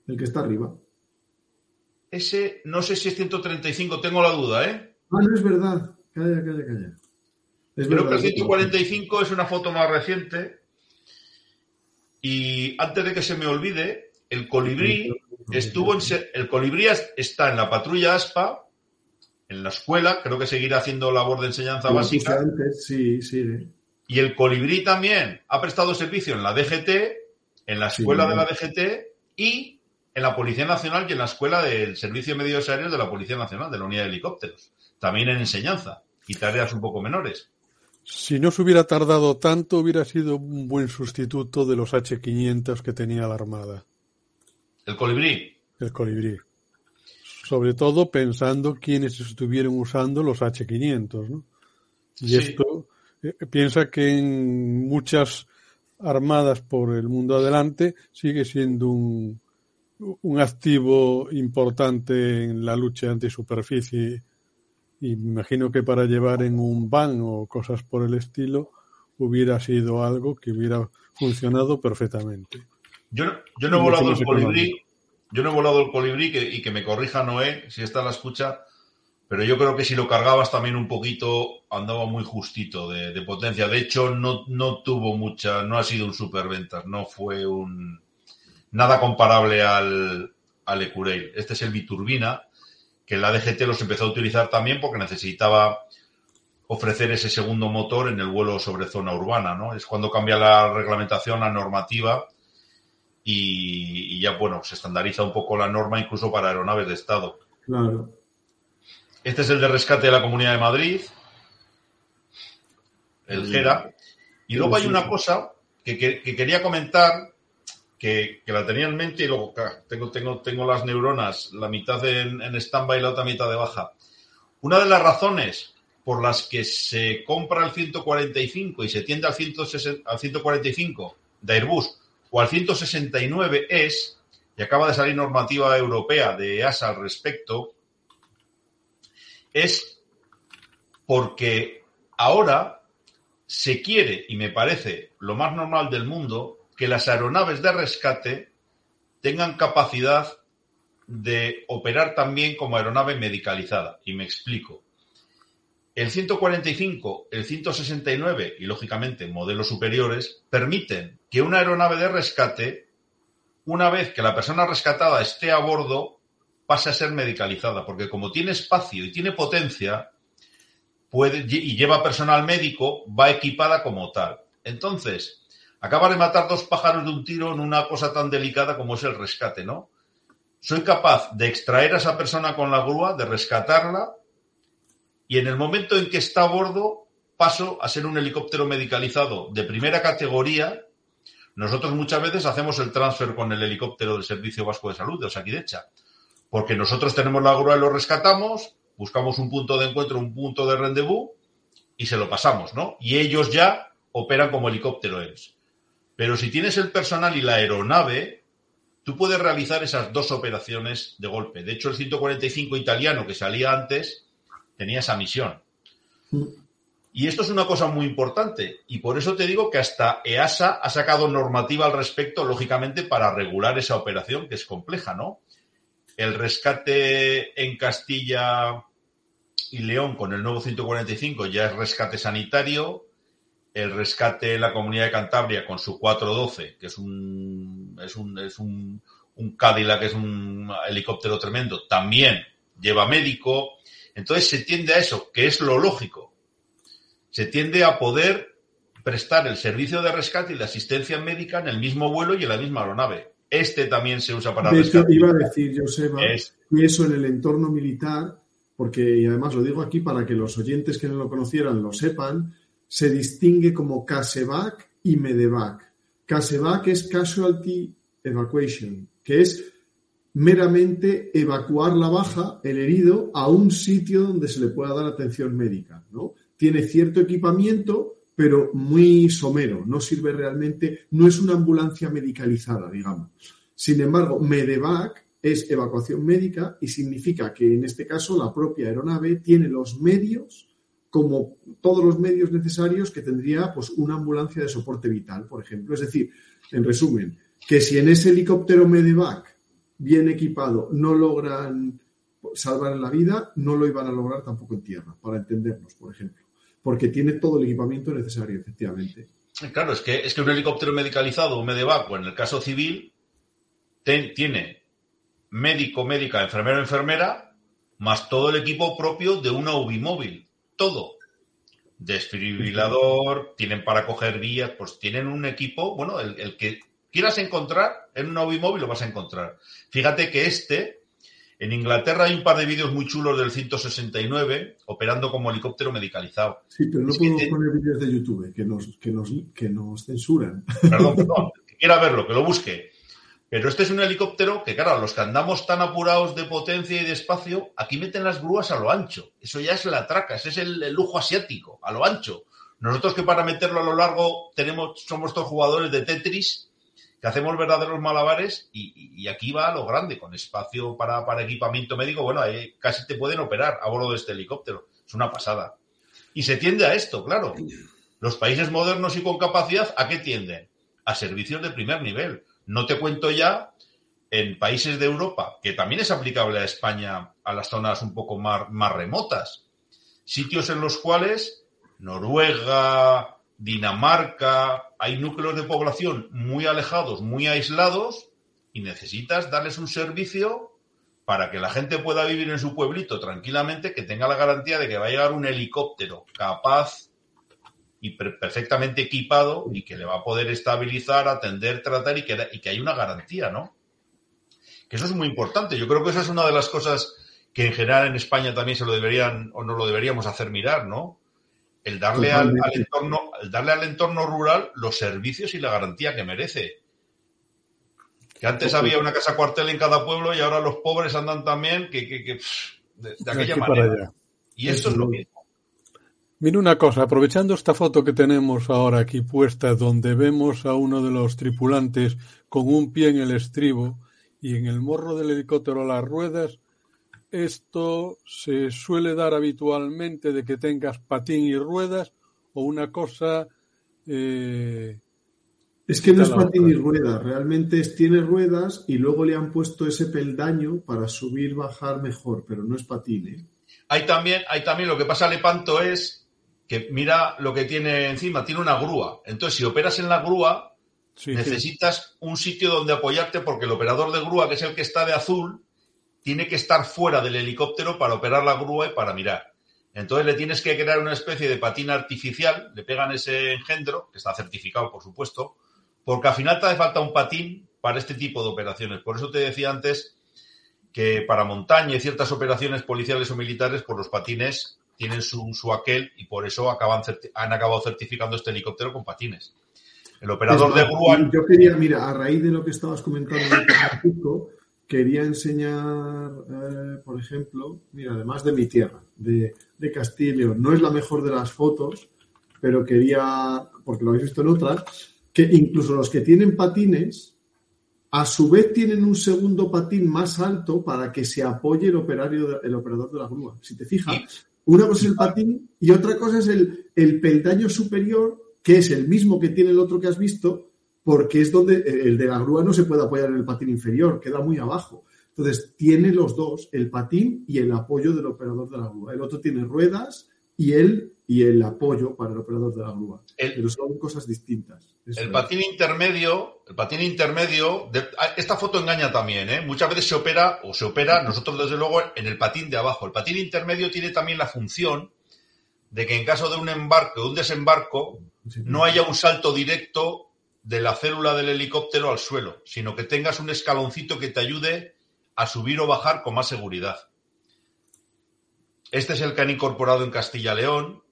El que está arriba.
Ese, no sé si es 135, tengo la duda, ¿eh?
Ah, no es verdad. Calla, calla, calla.
Creo que el 145 es una foto más reciente y antes de que se me olvide, el colibrí estuvo en, el colibrí está en la patrulla ASPA, en la escuela, creo que seguirá haciendo labor de enseñanza básica.
sí, sí.
Y el colibrí también ha prestado servicio en la DGT, en la escuela de la DGT y en la Policía Nacional y en la escuela del Servicio de Medios Aéreos de la Policía Nacional, de la Unidad de Helicópteros. También en enseñanza y tareas un poco menores.
Si no se hubiera tardado tanto, hubiera sido un buen sustituto de los H-500 que tenía la Armada.
¿El colibrí?
El colibrí. Sobre todo pensando quienes estuvieron usando los H-500, ¿no? Y esto eh, piensa que en muchas armadas por el mundo adelante sigue siendo un, un activo importante en la lucha antisuperficie y me imagino que para llevar en un van o cosas por el estilo hubiera sido algo que hubiera funcionado perfectamente.
Yo, yo no he volado el colibrí, yo no he volado el colibrí y que me corrija Noé si está la escucha, pero yo creo que si lo cargabas también un poquito andaba muy justito de, potencia. De hecho, no, no tuvo mucha, no ha sido un superventas, no fue un nada comparable al, al Ecureil. Este es el biturbina, que la DGT los empezó a utilizar también porque necesitaba ofrecer ese segundo motor en el vuelo sobre zona urbana, ¿no? Es cuando cambia la reglamentación, la normativa y, ya, bueno, se estandariza un poco la norma incluso para aeronaves de Estado.
Claro.
Este es el de rescate de la Comunidad de Madrid, el GERA. Y luego hay una cosa que quería comentar que, la tenía en mente y luego tengo, tengo, tengo las neuronas, la mitad en, en stand-by y la otra mitad de baja. Una de las razones por las que se compra el 145 y se tiende al, 145 de Airbus o al 169 es, y acaba de salir normativa europea de EASA al respecto, es porque ahora se quiere, y me parece lo más normal del mundo, que las aeronaves de rescate tengan capacidad de operar también como aeronave medicalizada. Y me explico. El 145, el 169 y, lógicamente, modelos superiores permiten que una aeronave de rescate, una vez que la persona rescatada esté a bordo, pase a ser medicalizada, porque como tiene espacio y tiene potencia puede, y lleva personal médico, va equipada como tal. Entonces, acaba de matar dos pájaros de un tiro en una cosa tan delicada como es el rescate, ¿no? Soy capaz de extraer a esa persona con la grúa, de rescatarla, y en el momento en que está a bordo paso a ser un helicóptero medicalizado de primera categoría, nosotros muchas veces hacemos el transfer con el helicóptero del Servicio Vasco de Salud, de Osakidecha, porque nosotros tenemos la grúa y lo rescatamos, buscamos un punto de encuentro, un punto de rendezvous y se lo pasamos, ¿no? Y ellos ya operan como helicóptero ellos. Pero si tienes el personal y la aeronave, tú puedes realizar esas dos operaciones de golpe. De hecho, el 145 italiano que salía antes tenía esa misión. Y esto es una cosa muy importante y por eso te digo que hasta EASA ha sacado normativa al respecto, lógicamente, para regular esa operación que es compleja, ¿no? El rescate en Castilla y León con el nuevo 145 ya es rescate sanitario, el rescate en la comunidad de Cantabria con su 412, que es un, es un, es un, un Cadillac, que es un helicóptero tremendo, también lleva médico. Entonces se tiende a eso, que es lo lógico. Se tiende a poder prestar el servicio de rescate y la asistencia médica en el mismo vuelo y en la misma aeronave. Este también se usa para
de hecho, iba a decir, Joseba, es... que eso en el entorno militar, porque, y además lo digo aquí para que los oyentes que no lo conocieran lo sepan, se distingue como CASEVAC y MEDEVAC. CASEVAC es Casualty Evacuation, que es meramente evacuar la baja, el herido, a un sitio donde se le pueda dar atención médica. ¿no? Tiene cierto equipamiento, pero muy somero, no sirve realmente, no es una ambulancia medicalizada, digamos. Sin embargo, MEDEVAC es evacuación médica y significa que en este caso la propia aeronave tiene los medios como todos los medios necesarios que tendría pues, una ambulancia de soporte vital, por ejemplo. Es decir, en resumen, que si en ese helicóptero Medevac bien equipado no logran salvar la vida, no lo iban a lograr tampoco en tierra, para entendernos, por ejemplo, porque tiene todo el equipamiento necesario, efectivamente.
Claro, es que, es que un helicóptero medicalizado, un Medevac, o en el caso civil, tiene médico, médica, enfermero, enfermera, más todo el equipo propio de una UBI móvil todo. Desfibrilador, tienen para coger vías, pues tienen un equipo, bueno, el, que quieras encontrar en un móvil lo vas a encontrar. Fíjate que este, en Inglaterra hay un par de vídeos muy chulos del 169 operando como helicóptero medicalizado.
Sí, pero no puedo poner vídeos de YouTube que nos, que nos, que nos censuran.
Perdón, perdón, que quiera verlo, que lo busque. Pero este es un helicóptero que, claro, los que andamos tan apurados de potencia y de espacio, aquí meten las grúas a lo ancho. Eso ya es la traca, ese es el, lujo asiático, a lo ancho. Nosotros que para meterlo a lo largo tenemos, somos todos jugadores de Tetris, que hacemos verdaderos malabares y, aquí va a lo grande, con espacio para, para equipamiento médico. Bueno, ahí casi te pueden operar a bordo de este helicóptero. Es una pasada. Y se tiende a esto, claro. Los países modernos y con capacidad, ¿a qué tienden? A servicios de primer nivel no te cuento ya en países de Europa, que también es aplicable a España, a las zonas un poco más, más remotas, sitios en los cuales Noruega, Dinamarca, hay núcleos de población muy alejados, muy aislados, y necesitas darles un servicio para que la gente pueda vivir en su pueblito tranquilamente, que tenga la garantía de que va a llegar un helicóptero capaz y perfectamente equipado y que le va a poder estabilizar, atender, tratar y que, y que hay una garantía, ¿no? Que eso es muy importante. Yo creo que esa es una de las cosas que en general en España también se lo deberían o no lo deberíamos hacer mirar, ¿no? El darle al, entorno, el darle al entorno rural los servicios y la garantía que merece. Que antes había una casa cuartel en cada pueblo y ahora los pobres andan también que, que, de, aquella manera. Y esto es lo mismo.
Mira una cosa, aprovechando esta foto que tenemos ahora aquí puesta, donde vemos a uno de los tripulantes con un pie en el estribo y en el morro del helicóptero las ruedas, esto se suele dar habitualmente de que tengas patín y ruedas o una cosa... Eh,
es que no es patín y ruedas, realmente es, tiene ruedas y luego le han puesto ese peldaño para subir, bajar mejor, pero no es patín. ¿eh?
Hay también, hay también lo que pasa, Lepanto, es que mira lo que tiene encima, tiene una grúa. Entonces, si operas en la grúa, necesitas un sitio donde apoyarte porque el operador de grúa, que es el que está de azul, tiene que estar fuera del helicóptero para operar la grúa y para mirar. Entonces le tienes que crear una especie de patina artificial, le pegan ese engendro, que está certificado, por supuesto, porque al final te hace falta un patín para este tipo de operaciones. Por eso te decía antes que para montaña y ciertas operaciones policiales o militares, por pues los patines tienen su, su aquel y por eso acaban, han acabado certificando este helicóptero con patines. El operador de grúa.
Yo quería, mira, a raíz de lo que estabas comentando, quería enseñar, eh, por ejemplo, mira, además de mi tierra, de, de León. No es la mejor de las fotos, pero quería, porque lo habéis visto en otras, que incluso los que tienen patines, a su vez tienen un segundo patín más alto para que se apoye el, operario, el operador de la grúa. Si te fijas, una cosa es el patín y otra cosa es el, el peldaño superior, que es el mismo que tiene el otro que has visto, porque es donde el de la grúa no se puede apoyar en el patín inferior, queda muy abajo. Entonces, tiene los dos, el patín y el apoyo del operador de la grúa. El otro tiene ruedas y él y el apoyo para el operador de la grúa. Pero son cosas distintas.
el patín intermedio, el patín intermedio, ah, esta foto engaña también, ¿eh? Muchas veces se opera, o se opera, nosotros desde luego, en el patín de abajo. El patín intermedio tiene también la función de que en caso de un embarque o un desembarco, no haya un salto directo de la célula del helicóptero al suelo, sino que tengas un escaloncito que te ayude a subir o bajar con más seguridad. Este es el que han incorporado en Castilla-León.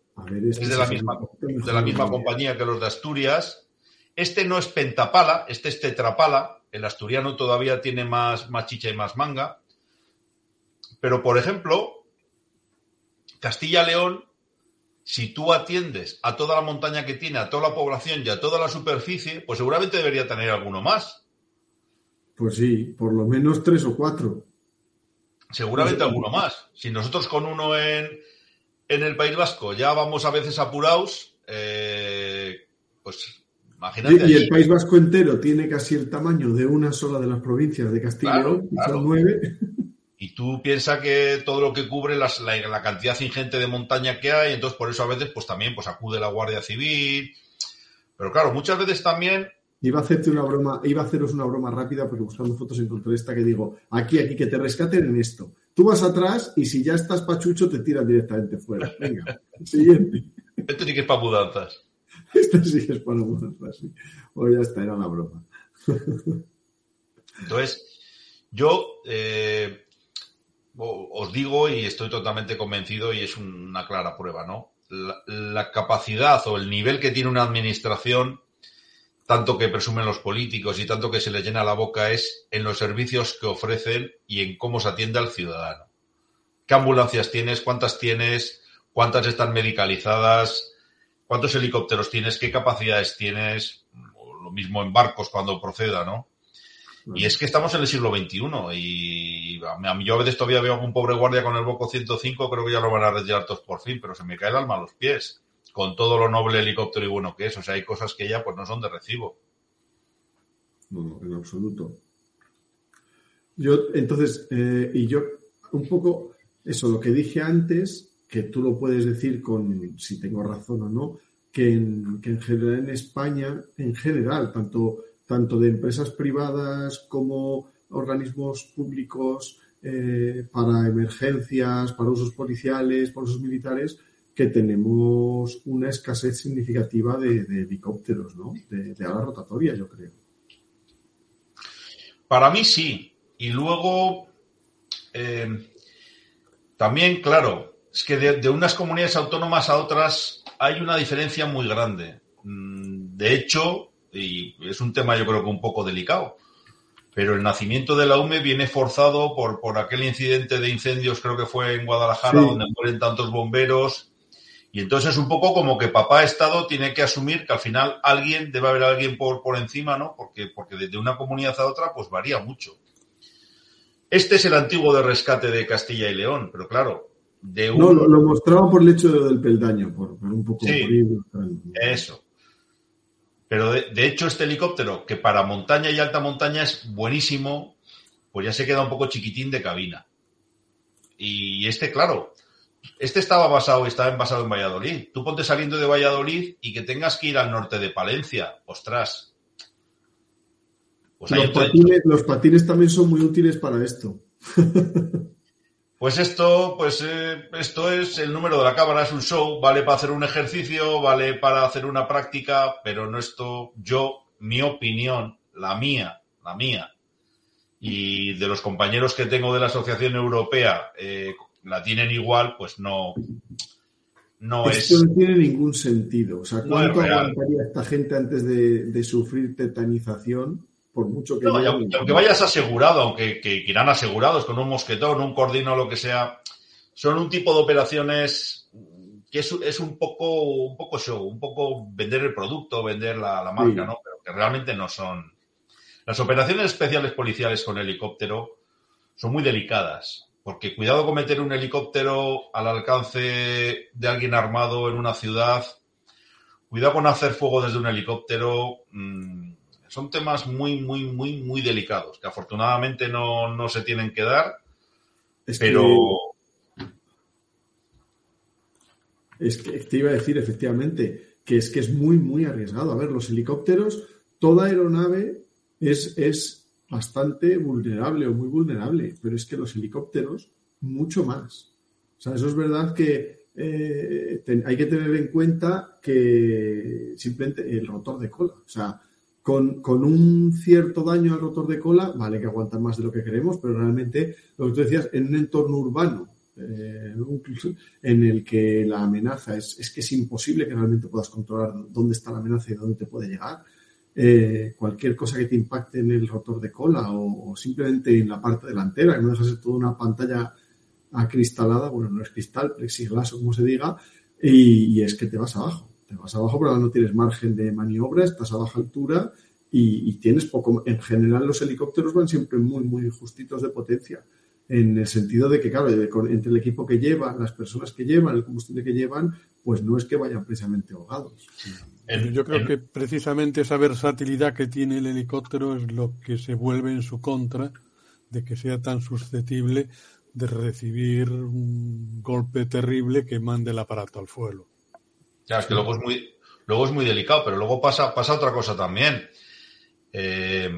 Este es de la, misma, de la misma compañía que los de Asturias. Este no es pentapala, este es tetrapala. El asturiano todavía tiene más, más chicha y más manga. Pero, por ejemplo, Castilla-León si tú atiendes a toda la montaña que tiene, a toda la población y a toda la superficie, pues seguramente debería tener alguno más.
Pues sí, por lo menos tres o cuatro.
Seguramente alguno más. Si nosotros con uno en, el País Vasco ya vamos a veces apurados, eh, pues imagínate.
Y, el País Vasco entero tiene casi el tamaño de una sola de las provincias de Castilla y León, son nueve.
Y tú piensas que todo lo que cubre la, cantidad ingente de montaña que hay, entonces por eso a veces pues también pues acude la Guardia Civil. Pero claro, muchas veces también...
Iba a hacerte una broma, iba a haceros una broma rápida porque buscando fotos encontré esta que digo, aquí, aquí, que te rescaten en esto. Tú vas atrás y si ya estás pachucho te tiran directamente fuera. Venga, siguiente.
Este sí que es para mudanzas.
Este sí que es para mudanzas, sí. O ya está, era la broma.
Entonces, yo... Eh, os digo y estoy totalmente convencido y es una clara prueba, ¿no? La, capacidad o el nivel que tiene una administración, tanto que presumen los políticos y tanto que se les llena la boca, es en los servicios que ofrecen y en cómo se atiende al ciudadano. ¿Qué ambulancias tienes? ¿Cuántas tienes? ¿Cuántas están medicalizadas? ¿Cuántos helicópteros tienes? ¿Qué capacidades tienes? lo mismo en barcos cuando proceda, ¿no? Y es que estamos en el siglo XXI y a mí, yo a veces todavía veo a un pobre guardia con el Boco 105, creo que ya lo van a retirar todos por fin, pero se me cae el alma a los pies, con todo lo noble helicóptero y bueno que es. O sea, hay cosas que ya pues no son de recibo.
No, en absoluto. Yo, entonces, eh, y yo, un poco, eso, lo que dije antes, que tú lo puedes decir con si tengo razón o no, que en, que en general en España, en general, tanto tanto de empresas privadas como organismos públicos eh, para emergencias, para usos policiales, para usos militares, que tenemos una escasez significativa de, helicópteros, ¿no? De, ala rotatoria, yo creo.
Para mí sí. Y luego, eh, también, claro, es que de, unas comunidades autónomas a otras hay una diferencia muy grande. Mm, de hecho, y es un tema yo creo que un poco delicado. Pero el nacimiento de la UME viene forzado por, por aquel incidente de incendios, creo que fue en Guadalajara, donde mueren tantos bomberos. Y entonces es un poco como que papá Estado tiene que asumir que al final alguien, debe haber alguien por, por encima, ¿no? Porque, porque desde una comunidad a otra, pues varía mucho. Este es el antiguo de rescate de Castilla y León, pero claro, de
un... No, lo, mostraba por el hecho del peldaño, por, un poco...
Sí, eso. Pero de, hecho este helicóptero, que para montaña y alta montaña es buenísimo, pues ya se queda un poco chiquitín de cabina. Y este, claro, este estaba basado, estaba basado en Valladolid. Tú ponte saliendo de Valladolid y que tengas que ir al norte de Palencia. Ostras.
Pues los, patines, los patines también son muy útiles para esto.
Pues esto, pues eh, esto es el número de la cámara, es un show, vale para hacer un ejercicio, vale para hacer una práctica, pero no esto, yo, mi opinión, la mía, la mía, y de los compañeros que tengo de la Asociación Europea, eh, la tienen igual, pues no, no
Esto
es.
no tiene ningún sentido. O sea, ¿cuánto aguantaría esta gente antes de, de sufrir tetanización? Por mucho que.
No, y aunque, aunque vayas asegurado, aunque que, que irán asegurados con un mosquetón, un cordino lo que sea, son un tipo de operaciones que es, es un poco un poco show, un poco vender el producto, vender la, la marca,
Sí.
¿no? Pero que realmente no son. Las operaciones especiales policiales con helicóptero son muy delicadas, porque cuidado con meter un helicóptero al alcance de alguien armado en una ciudad, cuidado con hacer fuego desde un helicóptero. mm, son temas muy, muy, muy, muy delicados, que afortunadamente no, no se tienen que dar,
es que-
pero
Es que te iba a decir efectivamente que es que es muy, muy arriesgado. A ver, los helicópteros, toda aeronave es, es bastante vulnerable o muy vulnerable, pero es que los helicópteros, mucho más. O sea, eso es verdad que eh, hay que tener en cuenta que simplemente el rotor de cola. O sea, con, con un cierto daño al rotor de cola, vale que aguantan más de lo que queremos, pero realmente, lo que tú decías, en un entorno urbano, eh, en el que la amenaza es, es que es imposible que realmente puedas controlar dónde está la amenaza y dónde te puede llegar. Eh, cualquier cosa que te impacte en el rotor de cola o, simplemente en la parte delantera, que no deja de ser toda una pantalla acristalada, bueno, no es cristal, plexiglas o como se diga, y, es que te vas abajo. Te vas abajo, pero no tienes margen de maniobra, estás a baja altura y, tienes poco. En general, los helicópteros van siempre muy, muy justitos de potencia en el sentido de que, claro, entre el equipo que llevan, las personas que llevan, el combustible que llevan, pues no es que vayan precisamente ahogados.
En-
Yo creo que precisamente esa versatilidad que tiene el helicóptero es lo que se vuelve en su contra de que sea tan susceptible de recibir un golpe terrible que mande el aparato al suelo.
Ya, es que luego es muy, luego es muy delicado, pero luego pasa, pasa otra cosa también. Eh,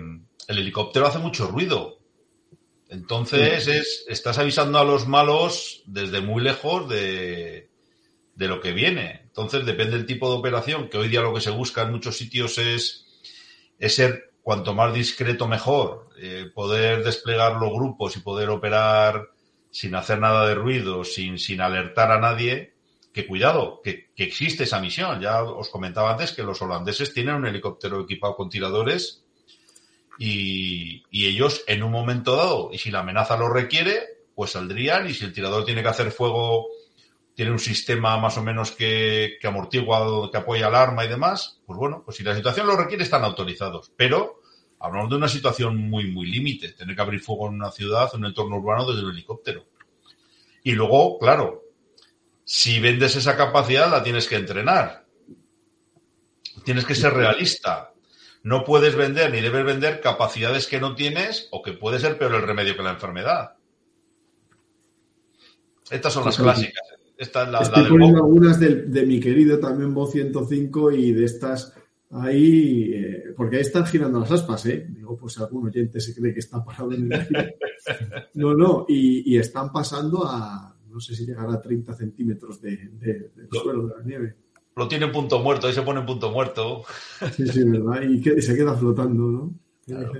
el helicóptero hace mucho ruido. Entonces es, estás avisando a los malos desde muy lejos de, de lo que viene. Entonces depende del tipo de operación, que hoy día lo que se busca en muchos sitios es, ser cuanto más discreto mejor, eh, poder desplegar los grupos y poder operar sin hacer nada de ruido, sin, sin alertar a nadie, que cuidado, que, que existe esa misión. Ya os comentaba antes que los holandeses tienen un helicóptero equipado con tiradores y, y ellos en un momento dado, y si la amenaza lo requiere, pues saldrían y si el tirador tiene que hacer fuego, tiene un sistema más o menos que, que amortigua, que apoya el arma y demás, pues bueno, pues si la situación lo requiere están autorizados. Pero hablamos de una situación muy, muy límite, tener que abrir fuego en una ciudad, en un entorno urbano desde un helicóptero. Y luego, claro, si vendes esa capacidad la tienes que entrenar. Tienes que ser realista. No puedes vender ni debes vender capacidades que no tienes o que puede ser peor el remedio que la enfermedad. Estas son las
Totalmente.
clásicas. Esta es la,
Estoy poniendo algunas de, mi querido también Bo 105 y de estas ahí, eh, porque ahí están girando las aspas, ¿eh? Digo, pues algún oyente se cree que está parado en el aire. No, no, y, y están pasando a, no sé si llegará a 30 centímetros de, de- del
Lo-
suelo de la nieve.
Lo tiene en punto muerto, ahí se pone en punto muerto.
Sí, sí, ¿verdad? Y que, se queda flotando, ¿no?
Claro.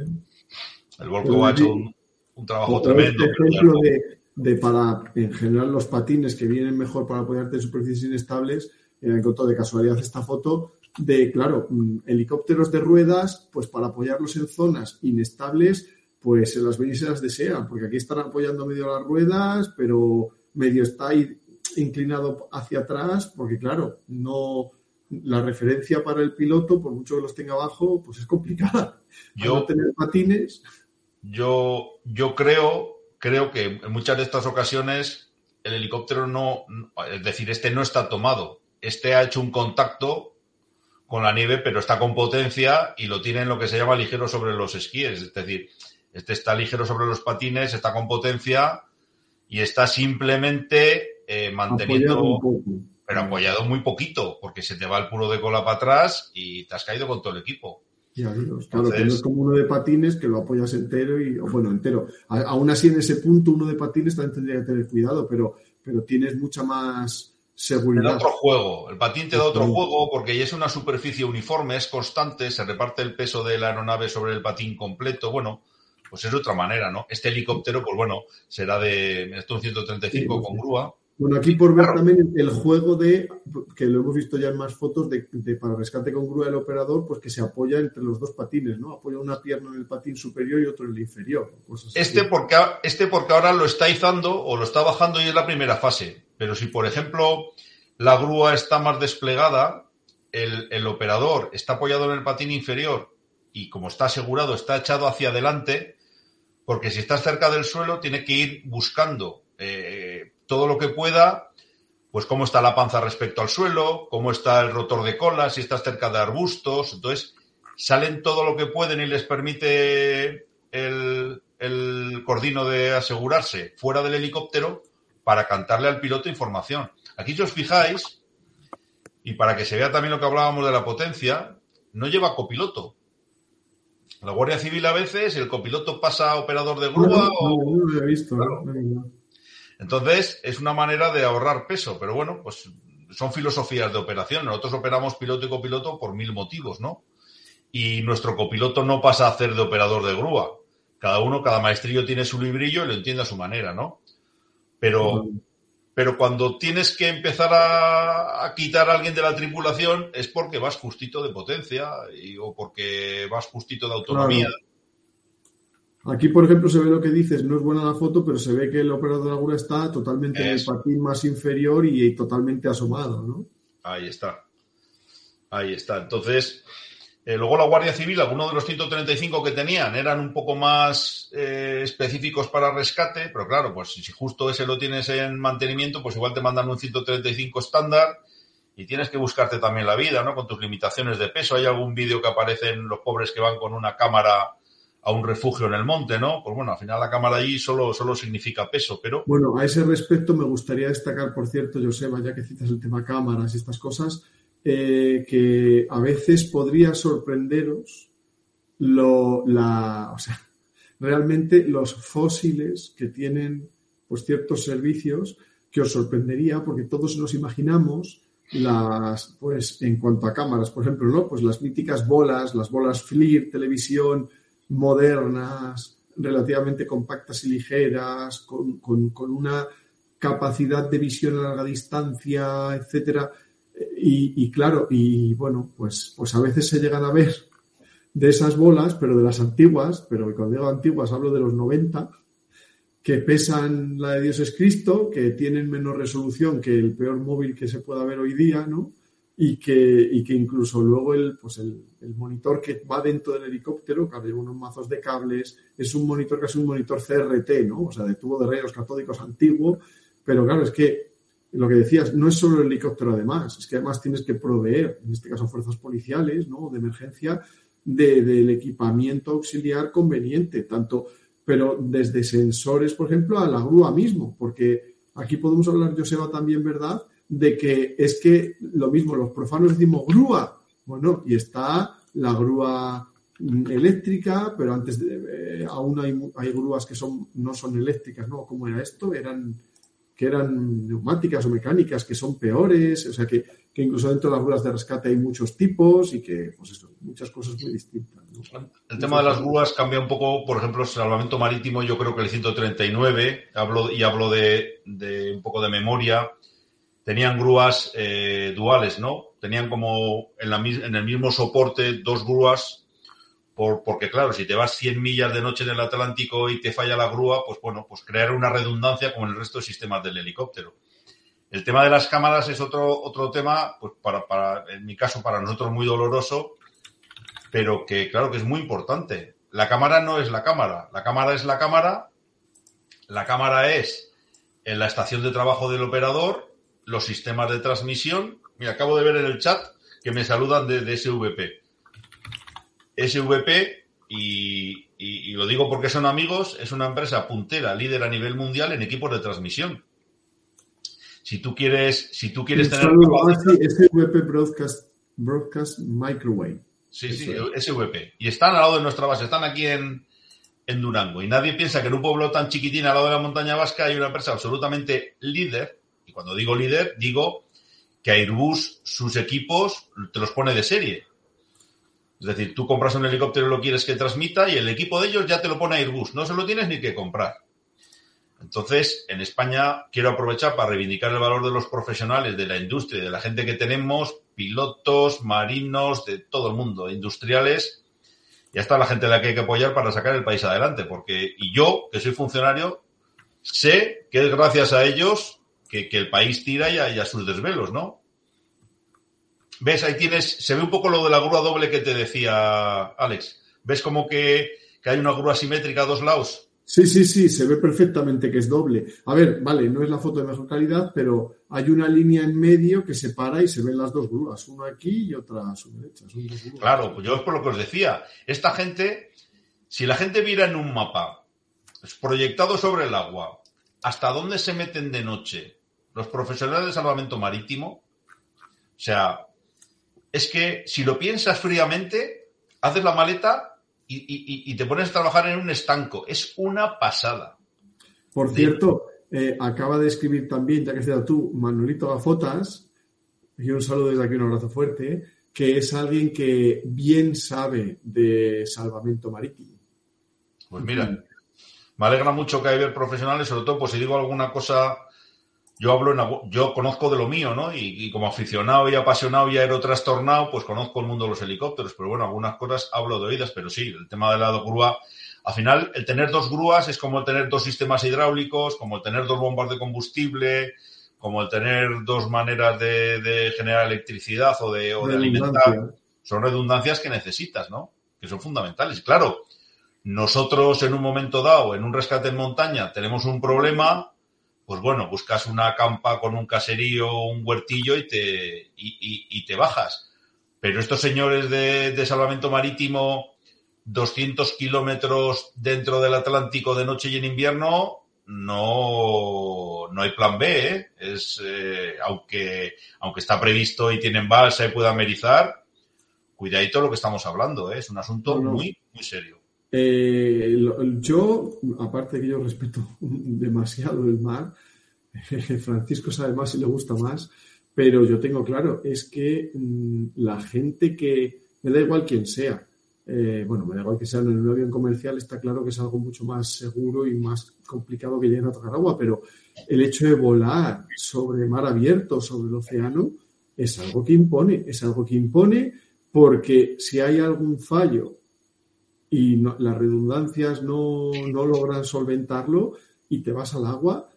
El Volco ha hecho un, un trabajo tremendo.
ejemplo de, de para, en general, los patines que vienen mejor para apoyarte en superficies inestables, he encontrado de casualidad esta foto de, claro, mm, helicópteros de ruedas, pues para apoyarlos en zonas inestables, pues se las ven y se las desean, porque aquí están apoyando medio las ruedas, pero medio está ahí inclinado hacia atrás, porque claro, no la referencia para el piloto, por mucho que los tenga abajo, pues es complicada. Al
Yo,
no tener patines,
yo, yo creo, creo que en muchas de estas ocasiones el helicóptero no, es decir, este no está tomado. Este ha hecho un contacto con la nieve, pero está con potencia y lo tiene en lo que se llama ligero sobre los esquíes. Es decir, este está ligero sobre los patines, está con potencia y está simplemente eh, manteniendo,
apoyado
pero apoyado muy poquito, porque se te va el puro de cola para atrás y te has caído con todo el equipo.
Ya digo, claro, que no
Entonces-
es como uno de patines que lo apoyas entero y, bueno, entero. A- aún así, en ese punto, uno de patines también tendría que tener cuidado, pero, pero tienes mucha más
Te da
seguridad.
otro juego. El patín te da otro juego porque es una superficie uniforme, es constante, se reparte el peso de la aeronave sobre el patín completo. Bueno, pues es de otra manera, ¿no? Este helicóptero, pues bueno, será de. Esto es un 135
Sí,
con grúa.
Bueno, aquí por ver también el juego de, que lo hemos visto ya en más fotos, de, para rescate con grúa del operador, pues que se apoya entre los dos patines, ¿no? Apoya una pierna en el patín superior y otro en el inferior.
Este porque, este porque ahora lo está izando o lo está bajando y es la primera fase. Pero si, por ejemplo, la grúa está más desplegada, el, el operador está apoyado en el patín inferior y como está asegurado, está echado hacia adelante, porque si estás cerca del suelo, tiene que ir buscando eh, todo lo que pueda, pues cómo está la panza respecto al suelo, cómo está el rotor de cola, si estás cerca de arbustos. Entonces, salen todo lo que pueden y les permite el, el cordino de asegurarse fuera del helicóptero para cantarle al piloto información. Aquí, si os fijáis, y para que se vea también lo que hablábamos de la potencia, no lleva copiloto. La Guardia Civil a veces, el copiloto pasa a operador de grúa o...
No, lo he visto.
Entonces, es una manera de ahorrar peso, pero bueno, pues son filosofías de operación. Nosotros operamos piloto y copiloto por mil motivos, ¿no? Y nuestro copiloto no pasa a hacer de operador de grúa. Cada uno, cada maestrillo tiene su librillo y lo entiende a su manera, ¿no? Pero, pero cuando tienes que empezar a, quitar a alguien de la tripulación es porque vas justito de potencia y, o porque vas justito de autonomía.
Aquí, por ejemplo, se ve lo que dices, no es buena la foto, pero se ve que el operador de la está totalmente en el patín más inferior y, totalmente asomado, ¿no?
Ahí está. Ahí está. Entonces, eh, luego la Guardia Civil, algunos de los 135 que tenían eran un poco más eh, específicos para rescate, pero claro, pues si justo ese lo tienes en mantenimiento, pues igual te mandan un 135 estándar y tienes que buscarte también la vida, ¿no? Con tus limitaciones de peso. Hay algún vídeo que aparecen los pobres que van con una cámara a un refugio en el monte, ¿no? Pues bueno, al final la cámara allí solo, solo significa peso, pero...
Bueno, a ese respecto me gustaría destacar, por cierto, Joseba, ya que citas el tema cámaras y estas cosas, eh, que a veces podría sorprenderos lo, la, o sea, realmente los fósiles que tienen pues ciertos servicios que os sorprendería porque todos nos imaginamos las pues en cuanto a cámaras por ejemplo no pues las míticas bolas las bolas FLIR televisión modernas, relativamente compactas y ligeras, con, una capacidad de visión a larga distancia, etcétera. Y, claro, y bueno, pues, pues a veces se llegan a ver de esas bolas, pero de las antiguas, pero cuando digo antiguas hablo de los 90, que pesan la de Dios es Cristo, que tienen menos resolución que el peor móvil que se pueda ver hoy día, ¿no? Y que, y que incluso luego el, pues el, el, monitor que va dentro del helicóptero, que había unos mazos de cables, es un monitor que es un monitor CRT, ¿no? O sea, de tubo de rayos catódicos antiguo, pero claro, es que lo que decías, no es solo el helicóptero además, es que además tienes que proveer, en este caso fuerzas policiales, ¿no? De emergencia, de, del equipamiento auxiliar conveniente, tanto, pero desde sensores, por ejemplo, a la grúa mismo, porque aquí podemos hablar, Joseba, también, ¿verdad?, de que es que lo mismo, los profanos decimos grúa, bueno, y está la grúa eléctrica, pero antes de, eh, aún hay, hay, grúas que son no son eléctricas, ¿no? ¿Cómo era esto? Eran que eran neumáticas o mecánicas que son peores, o sea que, que incluso dentro de las grúas de rescate hay muchos tipos y que, pues eso, muchas cosas muy distintas.
El tema de las grúas cambia un poco, por ejemplo, el salvamento marítimo, yo creo que el 139, hablo, y hablo de, de un poco de memoria, tenían grúas eh, duales, ¿no? Tenían como en, el mismo soporte dos grúas, por, porque claro, si te vas 100 millas de noche en el Atlántico y te falla la grúa, pues bueno, pues crear una redundancia como en el resto de sistemas del helicóptero. El tema de las cámaras es otro, otro tema, pues para, para, en mi caso, para nosotros muy doloroso, pero que claro que es muy importante. La cámara no es la cámara, la cámara es la cámara, la cámara es en la estación de trabajo del operador los sistemas de transmisión. Mira, acabo de ver en el chat que me saludan de, SVP. SVP, y, lo digo porque son amigos, es una empresa puntera, líder a nivel mundial en equipos de transmisión. Si tú quieres, si tú quieres tener.
SVP Broadcast, Broadcast Microwave.
Sí, sí, SVP. Y están al lado de nuestra base, están aquí en, en Durango. Y nadie piensa que en un pueblo tan chiquitín al lado de la montaña vasca hay una empresa absolutamente líder cuando digo líder, digo que Airbus, sus equipos, te los pone de serie. Es decir, tú compras un helicóptero y lo quieres que transmita y el equipo de ellos ya te lo pone Airbus. No se lo tienes ni que comprar. Entonces, en España quiero aprovechar para reivindicar el valor de los profesionales de la industria y de la gente que tenemos, pilotos, marinos, de todo el mundo, industriales, y hasta la gente a la que hay que apoyar para sacar el país adelante. Porque, y yo, que soy funcionario, sé que es gracias a ellos que, el país tira y a, sus desvelos, ¿no? ¿Ves? Ahí tienes, se ve un poco lo de la grúa doble que te decía Alex. ¿Ves como que, que hay una grúa simétrica a dos lados?
Sí, sí, sí, se ve perfectamente que es doble. A ver, vale, no es la foto de mejor calidad, pero hay una línea en medio que separa y se ven las dos grúas, una aquí y otra a su derecha.
claro, pues yo es por lo que os decía. Esta gente, si la gente viera en un mapa proyectado sobre el agua, hasta dónde se meten de noche los profesionales de salvamento marítimo, o sea, es que si lo piensas fríamente, haces la maleta y, te pones a trabajar en un estanco. Es una pasada.
Por cierto, eh, acaba de escribir también, ya que has tú, Manolito Gafotas, y un saludo desde aquí, un abrazo fuerte, que es alguien que bien sabe de salvamento marítimo.
Pues mira, me alegra mucho que haya profesionales, sobre todo pues si digo alguna cosa yo hablo en, yo conozco de lo mío, ¿no? Y, como aficionado y apasionado y aerotrastornado, pues conozco el mundo de los helicópteros, pero bueno, algunas cosas hablo de oídas, pero sí, el tema de la grúa, al final, el tener dos grúas es como el tener dos sistemas hidráulicos, como el tener dos bombas de combustible, como el tener dos maneras de, generar electricidad o de, o de alimentar. Son redundancias que necesitas, ¿no? Que son fundamentales. Claro, nosotros en un momento dado, en un rescate en montaña, tenemos un problema, pues bueno, buscas una campa con un caserío, un huertillo y te, y, te bajas. Pero estos señores de, salvamento marítimo, 200 kilómetros dentro del Atlántico de noche y en invierno, no, no hay plan B. ¿eh? Es, eh, aunque, aunque está previsto y tienen balsa y puede amerizar, cuidadito lo que estamos hablando. ¿eh? Es un asunto muy, muy serio.
Eh, yo, aparte que yo respeto demasiado el mar, Francisco sabe más y le gusta más, pero yo tengo claro, es que mm, la gente que, me da igual quién sea, eh, bueno, me da igual que sea en un avión comercial, está claro que es algo mucho más seguro y más complicado que lleguen a tocar agua, pero el hecho de volar sobre mar abierto, sobre el océano, es algo que impone, es algo que impone porque si hay algún fallo y las redundancias no, logran solventarlo y te vas al agua,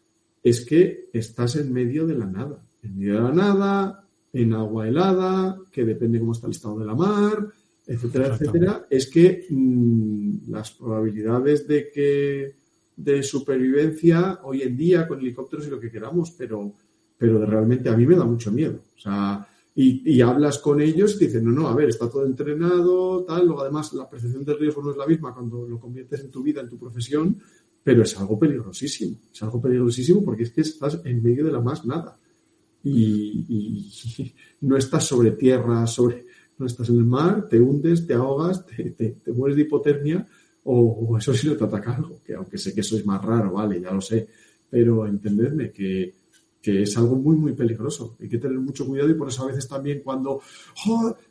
es que estás en medio de la nada. En medio de la nada, en agua helada, que depende cómo está el estado de la mar, etcétera, etcétera. Es que mm, las probabilidades de que de supervivencia hoy en día con helicópteros y lo que queramos, pero, pero realmente a mí me da mucho miedo. O sea, y, hablas con ellos y te dicen, no, no, a ver, está todo entrenado, tal. Luego, además, la percepción del riesgo no es la misma cuando lo conviertes en tu vida, en tu profesión, pero es algo peligrosísimo. Es algo peligrosísimo porque es que estás en medio de la más nada. Y, no estás sobre tierra, sobre, no estás en el mar, te hundes, te ahogas, te, mueres de hipotermia o, eso sí no te ataca algo, que aunque sé que eso es más raro, vale, ya lo sé, pero entendedme que que es algo muy, muy peligroso. Hay que tener mucho cuidado y por eso a veces también cuando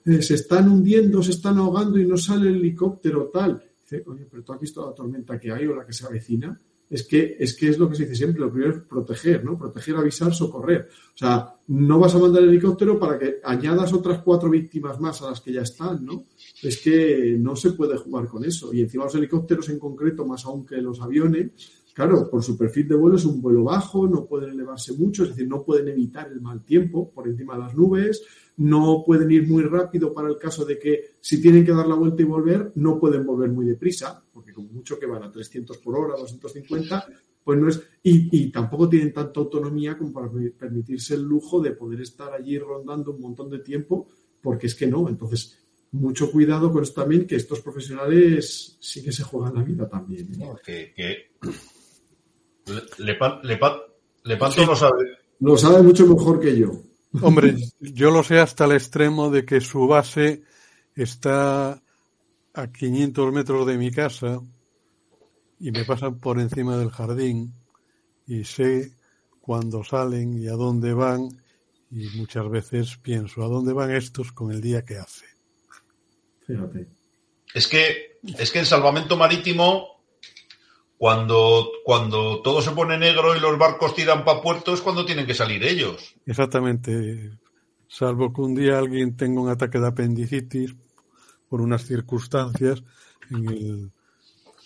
eh, se están hundiendo, se están ahogando y no sale el helicóptero tal, dice, oye, pero tú has visto la tormenta que hay o la que se avecina. Es que, es que es lo que se dice siempre, lo primero es proteger, ¿no? Proteger, avisar, socorrer. O sea, no vas a mandar el helicóptero para que añadas otras cuatro víctimas más a las que ya están, ¿no? Es que no se puede jugar con eso. Y encima los helicópteros en concreto, más aún que los aviones, Claro, por su perfil de vuelo es un vuelo bajo, no pueden elevarse mucho, es decir, no pueden evitar el mal tiempo por encima de las nubes, no pueden ir muy rápido para el caso de que si tienen que dar la vuelta y volver, no pueden volver muy deprisa, porque como mucho que van a 300 por hora, 250, pues no es, y, tampoco tienen tanta autonomía como para permitirse el lujo de poder estar allí rondando un montón de tiempo, porque es que no, entonces mucho cuidado con esto también, que estos profesionales sí que se juegan la vida también.
¿eh? Le, Lepanto lo sabe.
Lo sabe mucho mejor que yo.
Hombre, yo lo sé hasta el extremo de que su base está a 500 metros de mi casa y me pasan por encima del jardín y sé cuándo salen y a dónde van y muchas veces pienso a dónde van estos con el día que hace.
Fíjate.
Es que es que el salvamento marítimo cuando, cuando todo se pone negro y los barcos tiran para puerto es cuando tienen que salir ellos.
Exactamente. Salvo que un día alguien tenga un ataque de apendicitis por unas circunstancias, en el,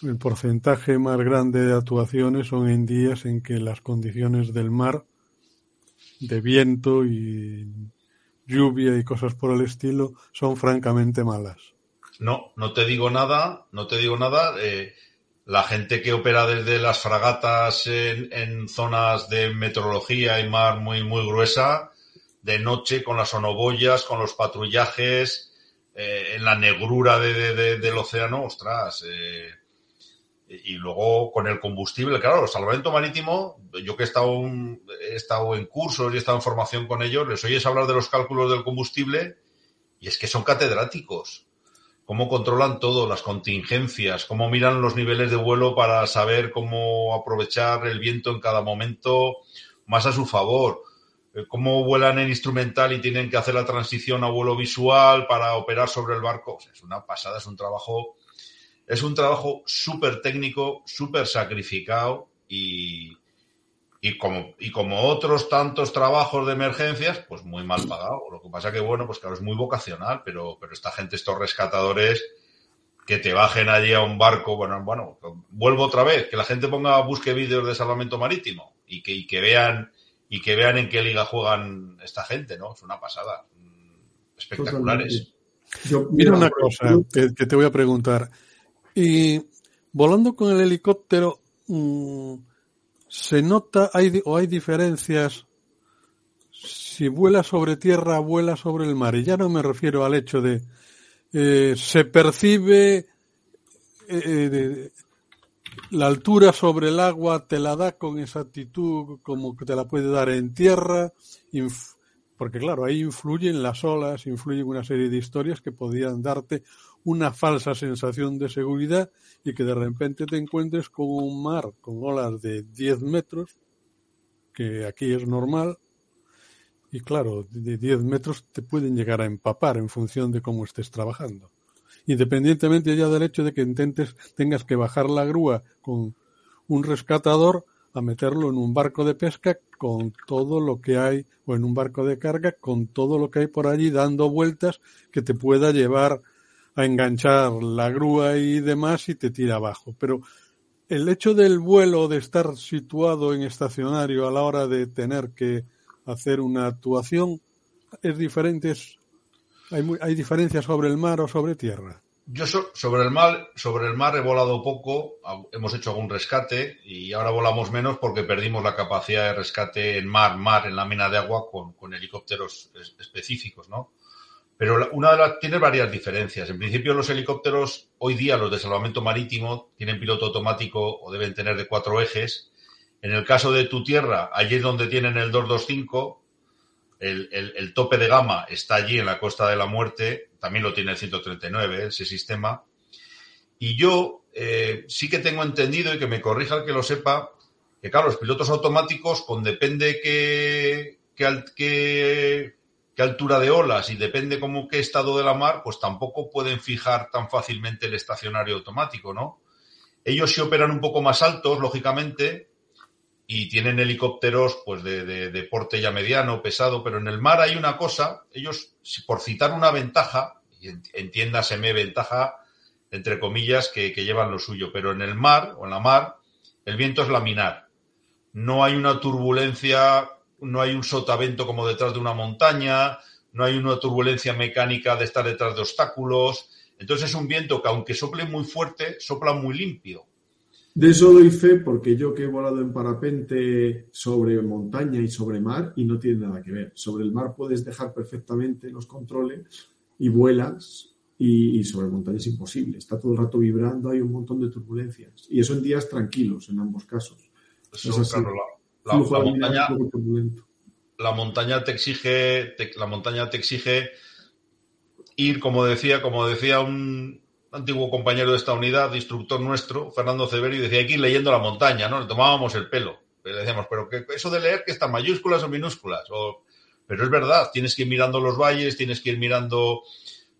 el porcentaje más grande de actuaciones son en días en que las condiciones del mar, de viento y lluvia y cosas por el estilo, son francamente malas.
No, no te digo nada, no te digo nada. Eh, la gente que opera desde las fragatas en, zonas de meteorología y mar muy, muy gruesa, de noche con las sonoboyas, con los patrullajes, eh, en la negrura de, del océano, ostras. Eh, y luego con el combustible, claro, el salvamento marítimo, yo que he estado, un, he estado en cursos y he estado en formación con ellos, les oyes hablar de los cálculos del combustible y es que son catedráticos cómo controlan todo, las contingencias, cómo miran los niveles de vuelo para saber cómo aprovechar el viento en cada momento más a su favor, eh, cómo vuelan en instrumental y tienen que hacer la transición a vuelo visual para operar sobre el barco. Es una pasada, es un trabajo, es un trabajo súper técnico, súper sacrificado y, y como, y como otros tantos trabajos de emergencias, pues muy mal pagado. Lo que pasa que, bueno, pues claro, es muy vocacional, pero, pero esta gente, estos rescatadores, que te bajen allí a un barco, bueno, bueno, vuelvo otra vez, que la gente ponga, busque vídeos de salvamento marítimo y que, y que vean, y que vean en qué liga juegan esta gente, ¿no? Es una pasada. Espectaculares.
Yo, mira, mira una cosa que, que, te voy a preguntar. Y volando con el helicóptero, mmm, se nota hay, o hay diferencias si vuela sobre tierra, vuela sobre el mar. Y ya no me refiero al hecho de eh, se percibe eh, de, la altura sobre el agua, te la da con exactitud como que te la puede dar en tierra, porque claro, ahí influyen las olas, influyen una serie de historias que podían darte una falsa sensación de seguridad y que de repente te encuentres con un mar con olas de 10 metros, que aquí es normal, y claro, de 10 metros te pueden llegar a empapar en función de cómo estés trabajando. Independientemente ya del hecho de que intentes, tengas que bajar la grúa con un rescatador a meterlo en un barco de pesca con todo lo que hay, o en un barco de carga con todo lo que hay por allí dando vueltas que te pueda llevar a enganchar la grúa y demás y te tira abajo. Pero el hecho del vuelo, de estar situado en estacionario a la hora de tener que hacer una actuación, es diferente. Es, hay, muy, hay diferencias sobre el mar o sobre tierra.
Yo so, sobre el mar, sobre el mar he volado poco, hemos hecho algún rescate y ahora volamos menos porque perdimos la capacidad de rescate en mar, mar, en la mina de agua con, con helicópteros específicos, ¿no? Pero una de las tiene varias diferencias. En principio, los helicópteros, hoy día, los de salvamento marítimo, tienen piloto automático o deben tener de cuatro ejes. En el caso de tu tierra, allí es donde tienen el 225, el, el, tope de gama está allí en la Costa de la Muerte, también lo tiene el 139, ese sistema. Y yo eh, sí que tengo entendido, y que me corrija el que lo sepa, que claro, los pilotos automáticos, con depende que, que, que qué altura de olas y depende cómo qué estado de la mar, pues tampoco pueden fijar tan fácilmente el estacionario automático, ¿no? Ellos sí operan un poco más altos, lógicamente, y tienen helicópteros pues de, de, de, porte ya mediano, pesado, pero en el mar hay una cosa, ellos, por citar una ventaja, y entiéndaseme ventaja, entre comillas, que, que llevan lo suyo, pero en el mar o en la mar, el viento es laminar. No hay una turbulencia no hay un sotavento como detrás de una montaña, no hay una turbulencia mecánica de estar detrás de obstáculos. Entonces es un viento que aunque sople muy fuerte, sopla muy limpio.
De eso doy fe porque yo que he volado en parapente sobre montaña y sobre mar y no tiene nada que ver. Sobre el mar puedes dejar perfectamente los controles y vuelas y, y sobre montaña es imposible. Está todo el rato vibrando, hay un montón de turbulencias. Y eso en días tranquilos en ambos casos.
Eso, es claro, la, la, montaña, la montaña te exige, te, la montaña te exige ir, como decía, como decía un antiguo compañero de esta unidad, instructor nuestro, Fernando Ceveri, decía, hay que ir leyendo la montaña, ¿no? Le tomábamos el pelo. Le decíamos, pero que eso de leer que están mayúsculas o minúsculas. O, pero es verdad, tienes que ir mirando los valles, tienes que ir mirando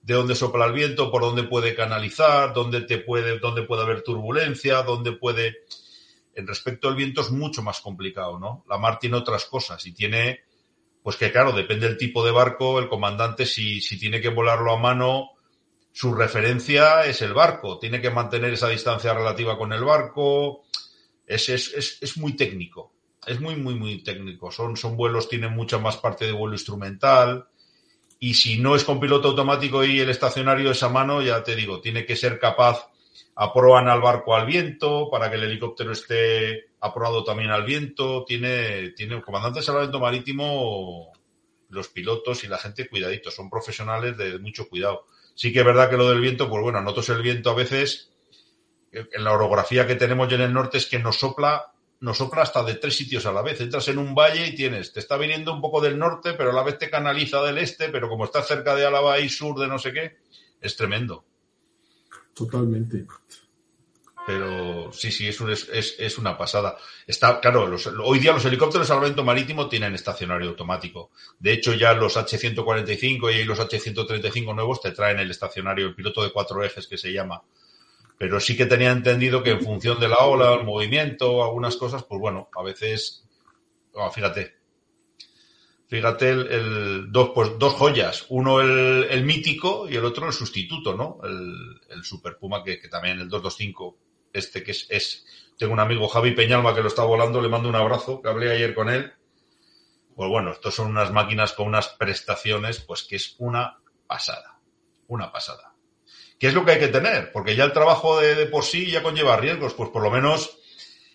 de dónde sopla el viento, por dónde puede canalizar, dónde te puede, dónde puede haber turbulencia, dónde puede en respecto al viento es mucho más complicado, ¿no? La mar tiene otras cosas y tiene, pues que claro, depende del tipo de barco, el comandante si, si tiene que volarlo a mano, su referencia es el barco, tiene que mantener esa distancia relativa con el barco, es, es, es, es muy técnico, es muy, muy, muy técnico. Son, son vuelos, tienen mucha más parte de vuelo instrumental. Y si no es con piloto automático y el estacionario es a mano, ya te digo, tiene que ser capaz aproban al barco al viento para que el helicóptero esté aprobado también al viento. Tiene, tiene el comandante de salvamento marítimo, los pilotos y la gente cuidaditos, son profesionales de mucho cuidado. Sí que es verdad que lo del viento, pues bueno, nosotros el viento a veces, en la orografía que tenemos ya en el norte es que nos sopla, nos sopla hasta de tres sitios a la vez. Entras en un valle y tienes, te está viniendo un poco del norte, pero a la vez te canaliza del este, pero como estás cerca de Álava y sur de no sé qué, es tremendo.
Totalmente.
Pero sí, sí, es, es, es, una pasada. Está, claro, los, hoy día los helicópteros de salvamento marítimo tienen estacionario automático. De hecho, ya los H-145 y los H-135 nuevos te traen el estacionario, el piloto de cuatro ejes que se llama. Pero sí que tenía entendido que en función de la ola, el movimiento, algunas cosas, pues bueno, a veces, oh, fíjate, Fíjate, el, dos, pues, dos joyas. Uno el, mítico y el otro el sustituto, ¿no? El, el Super Puma, que, que, también el 225, este que es, es, Tengo un amigo, Javi Peñalma, que lo está volando, le mando un abrazo, que hablé ayer con él. Pues bueno, estos son unas máquinas con unas prestaciones, pues que es una pasada. Una pasada. ¿Qué es lo que hay que tener? Porque ya el trabajo de, de por sí ya conlleva riesgos, pues por lo menos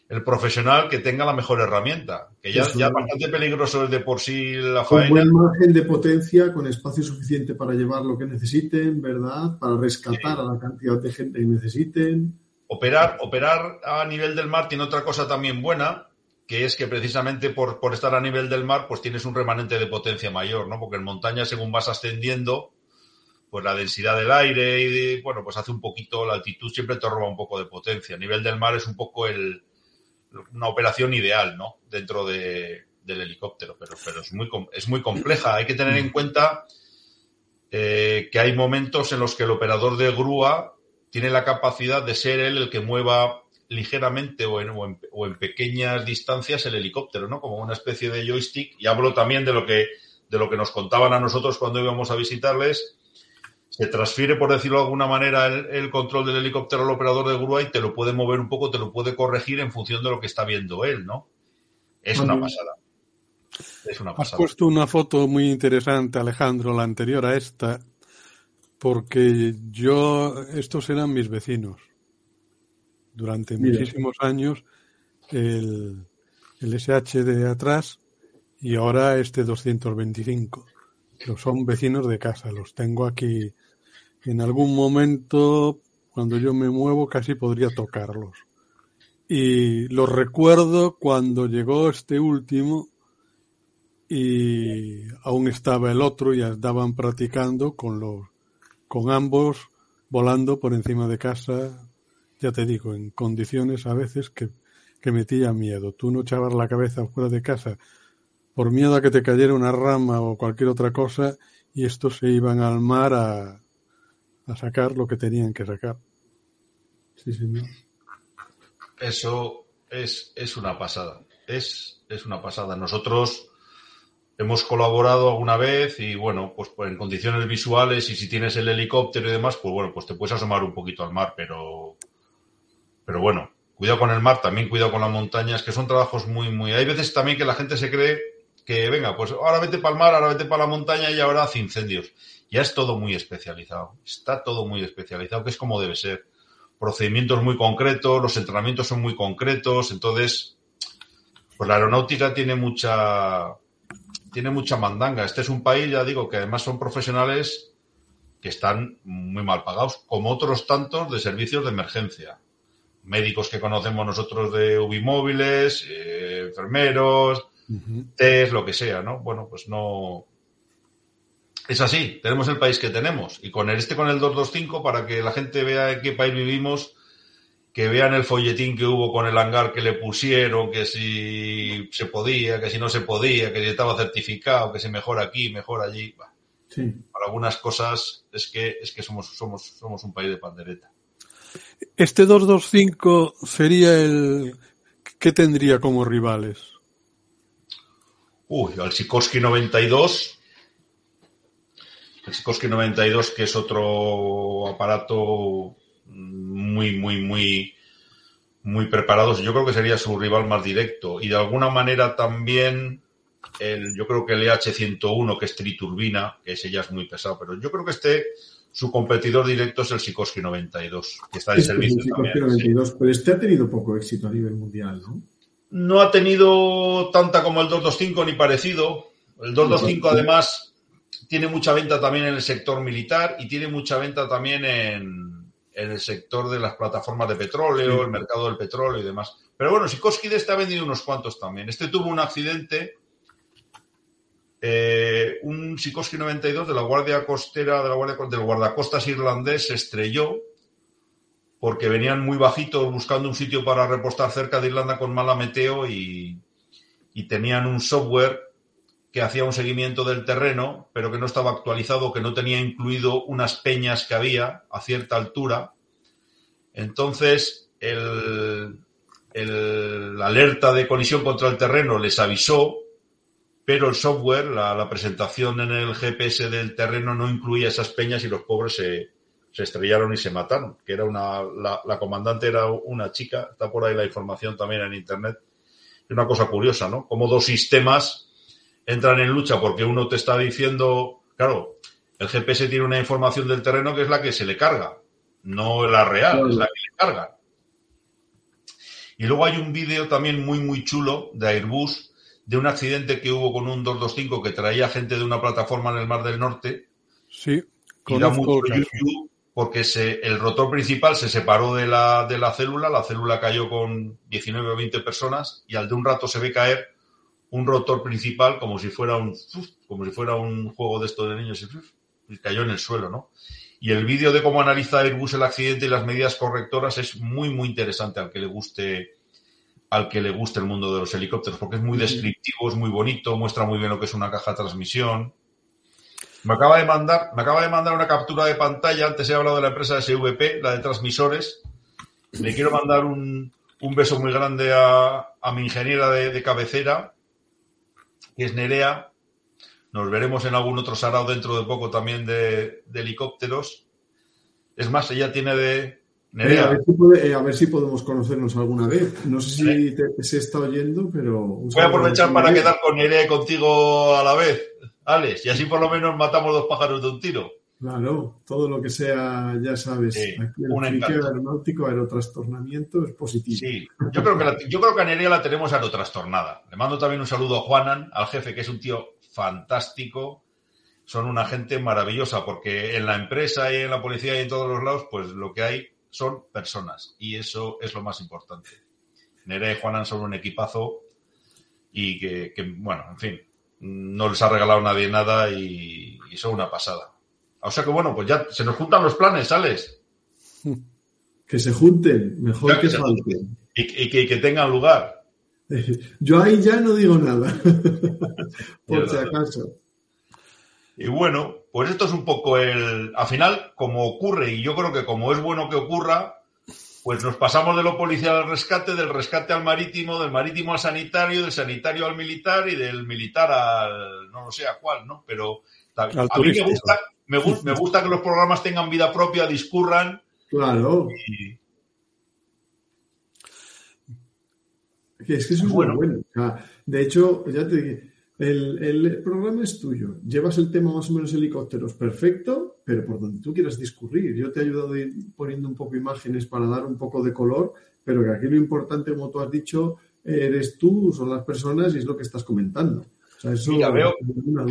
el profesional que tenga la mejor herramienta. Que ya, ya bastante peligroso es de por sí la faena.
Con buen margen de potencia, con espacio suficiente para llevar lo que necesiten, ¿verdad? Para rescatar sí. a la cantidad de gente que necesiten.
Operar, operar a nivel del mar tiene otra cosa también buena, que es que precisamente por, por estar a nivel del mar, pues tienes un remanente de potencia mayor, ¿no? Porque en montaña, según vas ascendiendo, pues la densidad del aire y, bueno, pues hace un poquito, la altitud siempre te roba un poco de potencia. A nivel del mar es un poco el, una operación ideal, ¿no? Dentro de, del helicóptero, pero, pero es, muy, es muy compleja. Hay que tener en cuenta eh, que hay momentos en los que el operador de grúa tiene la capacidad de ser él el que mueva ligeramente o en, o en, o en pequeñas distancias el helicóptero, ¿no? Como una especie de joystick. Y hablo también de lo que, de lo que nos contaban a nosotros cuando íbamos a visitarles, se transfiere, por decirlo de alguna manera, el, el, control del helicóptero al operador de grúa y te lo puede mover un poco, te lo puede corregir en función de lo que está viendo él, ¿no? Es una pasada.
Es una pasada. Has puesto una foto muy interesante, Alejandro, la anterior a esta, porque yo, estos eran mis vecinos. Durante Mira. muchísimos años, el, el SH de atrás y ahora este 225 son vecinos de casa, los tengo aquí. En algún momento, cuando yo me muevo, casi podría tocarlos. Y los recuerdo cuando llegó este último y aún estaba el otro y estaban practicando con los, con ambos volando por encima de casa, ya te digo, en condiciones a veces que, que metía miedo. Tú no echabas la cabeza fuera de casa por miedo a que te cayera una rama o cualquier otra cosa, y estos se iban al mar a, a sacar lo que tenían que sacar. Sí, señor.
Eso es, es una pasada. Es, es una pasada. Nosotros hemos colaborado alguna vez y bueno, pues, pues en condiciones visuales y si tienes el helicóptero y demás, pues bueno, pues te puedes asomar un poquito al mar, pero, pero bueno, cuidado con el mar, también cuidado con las montañas, que son trabajos muy, muy. Hay veces también que la gente se cree que venga, pues ahora vete para el mar, ahora vete para la montaña y ahora hace incendios. Ya es todo muy especializado, está todo muy especializado, que es como debe ser. Procedimientos muy concretos, los entrenamientos son muy concretos, entonces, pues la aeronáutica tiene mucha, tiene mucha mandanga. Este es un país, ya digo, que además son profesionales que están muy mal pagados, como otros tantos de servicios de emergencia. Médicos que conocemos nosotros de ubimóviles, eh, enfermeros, uh -huh. test, lo que sea, ¿no? Bueno, pues no. Es así, tenemos el país que tenemos. Y con el, este, con el 225, para que la gente vea en qué país vivimos, que vean el folletín que hubo con el hangar que le pusieron, que si se podía, que si no se podía, que si estaba certificado, que si mejor aquí, mejor allí. Sí. Para algunas cosas es que, es que somos, somos, somos un país de pandereta.
Este 225 sería el ¿qué tendría como rivales?
Uy, al Sikorsky 92. El Sikorsky 92, que es otro aparato muy, muy, muy, muy preparado. Yo creo que sería su rival más directo. Y de alguna manera también el, yo creo que el EH101, que es triturbina, que ese ya es muy pesado, pero yo creo que este su competidor directo es el Sikorsky 92, que está en este servicio.
también, 92, Pero este ha tenido poco éxito a nivel mundial, ¿no?
No ha tenido tanta como el 225 ni parecido. El 225 además tiene mucha venta también en el sector militar y tiene mucha venta también en, en el sector de las plataformas de petróleo, el mercado del petróleo y demás. Pero bueno, Sikorsky de este ha vendido unos cuantos también. Este tuvo un accidente eh, un Sikorsky 92 de la Guardia Costera, de la Guardia, del guardacostas irlandés, se estrelló porque venían muy bajitos buscando un sitio para repostar cerca de Irlanda con mala meteo y, y tenían un software que hacía un seguimiento del terreno, pero que no estaba actualizado, que no tenía incluido unas peñas que había a cierta altura. Entonces, el, el alerta de colisión contra el terreno les avisó pero el software, la, presentación en el GPS del terreno no incluía esas peñas y los pobres se, estrellaron y se mataron, que era una, la, comandante era una chica, está por ahí la información también en internet. Es una cosa curiosa, ¿no? Como dos sistemas entran en lucha porque uno te está diciendo, claro, el GPS tiene una información del terreno que es la que se le carga, no la real, es la que le carga. Y luego hay un vídeo también muy, muy chulo de Airbus de un accidente que hubo con un 225 que traía gente de una plataforma en el Mar del Norte.
Sí,
y da mucho YouTube porque se, el rotor principal se separó de la, de la célula, la célula cayó con 19 o 20 personas y al de un rato se ve caer un rotor principal como si fuera un como si fuera un juego de estos de niños y cayó en el suelo, ¿no? Y el vídeo de cómo analiza Airbus el accidente y las medidas correctoras es muy, muy interesante al que le guste al que le guste el mundo de los helicópteros, porque es muy descriptivo, es muy bonito, muestra muy bien lo que es una caja de transmisión. Me acaba de mandar, me acaba de mandar una captura de pantalla, antes he hablado de la empresa SVP, la de transmisores. Le quiero mandar un, beso muy grande a, mi ingeniera de, cabecera, que es Nerea. Nos veremos en algún otro sarao dentro de poco también de helicópteros. Es más, ella tiene de,
eh, a, ver si podemos conocernos alguna vez. No sé si te, se está oyendo, pero...
Voy a aprovechar para quedar con Nerea y contigo a la vez, Alex, y así por lo menos matamos dos pájaros de un tiro.
Claro, todo lo que sea, ya sabes, aquí el aeronáutico, aerotrastornamiento es positivo.
Sí, yo creo, que yo creo que a Nerea la tenemos aerotrastornada. Le mando también un saludo a Juanan, al jefe, que es un tío fantástico. Son una gente maravillosa, porque en la empresa y en la policía y en todos los lados, pues lo que hay son personas y eso es lo más importante. Nerea y Juanan son un equipazo y que, bueno, en fin, no les ha regalado nadie nada y, son una pasada. O sea que bueno, pues ya se nos juntan los planes, ¿sales?
Que se junten, mejor que, falten.
Y, que, que tengan lugar.
Yo ahí ya no digo nada, por si acaso.
Y bueno, pues esto es un poco el. Al final, como ocurre, y yo creo que como es bueno que ocurra, pues nos pasamos de lo policial al rescate, del rescate al marítimo, del marítimo al sanitario, del sanitario al militar y del militar al. no lo sé a cuál, ¿no? Pero a mí me gusta, me, gusta que los programas tengan vida propia, discurran.
Claro. Es que eso es bueno. bueno. de hecho, ya te dije, el, programa es tuyo. Llevas el tema más o menos helicópteros, perfecto, pero por donde tú quieras discurrir. Yo te he ayudado poniendo un poco imágenes para dar un poco de color, pero que aquí lo importante, como tú has dicho, eres tú, son las personas y es lo que estás comentando.
Mira, veo,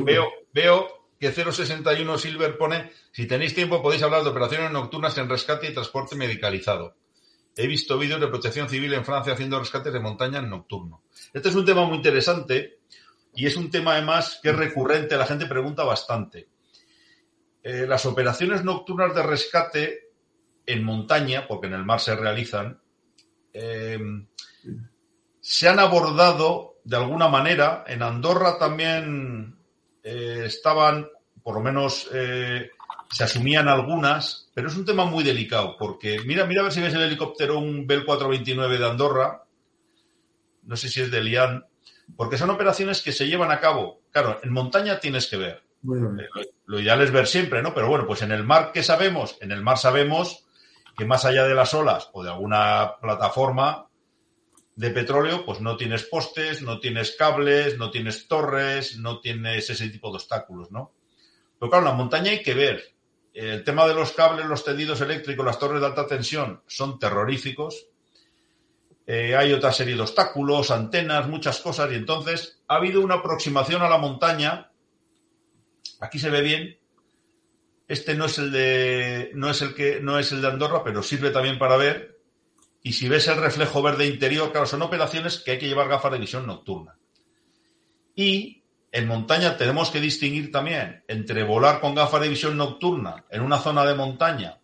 veo, veo que 061 Silver pone, si tenéis tiempo podéis hablar de operaciones nocturnas en rescate y transporte medicalizado. He visto vídeos de protección civil en Francia haciendo rescates de montaña en nocturno. Este es un tema muy interesante y es un tema además que es recurrente, la gente pregunta bastante. Eh, las operaciones nocturnas de rescate en montaña, porque en el mar se realizan, eh, se han abordado de alguna manera. En Andorra también eh, estaban, por lo menos se asumían algunas, pero es un tema muy delicado, porque mira, mira a ver si ves el helicóptero, un Bell 429 de Andorra, no sé si es de Lian, porque son operaciones que se llevan a cabo. Claro, en montaña tienes que ver. Bueno. Eh, lo, lo, ideal es ver siempre, ¿no? Pero bueno, pues en el mar, ¿qué sabemos? En el mar sabemos que más allá de las olas o de alguna plataforma de petróleo, pues no tienes postes, no tienes cables, no tienes torres, no tienes ese tipo de obstáculos, ¿no? Pero claro, la montaña hay que ver. El tema de los cables, los tendidos eléctricos, las torres de alta tensión son terroríficos. Eh, hay otra serie de obstáculos, antenas, muchas cosas, y entonces ha habido una aproximación a la montaña. Aquí se ve bien. Este no es el de. no es el que. no es el de Andorra, pero sirve también para ver. Y si ves el reflejo verde interior, claro, son operaciones que hay que llevar gafas de visión nocturna. Y en montaña tenemos que distinguir también entre volar con gafas de visión nocturna en una zona de montaña,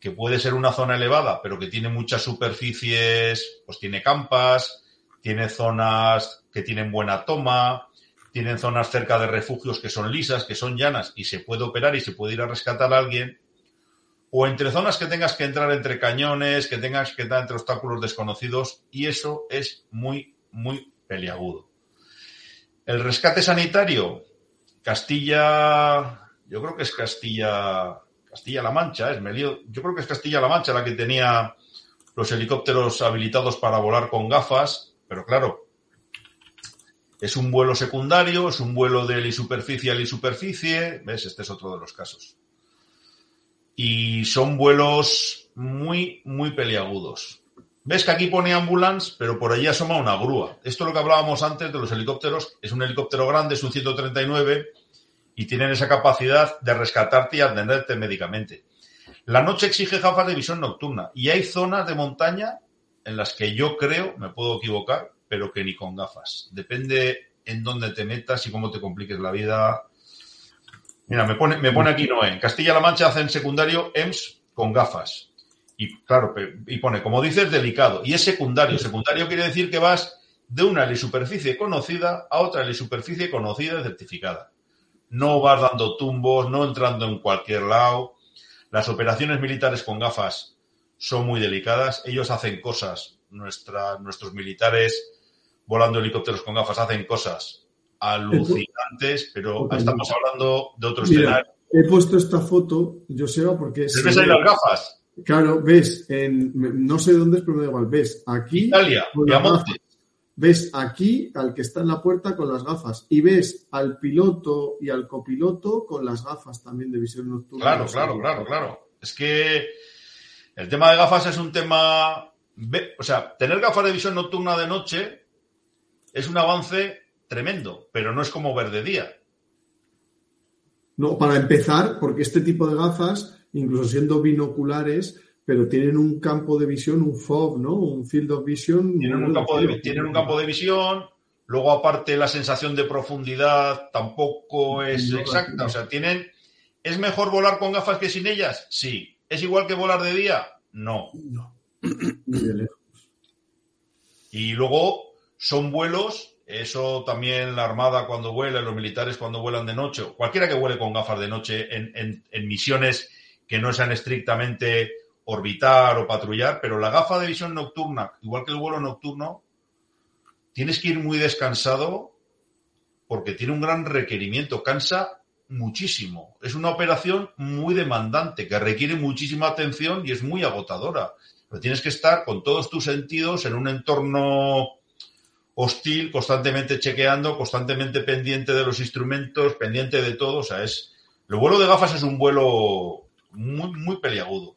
que puede ser una zona elevada, pero que tiene muchas superficies, pues tiene campas, tiene zonas que tienen buena toma, tienen zonas cerca de refugios que son lisas, que son llanas y se puede operar y se puede ir a rescatar a alguien, o entre zonas que tengas que entrar entre cañones, que tengas que entrar entre obstáculos desconocidos y eso es muy, muy peliagudo. El rescate sanitario, Castilla, yo creo que es Castilla, Castilla-La Mancha, es Melío, yo creo que es Castilla-La Mancha la que tenía los helicópteros habilitados para volar con gafas, pero claro, es un vuelo secundario, es un vuelo de superficie a superficie, ¿ves? Este es otro de los casos. Y son vuelos muy, muy peliagudos. Ves que aquí pone ambulance, pero por allí asoma una grúa. Esto es lo que hablábamos antes de los helicópteros. Es un helicóptero grande, es un 139 y tienen esa capacidad de rescatarte y atenderte médicamente. La noche exige gafas de visión nocturna y hay zonas de montaña en las que yo creo, me puedo equivocar, pero que ni con gafas. Depende en dónde te metas y cómo te compliques la vida. Mira, me pone, me pone aquí Noé. En Castilla-La Mancha hacen secundario EMS con gafas. Y claro, y pone, como dices, delicado. Y es secundario. Secundario quiere decir que vas de una superficie conocida a otra superficie conocida y certificada. No vas dando tumbos, no entrando en cualquier lado. Las operaciones militares con gafas son muy delicadas. Ellos hacen cosas, nuestra, nuestros militares volando helicópteros con gafas hacen cosas alucinantes, pero estamos hablando de otros escenario.
He puesto esta foto, Joseba, porque...
¿Se ves ahí las gafas?
Claro, ves, en, no sé dónde es, pero me da igual, ves aquí.
Italia,
Ves aquí al que está en la puerta con las gafas y ves al piloto y al copiloto con las gafas también de visión nocturna.
Claro, claro, claro, claro. Es que el tema de gafas es un tema. O sea, tener gafas de visión nocturna de noche es un avance tremendo, pero no es como ver de día.
No, para empezar, porque este tipo de gafas incluso siendo binoculares, pero tienen un campo de visión, un FOV, ¿no? Un field of vision.
Tienen un, campo de, tienen un campo de visión, luego aparte la sensación de profundidad tampoco es exacta, o sea, tienen... ¿Es mejor volar con gafas que sin ellas? Sí. ¿Es igual que volar de día? No. No. Y luego son vuelos, eso también la Armada cuando vuela, los militares cuando vuelan de noche, cualquiera que vuele con gafas de noche en, en misiones que no sean estrictamente orbitar o patrullar, pero la gafa de visión nocturna, igual que el vuelo nocturno, tienes que ir muy descansado porque tiene un gran requerimiento, cansa muchísimo. Es una operación muy demandante que requiere muchísima atención y es muy agotadora. Pero tienes que estar con todos tus sentidos en un entorno hostil, constantemente chequeando, constantemente pendiente de los instrumentos, pendiente de todo. O sea, es. El vuelo de gafas es un vuelo muy, muy peliagudo.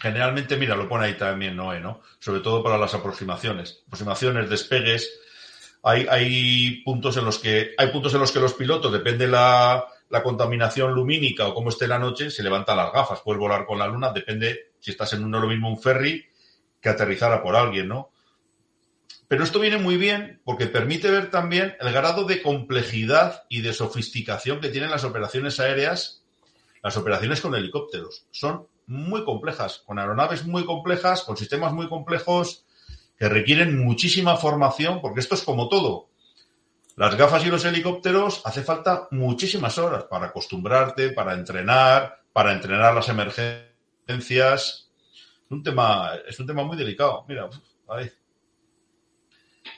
Generalmente, mira, lo pone ahí también Noé, ¿no? Sobre todo para las aproximaciones. Aproximaciones, despegues. Hay, hay puntos en los que, hay puntos en los que los pilotos, depende la, la contaminación lumínica o cómo esté la noche, se levantan las gafas. Puedes volar con la luna, depende si estás en uno lo mismo un ferry que aterrizara por alguien, ¿no? Pero esto viene muy bien porque permite ver también el grado de complejidad y de sofisticación que tienen las operaciones aéreas, las operaciones con helicópteros. Son muy complejas, con aeronaves muy complejas, con sistemas muy complejos que requieren muchísima formación, porque esto es como todo. Las gafas y los helicópteros hace falta muchísimas horas para acostumbrarte, para entrenar, para entrenar las emergencias un tema, es un tema muy delicado. Mira, ahí.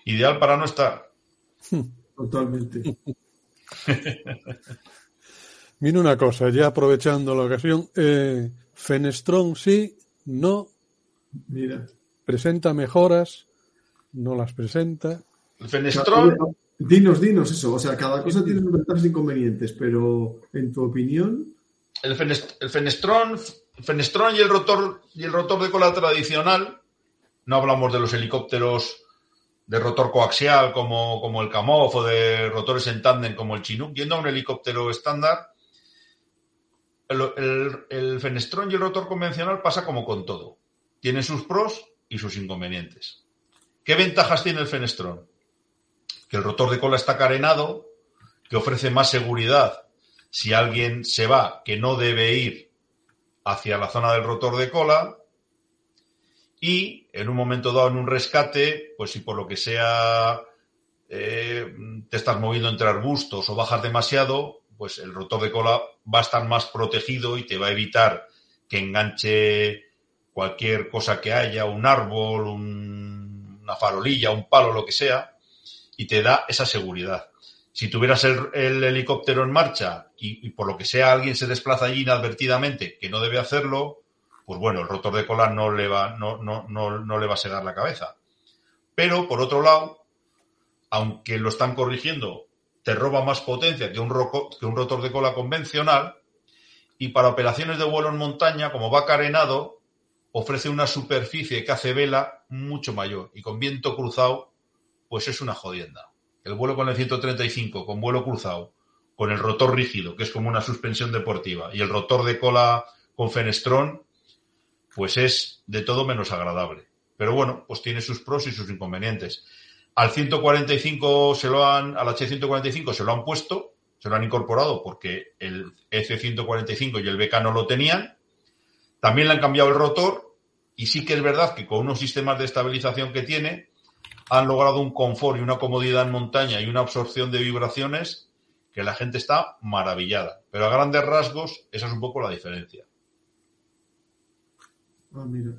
Ideal para no estar.
Totalmente.
Mira una cosa, ya aprovechando la ocasión, eh, Fenestrón sí, no.
Mira.
Presenta mejoras, no las presenta.
El Fenestrón.
Dinos, dinos eso. O sea, cada cosa tiene sus ventajas e inconvenientes, pero en tu opinión.
El, fenestrón, fenestrón y el rotor y el rotor de cola tradicional. No hablamos de los helicópteros de rotor coaxial como, como el Camof o de rotores en tándem como el Chinook. Yendo a un helicóptero estándar, el, el, fenestrón y el rotor convencional pasa como con todo. Tiene sus pros y sus inconvenientes. ¿Qué ventajas tiene el fenestrón? Que el rotor de cola está carenado, que ofrece más seguridad si alguien se va, que no debe ir hacia la zona del rotor de cola. Y en un momento dado, en un rescate, pues si por lo que sea eh, te estás moviendo entre arbustos o bajas demasiado, pues el rotor de cola va a estar más protegido y te va a evitar que enganche cualquier cosa que haya, un árbol, una farolilla, un palo, lo que sea, y te da esa seguridad. Si tuvieras el, helicóptero en marcha y, por lo que sea alguien se desplaza allí inadvertidamente, que no debe hacerlo, pues bueno, el rotor de cola no le va, no, no, le va a segar la cabeza. Pero, por otro lado, aunque lo están corrigiendo te roba más potencia un, que un rotor de cola convencional y para operaciones de vuelo en montaña, como va carenado, ofrece una superficie que hace vela mucho mayor y con viento cruzado, pues es una jodienda. El vuelo con el 135, con vuelo cruzado, con el rotor rígido, que es como una suspensión deportiva, y el rotor de cola con fenestrón, pues es de todo menos agradable. Pero bueno, pues tiene sus pros y sus inconvenientes. Al 145 se lo han, al H145 se lo han puesto, se lo han incorporado porque el F145 y el BK no lo tenían. También le han cambiado el rotor y sí que es verdad que con unos sistemas de estabilización que tiene han logrado un confort y una comodidad en montaña y una absorción de vibraciones que la gente está maravillada. Pero a grandes rasgos, esa es un poco la diferencia.
Ah, mira.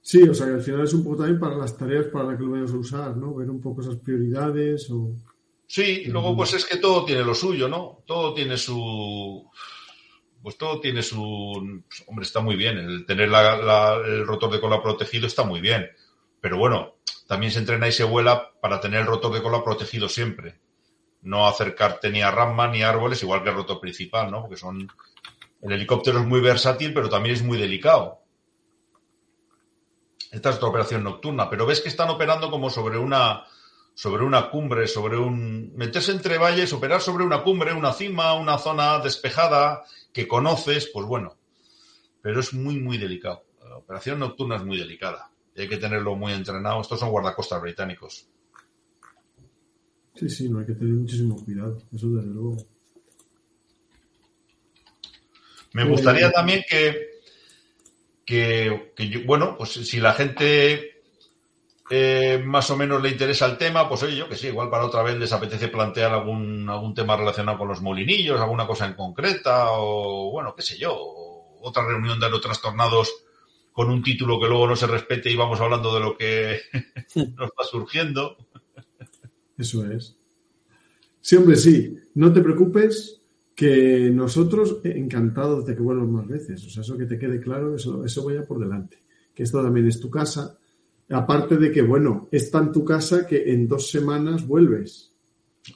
Sí, o sea que al final es un poco también para las tareas para las que lo vayas a usar, ¿no? Ver un poco esas prioridades o...
Sí, luego pues es que todo tiene lo suyo, ¿no? Todo tiene su... Pues todo tiene su... Hombre, está muy bien. El tener el rotor de cola protegido está muy bien. Pero bueno, también se entrena y se vuela para tener el rotor de cola protegido siempre. No acercarte ni a ramas ni a árboles, igual que el rotor principal, ¿no? Porque son... El helicóptero es muy versátil, pero también es muy delicado esta es otra operación nocturna, pero ves que están operando como sobre una, sobre una cumbre, sobre un... meterse entre valles, operar sobre una cumbre, una cima, una zona despejada que conoces, pues bueno, pero es muy, muy delicado. La operación nocturna es muy delicada. Hay que tenerlo muy entrenado. Estos son guardacostas británicos.
Sí, sí, no hay que tener muchísimo cuidado. Eso desde luego.
Me gustaría también que, que, bueno, pues si la gente eh, más o menos le interesa el tema, pues oye, yo que sí, igual para otra vez les apetece plantear algún, algún tema relacionado con los molinillos, alguna cosa en concreta, o bueno, qué sé yo, otra reunión de los trastornados con un título que luego no se respete y vamos hablando de lo que nos va surgiendo.
Eso es. Sí, hombre, sí. No te preocupes, que nosotros encantados de que vuelvas más veces. O sea, eso que te quede claro, eso, eso vaya por delante. Que esto también es tu casa. Aparte de que, bueno, es tan tu casa que en dos semanas vuelves.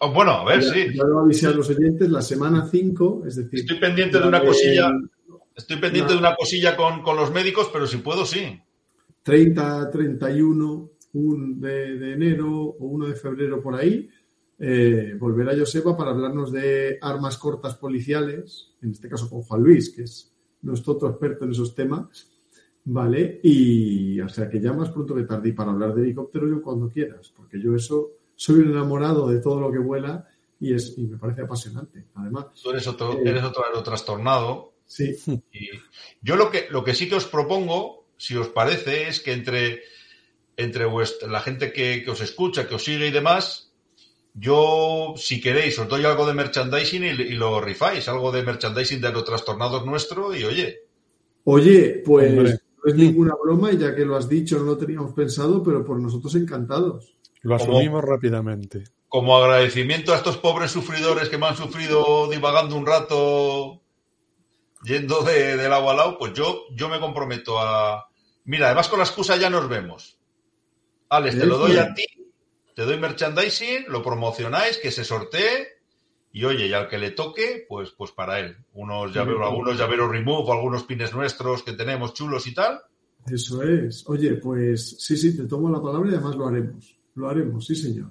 Oh, bueno, a ver, sí.
Ya lo avisé a los oyentes, la semana 5, es decir...
Estoy pendiente de una cosilla, estoy pendiente de una cosilla con, con, los médicos, pero si puedo, sí.
30, 31 un de, de enero o 1 de febrero por ahí, eh, volver a Joseba para hablarnos de armas cortas policiales, en este caso con Juan Luis, que es nuestro otro experto en esos temas, ¿vale? Y o sea que ya más pronto que tarde, para hablar de helicóptero yo cuando quieras, porque yo eso soy un enamorado de todo lo que vuela y, es, y me parece apasionante, además.
Tú eres otro, eh, eres otro trastornado.
Sí.
Y yo lo que, lo que sí que os propongo, si os parece, es que entre, entre la gente que, que os escucha, que os sigue y demás, yo, si queréis, os doy algo de merchandising y, lo rifáis, algo de merchandising de los trastornados nuestro y oye.
Oye, pues es ninguna broma y ya que lo has dicho, no lo teníamos pensado, pero por nosotros encantados.
Lo asumimos rápidamente.
Como agradecimiento a estos pobres sufridores que me han sufrido divagando un rato yendo de, del agua al lado, pues yo, yo me comprometo a... Mira, además con la excusa ya nos vemos. Alex, te lo doy a ti, te doy merchandising, lo promocionáis, que se sortee y oye, y al que le toque, pues, pues para él. Unos llaveros, algunos llaveros remove, algunos pines nuestros que tenemos chulos y tal.
Eso es. Oye, pues sí, sí, te tomo la palabra y además lo haremos. Lo haremos, sí, señor.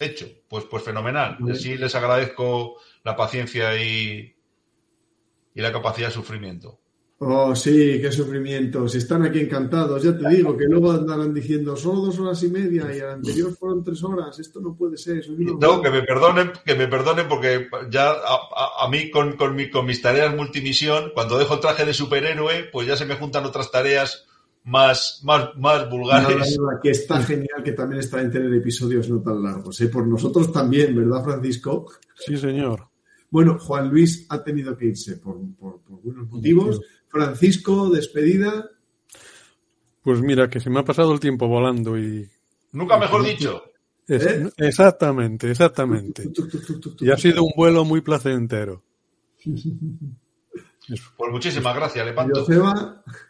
Hecho. Pues, pues fenomenal. Sí les agradezco la paciencia y, y la capacidad de sufrimiento.
Oh, sí, qué sufrimiento. Si están aquí encantados, ya te digo, que luego andarán diciendo solo dos horas y media y al anterior fueron tres horas. Esto no puede ser.
no, que me perdonen, que me perdonen porque ya a, mí con, con, mi, con mis tareas multimisión, cuando dejo el traje de superhéroe, pues ya se me juntan otras tareas más, más, más vulgares.
que está genial que también está en tener episodios no tan largos. ¿eh? Por nosotros también, ¿verdad, Francisco?
Sí, señor.
Bueno, Juan Luis ha tenido que irse por, por, por buenos motivos. Francisco, despedida.
Pues mira, que se me ha pasado el tiempo volando y.
Nunca mejor dicho.
¿Eh? Exactamente, exactamente. Y ha sido un vuelo muy placentero.
Pues muchísimas gracias, Lepanto.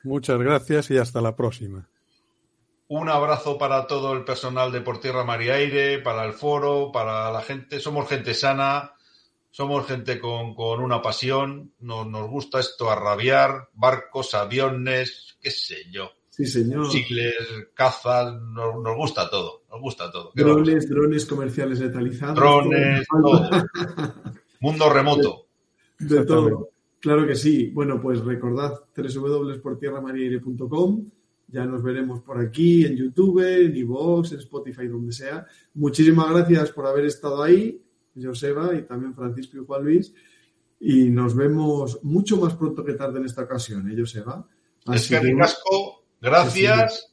Muchas gracias y hasta la próxima.
Un abrazo para todo el personal de Por Tierra Mar y Aire, para el foro, para la gente. Somos gente sana, somos gente con, una pasión, nos, nos, gusta esto a rabiar, barcos, aviones, qué sé yo.
Sí, señor.
Chicles, cazas, nos, nos gusta todo, nos gusta todo.
Drones, drones comerciales letalizados.
Drones, todo. Mundo remoto.
De, todo. Claro que sí. Bueno, pues recordad www.portierramariaire.com. Ya nos veremos por aquí, en YouTube, en iVoox, en Spotify, donde sea. Muchísimas gracias por haber estado ahí. Joseba y también Francisco y Juan Luis. Y nos vemos mucho más pronto que tarde en esta ocasión, ¿eh, Joseba?
es que ricasco, gracias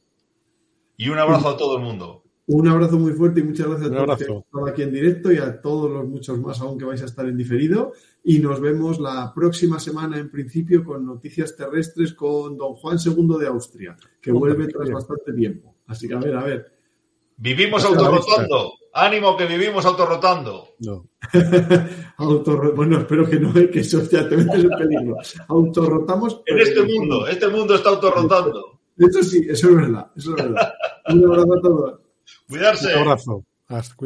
y un abrazo a todo el mundo.
Un abrazo muy fuerte y muchas gracias a todos que estado aquí en directo y a todos los muchos más aún que vais a estar en diferido. Y nos vemos la próxima semana, en principio, con noticias terrestres con don Juan II de Austria, que vuelve tras bastante tiempo. Así que a ver, a ver.
Vivimos autorrotando. Ánimo que vivimos autorrotando.
No. bueno, espero que no, que eso ya te metes en peligro. Autorrotamos.
En este mundo, este mundo está autorrotando.
Eso sí, eso es verdad, eso es verdad. Un abrazo a todos.
Cuidarse.
Un abrazo. Hasta